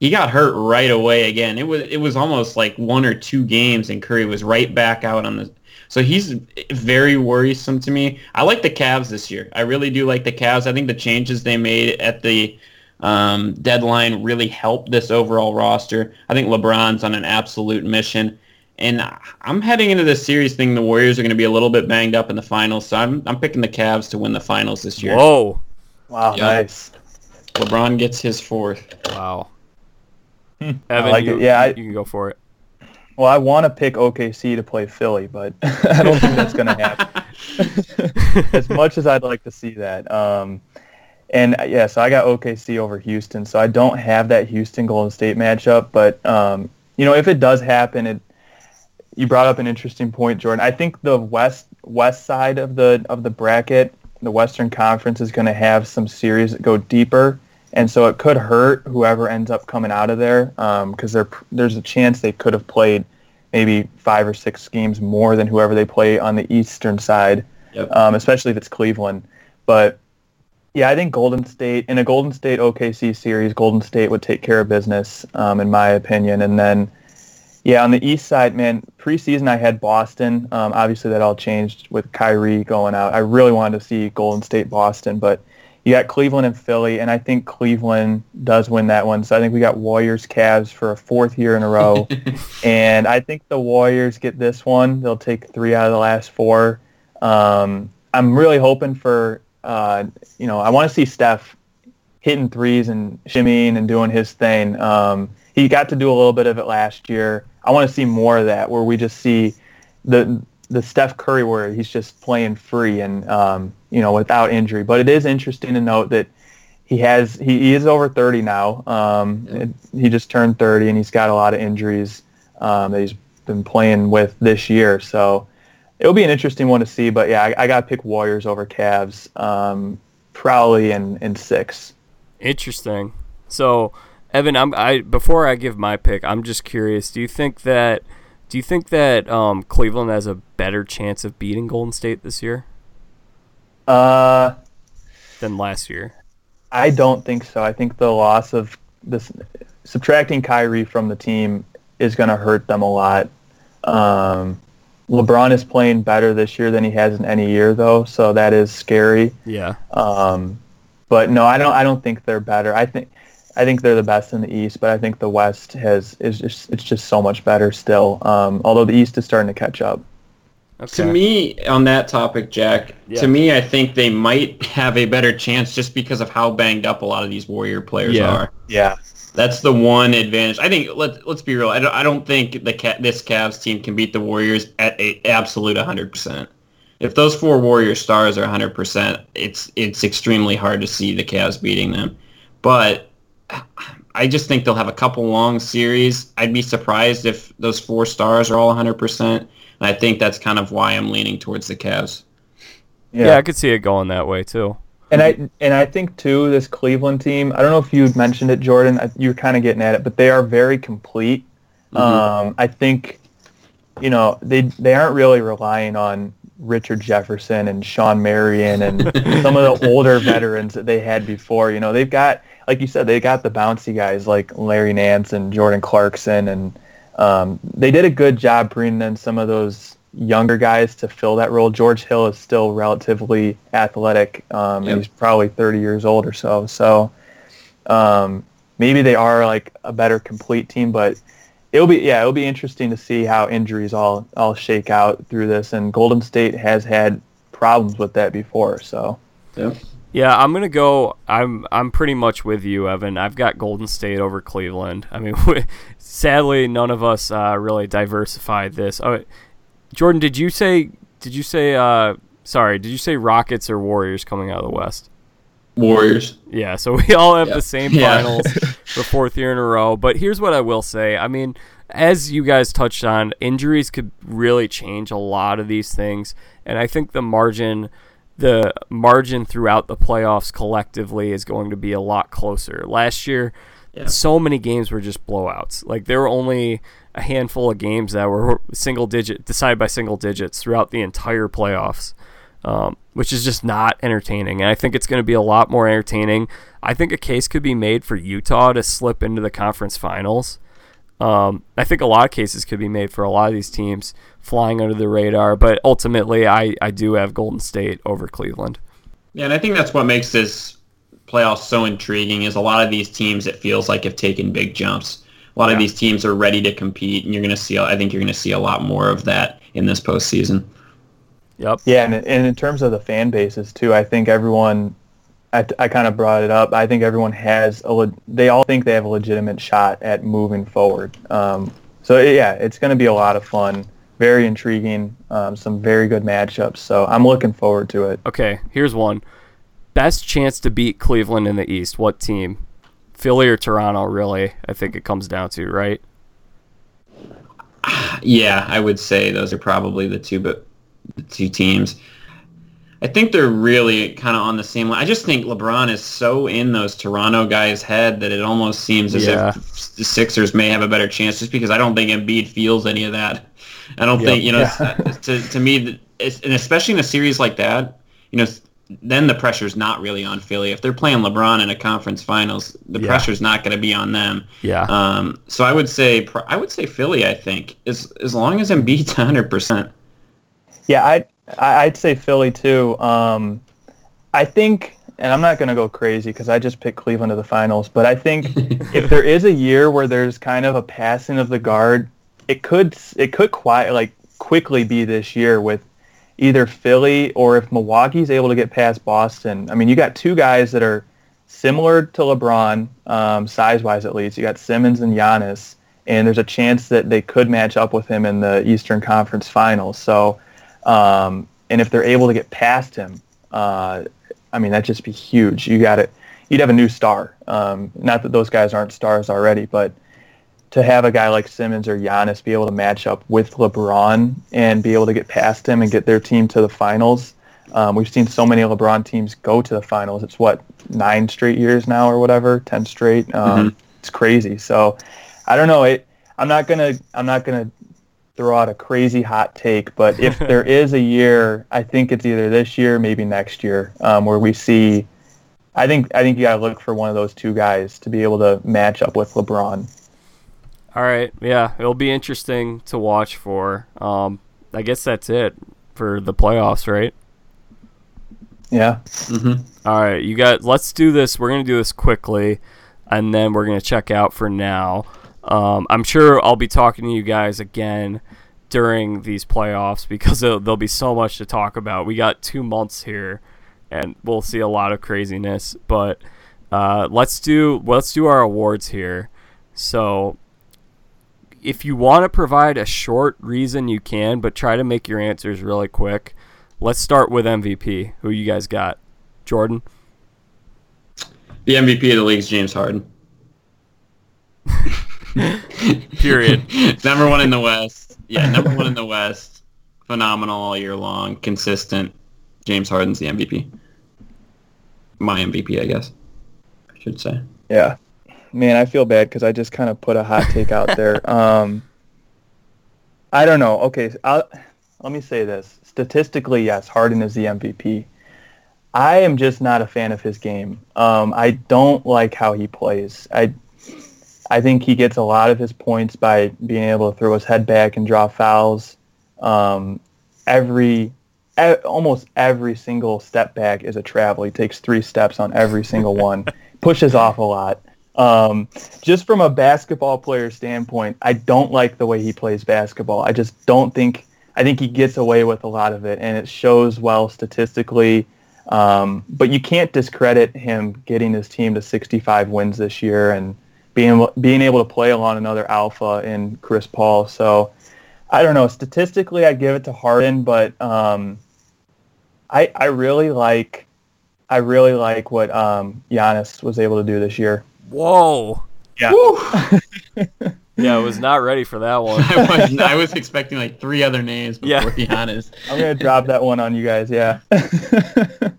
[SPEAKER 3] He got hurt right away again. It was it was almost like one or two games, and Curry was right back out on the. So he's very worrisome to me. I like the Cavs this year. I really do like the Cavs. I think the changes they made at the um, deadline really helped this overall roster. I think LeBron's on an absolute mission. And I'm heading into this series thinking the Warriors are going to be a little bit banged up in the finals. So I'm, I'm picking the Cavs to win the finals this year.
[SPEAKER 1] Whoa.
[SPEAKER 2] Wow, nice.
[SPEAKER 3] LeBron gets his fourth.
[SPEAKER 1] Wow.
[SPEAKER 2] Hmm.
[SPEAKER 1] Evan,
[SPEAKER 2] like
[SPEAKER 1] you,
[SPEAKER 2] it. Yeah, I-
[SPEAKER 1] you can go for it.
[SPEAKER 2] Well, I want to pick OKC to play Philly, but I don't think that's going to happen. as much as I'd like to see that. Um, and uh, yeah, so I got OKC over Houston, so I don't have that Houston Golden State matchup. But um, you know, if it does happen, it you brought up an interesting point, Jordan. I think the west west side of the of the bracket, the Western Conference, is going to have some series that go deeper, and so it could hurt whoever ends up coming out of there because there there's a chance they could have played maybe five or six games more than whoever they play on the eastern side,
[SPEAKER 3] Yep.
[SPEAKER 2] um, especially if it's Cleveland. But yeah, I think Golden State in a Golden State OKC series, Golden State would take care of business, um, in my opinion. And then, yeah, on the East side, man, preseason I had Boston. Um, obviously, that all changed with Kyrie going out. I really wanted to see Golden State Boston, but you got Cleveland and Philly, and I think Cleveland does win that one. So I think we got Warriors Cavs for a fourth year in a row, and I think the Warriors get this one. They'll take three out of the last four. Um, I'm really hoping for uh, you know I want to see Steph hitting threes and shimmying and doing his thing. Um, he got to do a little bit of it last year. I want to see more of that, where we just see the the Steph Curry where he's just playing free and um, you know without injury. But it is interesting to note that he has he, he is over 30 now. Um,
[SPEAKER 3] Yeah.
[SPEAKER 2] he just turned 30 and he's got a lot of injuries um, that he's been playing with this year. So it'll be an interesting one to see. But yeah, I, I got to pick Warriors over Cavs um, probably in in six.
[SPEAKER 1] Interesting. So, Evan, I'm I before I give my pick, I'm just curious. Do you think that do you think that um, Cleveland has a better chance of beating Golden State this year
[SPEAKER 2] Uh,
[SPEAKER 1] than last year?
[SPEAKER 2] I don't think so. I think the loss of this subtracting Kyrie from the team is going to hurt them a lot. Um, LeBron is playing better this year than he has in any year, though, so that is scary.
[SPEAKER 1] Yeah.
[SPEAKER 2] Um, but no, I don't. I don't think they're better. I think I think they're the best in the East, but I think the West has is just it's just so much better still. Um, although the East is starting to catch up.
[SPEAKER 1] Okay.
[SPEAKER 3] To me, on that topic, Jack,
[SPEAKER 1] Yeah.
[SPEAKER 3] to me, I think they might have a better chance just because of how banged up a lot of these Warrior players
[SPEAKER 1] Yeah.
[SPEAKER 3] are.
[SPEAKER 2] Yeah.
[SPEAKER 3] That's the one advantage. I think let let's be real. I don't, I don't think the this Cavs team can beat the Warriors at a absolute 100%. If those four Warrior stars are 100%, it's it's extremely hard to see the Cavs beating them. But I just think they'll have a couple long series. I'd be surprised if those four stars are all 100%. And I think that's kind of why I'm leaning towards the Cavs.
[SPEAKER 1] yeah. I could see it going that way too.
[SPEAKER 2] And I and I think too this Cleveland team. I don't know if you mentioned it, Jordan. You're kind of getting at it, but they are very complete. Um, I think, you know, they they aren't really relying on Richard Jefferson and Shawn Marion and some of the older veterans that they had before. You know, they've got, like you said, they got the bouncy guys like Larry Nance and Jordan Clarkson, and um, they did a good job bringing in some of those younger guys to fill that role. George Hill is still relatively athletic, um,
[SPEAKER 3] Yep.
[SPEAKER 2] he's probably 30 years old or so. So um, maybe they are like a better complete team, but it'll be yeah, it'll be interesting to see how injuries all all shake out through this. And Golden State has had problems with that before, so
[SPEAKER 3] Yeah.
[SPEAKER 1] Yeah, I'm gonna go. I'm I'm pretty much with you, Evan. I've got Golden State over Cleveland. I mean, sadly, none of us uh, really diversified this. Oh, Jordan, did you say? Did you say? Uh, sorry, did you say Rockets or Warriors coming out of the West?
[SPEAKER 3] Warriors.
[SPEAKER 1] Yeah, so we all have
[SPEAKER 3] Yeah.
[SPEAKER 1] the same
[SPEAKER 3] Yeah.
[SPEAKER 1] finals for fourth year in a row. But here's what I will say. I mean, as you guys touched on, injuries could really change a lot of these things, and I think the margin, the margin throughout the playoffs collectively is going to be a lot closer. Last year, yeah. so many games were just blowouts. Like there were only a handful of games that were single digit, decided by single digits throughout the entire playoffs, um, which is just not entertaining. And I think it's going to be a lot more entertaining. I think a case could be made for Utah to slip into the conference finals. Um, I think a lot of cases could be made for a lot of these teams flying under the radar, but ultimately, I, I do have Golden State over Cleveland.
[SPEAKER 3] Yeah, and I think that's what makes this playoff so intriguing. Is a lot of these teams it feels like have taken big jumps. A lot yeah. of these teams are ready to compete, and you're going to see. I think you're going to see a lot more of that in this postseason.
[SPEAKER 1] Yep.
[SPEAKER 2] Yeah, and, and in terms of the fan bases too, I think everyone I, I kind of brought it up. I think everyone has a le- they all think they have a legitimate shot at moving forward. Um, so yeah, it's going to be a lot of fun, very intriguing, um, some very good matchups. So I'm looking forward to it.
[SPEAKER 1] Okay, here's one: best chance to beat Cleveland in the East. What team? Philly or Toronto? Really, I think it comes down to right.
[SPEAKER 3] Yeah, I would say those are probably the two, but the two teams. I think they're really kind of on the same line. I just think LeBron is so in those Toronto guys' head that it almost seems as yeah. if the Sixers may have a better chance just because I don't think Embiid feels any of that. I don't yep. think, you know, yeah. to, to me, and especially in a series like that, you know, then the pressure's not really on Philly. If they're playing LeBron in a conference finals, the yeah. pressure's not going to be on them.
[SPEAKER 1] Yeah.
[SPEAKER 3] Um, so I would say I would say Philly. I think as as long as Embiid's 100. percent
[SPEAKER 2] Yeah, I I'd say Philly too. Um, I think, and I'm not going to go crazy because I just picked Cleveland to the finals, but I think if there is a year where there's kind of a passing of the guard, it could it could quite like quickly be this year with either Philly or if Milwaukee's able to get past Boston. I mean, you got two guys that are similar to LeBron, um, size-wise at least. You got Simmons and Giannis, and there's a chance that they could match up with him in the Eastern Conference Finals. So um, and if they're able to get past him, uh, I mean, that'd just be huge. You got it. You'd have a new star. Um, not that those guys aren't stars already, but to have a guy like Simmons or Giannis be able to match up with LeBron and be able to get past him and get their team to the finals. Um, we've seen so many LeBron teams go to the finals. It's what nine straight years now, or whatever, ten straight. Um, mm-hmm. It's crazy. So I don't know. It, I'm not gonna. I'm not gonna throw out a crazy hot take, but if there is a year, I think it's either this year, maybe next year, um, where we see. I think I think you got to look for one of those two guys to be able to match up with LeBron.
[SPEAKER 1] All right, yeah, it'll be interesting to watch for. Um, I guess that's it for the playoffs, right?
[SPEAKER 2] Yeah.
[SPEAKER 1] Mm-hmm. All right, you got. Let's do this. We're gonna do this quickly, and then we're gonna check out for now. Um, I'm sure I'll be talking to you guys again during these playoffs because there'll, there'll, be so much to talk about. We got two months here, and we'll see a lot of craziness. But uh, let's do let's do our awards here. So, if you want to provide a short reason, you can, but try to make your answers really quick. Let's start with MVP. Who you guys got? Jordan.
[SPEAKER 3] The MVP of the league is James Harden.
[SPEAKER 1] Period.
[SPEAKER 3] number one in the West. Yeah, number one in the West. Phenomenal all year long. Consistent. James Harden's the MVP. My MVP, I guess. I should say.
[SPEAKER 2] Yeah. Man, I feel bad because I just kind of put a hot take out there. Um, I don't know. Okay, I'll, let me say this. Statistically, yes, Harden is the MVP. I am just not a fan of his game. Um, I don't like how he plays. I I think he gets a lot of his points by being able to throw his head back and draw fouls. Um, every, e- almost every single step back is a travel. He takes three steps on every single one. Pushes off a lot. Um, just from a basketball player standpoint, I don't like the way he plays basketball. I just don't think. I think he gets away with a lot of it, and it shows well statistically. Um, but you can't discredit him getting his team to 65 wins this year and being being able to play along another alpha in Chris Paul. So I don't know. Statistically, I give it to Harden, but um, I I really like I really like what um, Giannis was able to do this year.
[SPEAKER 1] Whoa!
[SPEAKER 2] Yeah.
[SPEAKER 1] yeah, I was not ready for that one.
[SPEAKER 3] I, was, I was expecting like three other names before yeah. Giannis.
[SPEAKER 2] I'm gonna drop that one on you guys. Yeah.
[SPEAKER 3] Do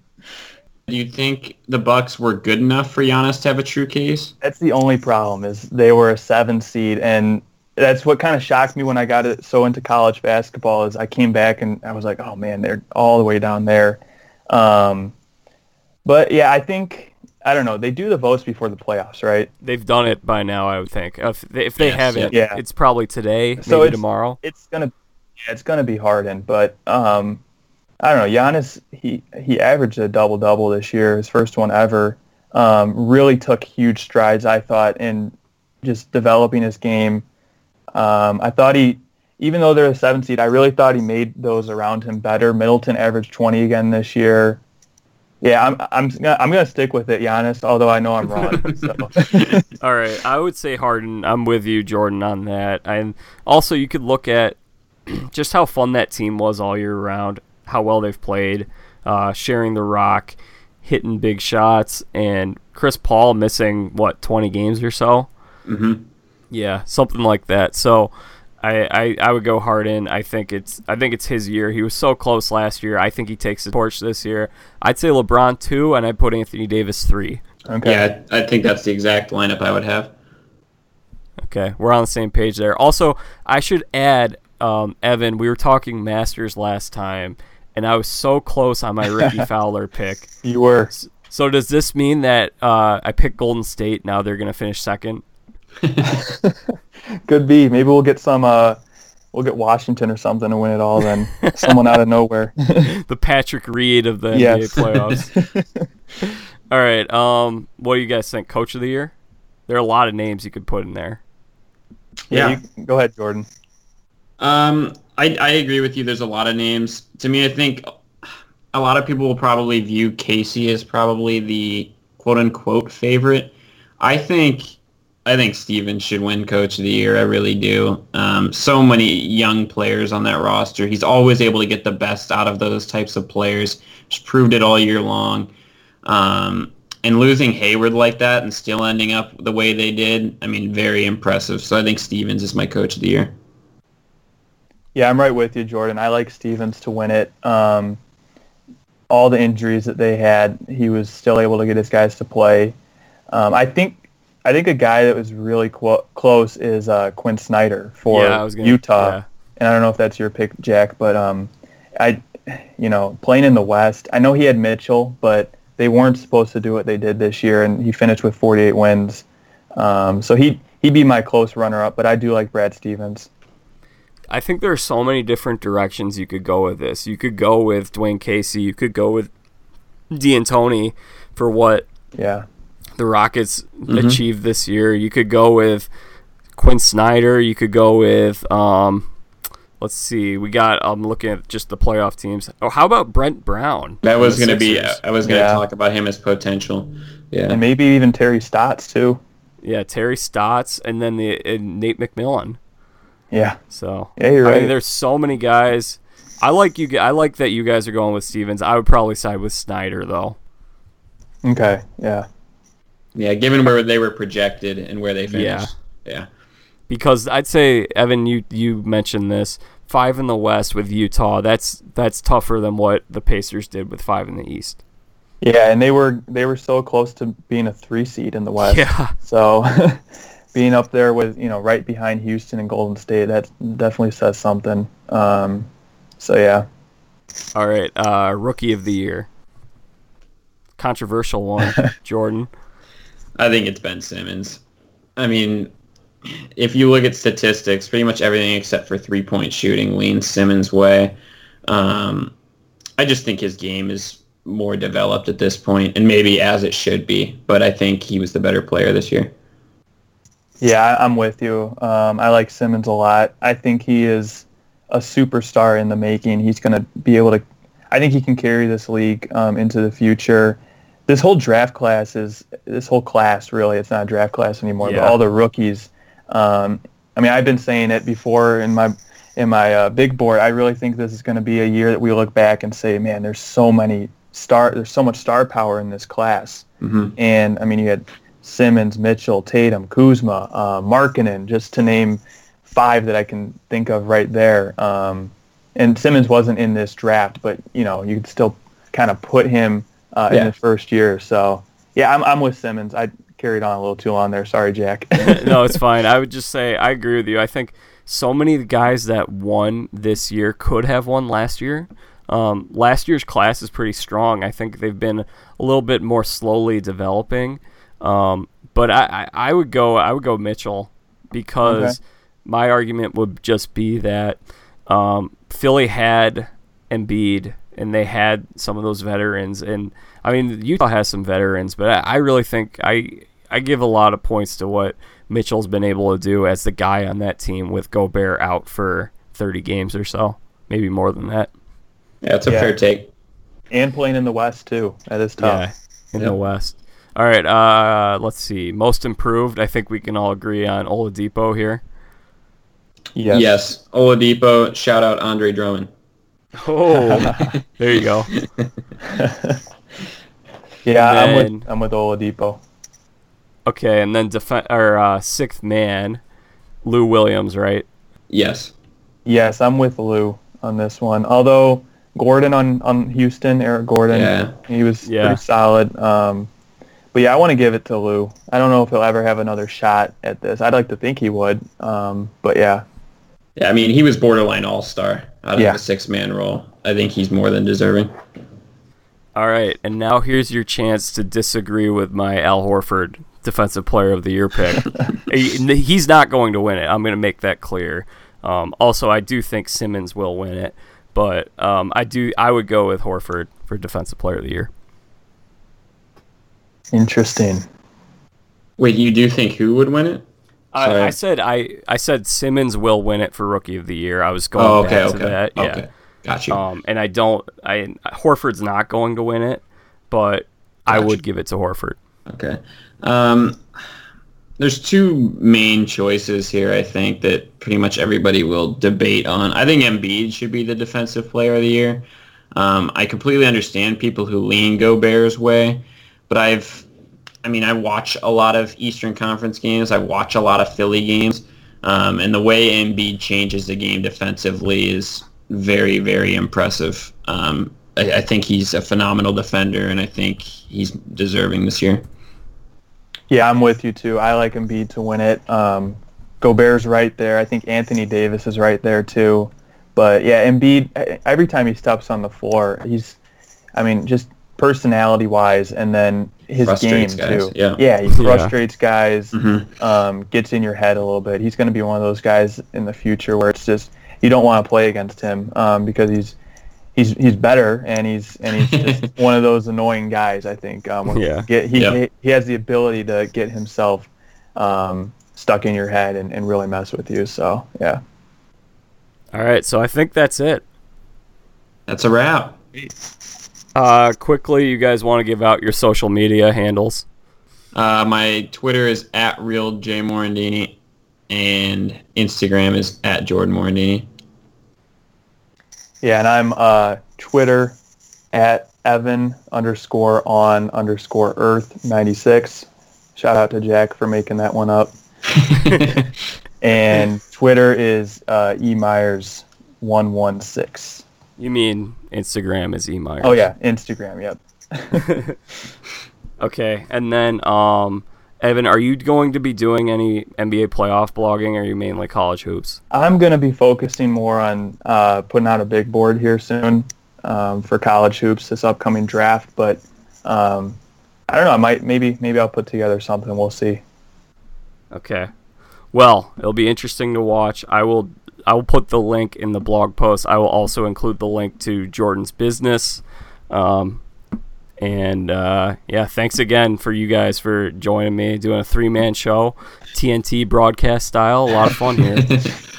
[SPEAKER 3] you think the Bucks were good enough for Giannis to have a true case?
[SPEAKER 2] That's the only problem is they were a seven seed, and that's what kind of shocked me when I got it so into college basketball. Is I came back and I was like, oh man, they're all the way down there. Um, but yeah, I think I don't know. They do the votes before the playoffs, right?
[SPEAKER 1] They've done it by now, I would think. If they, if they
[SPEAKER 3] Yes,
[SPEAKER 1] haven't,
[SPEAKER 2] yeah.
[SPEAKER 1] it's probably today,
[SPEAKER 2] So
[SPEAKER 1] maybe
[SPEAKER 2] it's-
[SPEAKER 1] tomorrow.
[SPEAKER 2] It's gonna, yeah, it's gonna be Harden, but um, I don't know. Giannis, he he averaged a double double this year, his first one ever. Um, really took huge strides, I thought, in just developing his game. Um, I thought he, even though they're a seven seed, I really thought he made those around him better. Middleton averaged 20 again this year. Yeah, I'm I'm gonna- I'm gonna stick with it, Giannis. Although I know I'm wrong. so.
[SPEAKER 1] All right, I would say Harden. I'm with you, Jordan, on that. And also, you could look at just how fun that team was all year round, how well they've played, uh, sharing the rock, hitting big shots, and Chris Paul missing what 20 games or so.
[SPEAKER 3] Mm-hmm.
[SPEAKER 1] Yeah, something like that. So. I, I, I would go Harden. I think it's I think it's his year. He was so close last year. I think he takes the torch this year. I'd say LeBron two, and I'd put Anthony Davis three.
[SPEAKER 2] okay.
[SPEAKER 3] Yeah, I I think that's the exact lineup I would have.
[SPEAKER 1] Okay, we're on the same page there. Also, I should add, um, Evan, we were talking Masters last time, and I was so close on my Rickie Fowler pick.
[SPEAKER 2] You were.
[SPEAKER 1] So does this mean that uh, I picked Golden State? Now they're gonna finish second.
[SPEAKER 2] Could be. Maybe we'll get some. Uh, we'll get Washington or something to win it all. Then someone out of nowhere.
[SPEAKER 1] The Patrick Reed of the
[SPEAKER 2] yes.
[SPEAKER 1] NBA playoffs. All right. Um, what do you guys think? Coach of the year? There are a lot of names you could put in there.
[SPEAKER 2] yeah.
[SPEAKER 3] Yeah.
[SPEAKER 2] You, go ahead, Jordan.
[SPEAKER 3] Um, I, I agree with you. There's a lot of names. To me, I think a lot of people will probably view Casey as probably the quote unquote favorite. I think I think Stevens should win Coach of the Year. I really do. Um, so many young players on that roster. He's always able to get the best out of those types of players. Just proved it all year long. Um, and losing Hayward like that and still ending up the way they did, I mean, very impressive. So I think Stevens is my Coach of the Year.
[SPEAKER 2] Yeah, I'm right with you, Jordan. I like Stevens to win it. Um, all the injuries that they had, he was still able to get his guys to play. Um, I think I think a guy that was really qu- close is uh, Quin Snyder for
[SPEAKER 1] Yeah, gonna-
[SPEAKER 2] Utah.
[SPEAKER 1] yeah.
[SPEAKER 2] And I don't know if that's your pick, Jack, but um, I, you know, playing in the West, I know he had Mitchell, but they weren't supposed to do what they did this year, and he finished with 48 wins. Um, so he he'd be my close runner-up, but I do like Brad Stevens.
[SPEAKER 1] I think there are so many different directions you could go with this. You could go with Dwane Casey. You could go with D'Antoni for what
[SPEAKER 2] Yeah.
[SPEAKER 1] The Rockets achieved this year. You could go with Quin Snyder. You could go with um, let's see. We got. I'm looking at just the playoff teams. Oh, how about Brett Brown?
[SPEAKER 3] That was going to be. I was going to
[SPEAKER 2] Yeah.
[SPEAKER 3] talk about him as potential. Yeah.
[SPEAKER 2] and maybe even Terry Stotts too.
[SPEAKER 1] yeah, Terry Stotts, and then the and Nate McMillan.
[SPEAKER 2] Yeah,
[SPEAKER 1] So
[SPEAKER 2] yeah, you're
[SPEAKER 1] I
[SPEAKER 2] right.
[SPEAKER 1] mean, there's so many guys. I like you. I like that you guys are going with Stevens. I would probably side with Snyder though.
[SPEAKER 2] okay, yeah,
[SPEAKER 3] Yeah. Given where they were projected and where they
[SPEAKER 1] Yeah.
[SPEAKER 3] finished. Yeah.
[SPEAKER 1] because I'd say Evan, you you mentioned this five in the West with Utah. That's that's tougher than what the Pacers did with five in the East.
[SPEAKER 2] yeah, and they were they were so close to being a three seed in the West.
[SPEAKER 1] Yeah,
[SPEAKER 2] So being up there with you know right behind Houston and Golden State, that definitely says something. Um, so yeah,
[SPEAKER 1] all right. Uh, rookie of the year, controversial one, Jordan.
[SPEAKER 3] I think it's Ben Simmons. I mean, if you look at statistics, pretty much everything except for three point shooting leans Simmons' way. Um, I just think his game is more developed at this point, and maybe as it should be. But I think he was the better player this year.
[SPEAKER 2] yeah, I'm with you. Um, I like Simmons a lot. I think he is a superstar in the making. He's going to be able to. I think he can carry this league um, into the future. This whole draft class is this whole class really. It's not a draft class anymore,
[SPEAKER 1] Yeah.
[SPEAKER 2] but all the rookies. Um, I mean, I've been saying it before in my in my uh, big board. I really think this is going to be a year that we look back and say, man, there's so many star. There's so much star power in this class.
[SPEAKER 3] Mm-hmm.
[SPEAKER 2] And I mean, you had Simmons, Mitchell, Tatum, Kuzma, uh, Markkanen, just to name five that I can think of right there. Um, and Simmons wasn't in this draft, but you know, you could still kind of put him uh,
[SPEAKER 3] Yeah.
[SPEAKER 2] in his first year. So yeah, I'm I'm with Simmons. I carried on a little too long there. Sorry, Jack.
[SPEAKER 1] no, it's fine. I would just say I agree with you. I think so many of the guys that won this year could have won last year. Um, last year's class is pretty strong. I think they've been a little bit more slowly developing. Um, but I, I, I would go I would go Mitchell because
[SPEAKER 2] Okay.
[SPEAKER 1] my argument would just be that um, Philly had Embiid and they had some of those veterans and I mean Utah has some veterans, but I, I really think I I give a lot of points to what Mitchell's been able to do as the guy on that team with Gobert out for 30 games or so, maybe more than that.
[SPEAKER 3] Yeah, it's a
[SPEAKER 2] Yeah.
[SPEAKER 3] fair take.
[SPEAKER 2] and playing in the West too. That is tough.
[SPEAKER 1] Yeah, in
[SPEAKER 3] Yep.
[SPEAKER 1] the West. All right, uh, let's see. Most improved. I think we can all agree on Oladipo here.
[SPEAKER 2] Yes.
[SPEAKER 3] Yes. Oladipo, shout out Andre Drummond.
[SPEAKER 1] Oh, there you go.
[SPEAKER 2] Yeah,
[SPEAKER 1] And
[SPEAKER 2] I'm with I'm with Oladipo.
[SPEAKER 1] Okay, and then def- or uh, sixth man, Lou Williams, right?
[SPEAKER 3] Yes.
[SPEAKER 2] Yes, I'm with Lou on this one. Although Gordon on, on Houston, Eric Gordon,
[SPEAKER 3] Yeah.
[SPEAKER 2] he was
[SPEAKER 1] Yeah.
[SPEAKER 2] pretty solid. Um, but yeah, I want to give it to Lou. I don't know if he'll ever have another shot at this. I'd like to think he would. Um, but yeah,
[SPEAKER 3] Yeah, I mean, he was borderline all-star out of
[SPEAKER 2] Yeah.
[SPEAKER 3] the six-man role. I think he's more than deserving.
[SPEAKER 1] All right, and now here's your chance to disagree with my Al Horford Defensive Player of the Year pick. He- He's not going to win it. I'm going to make that clear. Um, also, I do think Simmons will win it, but um, I do. I would go with Horford for Defensive Player of the Year.
[SPEAKER 2] interesting.
[SPEAKER 3] Wait, you do think who would win it?
[SPEAKER 1] I, I said I, I said Simmons will win it for Rookie of the Year. I was going
[SPEAKER 3] Oh, okay,
[SPEAKER 1] back
[SPEAKER 3] okay.
[SPEAKER 1] to that. Yeah.
[SPEAKER 3] Okay. Got you.
[SPEAKER 1] Um, and I don't. I Horford's not going to win it, but I would give it to Horford.
[SPEAKER 3] Okay. Um, there's two main choices here, I think, that pretty much everybody will debate on. I think Embiid should be the defensive player of the year. Um, I completely understand people who lean Gobert's way, but I've, I mean, I watch a lot of Eastern Conference games. I watch a lot of Philly games, um, and the way Embiid changes the game defensively is very, very impressive. Um, I, I think he's a phenomenal defender, and I think he's deserving this year.
[SPEAKER 2] Yeah, I'm with you too. I like Embiid to win it. Um, Gobert's right there. I think Anthony Davis is right there too. But yeah, Embiid. Every time he steps on the floor, he's, I mean, just personality-wise, and then his game
[SPEAKER 3] guys,
[SPEAKER 2] too.
[SPEAKER 3] yeah.
[SPEAKER 2] yeah, he frustrates guys.
[SPEAKER 3] Mhm.
[SPEAKER 2] Um, gets in your head a little bit. He's going to be one of those guys in the future where it's just you don't want to play against him um, because he's he's he's better and he's and he's just one of those annoying guys. I think. Um,
[SPEAKER 1] Yeah.
[SPEAKER 2] Get, he,
[SPEAKER 3] Yeah.
[SPEAKER 2] he he has the ability to get himself um, stuck in your head and, and really mess with you. So yeah.
[SPEAKER 1] All right, so I think that's it.
[SPEAKER 3] That's a wrap.
[SPEAKER 1] Uh, quickly, you guys want to give out your social media handles?
[SPEAKER 3] Uh, my Twitter is at real J Morandini, and Instagram is at Jordan Morandini.
[SPEAKER 2] Yeah, and I'm uh, Twitter at Evan underscore on underscore Earth ninety six. Shout out to Jack for making that one up. and Twitter is uh, E Myers one one six.
[SPEAKER 1] You mean Instagram is eMyers?
[SPEAKER 2] Oh yeah, Instagram. Yep.
[SPEAKER 1] Okay, and then um, Evan, are you going to be doing any NBA playoff blogging, or are you mainly college hoops?
[SPEAKER 2] I'm gonna be focusing more on uh, putting out a big board here soon um, for college hoops this upcoming draft. But um, I don't know. I might maybe maybe I'll put together something. We'll see.
[SPEAKER 1] Okay. Well, it'll be interesting to watch. I will I will put the link in the blog post. I will also include the link to Jordan's business. Um, and uh, yeah, thanks again for you guys for joining me doing a three man show, TNT broadcast style. A lot of fun here.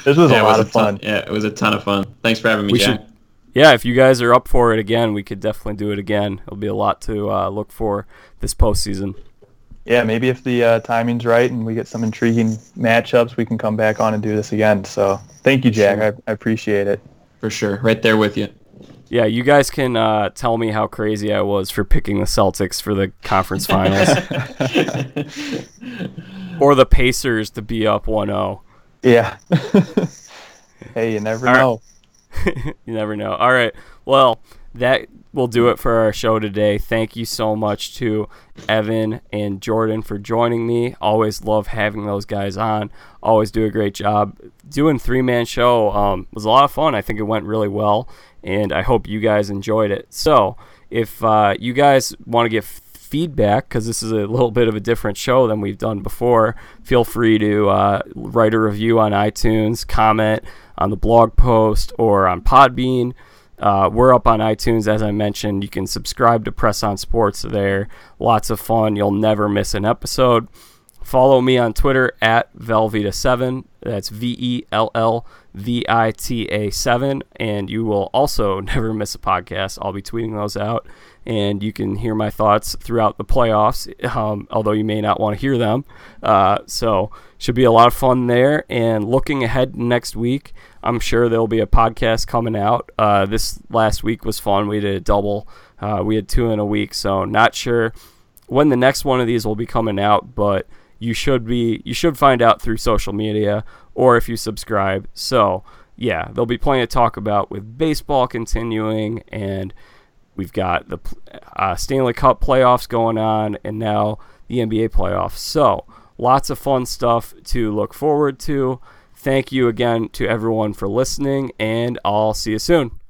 [SPEAKER 2] This was
[SPEAKER 3] Yeah,
[SPEAKER 2] a
[SPEAKER 3] it
[SPEAKER 2] lot
[SPEAKER 3] was
[SPEAKER 2] of fun.
[SPEAKER 3] Ton, yeah, it was a ton of fun. Thanks for having me,
[SPEAKER 1] We
[SPEAKER 3] Jack.
[SPEAKER 1] should- yeah, if you guys are up for it again, we could definitely do it again. It'll be a lot to uh, look for this postseason.
[SPEAKER 2] Yeah, maybe if the uh, timing's right and we get some intriguing matchups, we can come back on and do this again. So thank you, Jack. I, I appreciate it.
[SPEAKER 3] For sure. Right there with you.
[SPEAKER 1] Yeah, you guys can uh, tell me how crazy I was for picking the Celtics for the conference finals. or the Pacers to be up oh. 1-0.
[SPEAKER 2] Yeah. hey, you never
[SPEAKER 1] All right.
[SPEAKER 2] know.
[SPEAKER 1] you never know. All right. Well, that will do it for our show today. Thank you so much to Evan and Jordan for joining me. Always love having those guys on. Always do a great job. Doing three man show um, was a lot of fun. I think it went really well, and I hope you guys enjoyed it. So if uh, you guys want to give feedback because this is a little bit of a different show than we've done before, feel free to uh, write a review on iTunes, comment on the blog post, or on Podbean. Uh, we're up on iTunes, as I mentioned. You can subscribe to Press On Sports there. Lots of fun. You'll never miss an episode. Follow me on Twitter at Velveeta7. That's V E L L V I T A 7. And you will also never miss a podcast. I'll be tweeting those out. And you can hear my thoughts throughout the playoffs, um, although you may not want to hear them. Uh, so, should be a lot of fun there. And looking ahead next week, I'm sure there'll be a podcast coming out. Uh, this last week was fun. We did a double. Uh, we had two in a week, so not sure when the next one of these will be coming out, but you should be you should find out through social media or if you subscribe. So yeah, there'll be plenty to talk about with baseball continuing, and we've got the uh, Stanley Cup playoffs going on, and now the NBA playoffs. So lots of fun stuff to look forward to. Thank you again to everyone for listening, and I'll see you soon.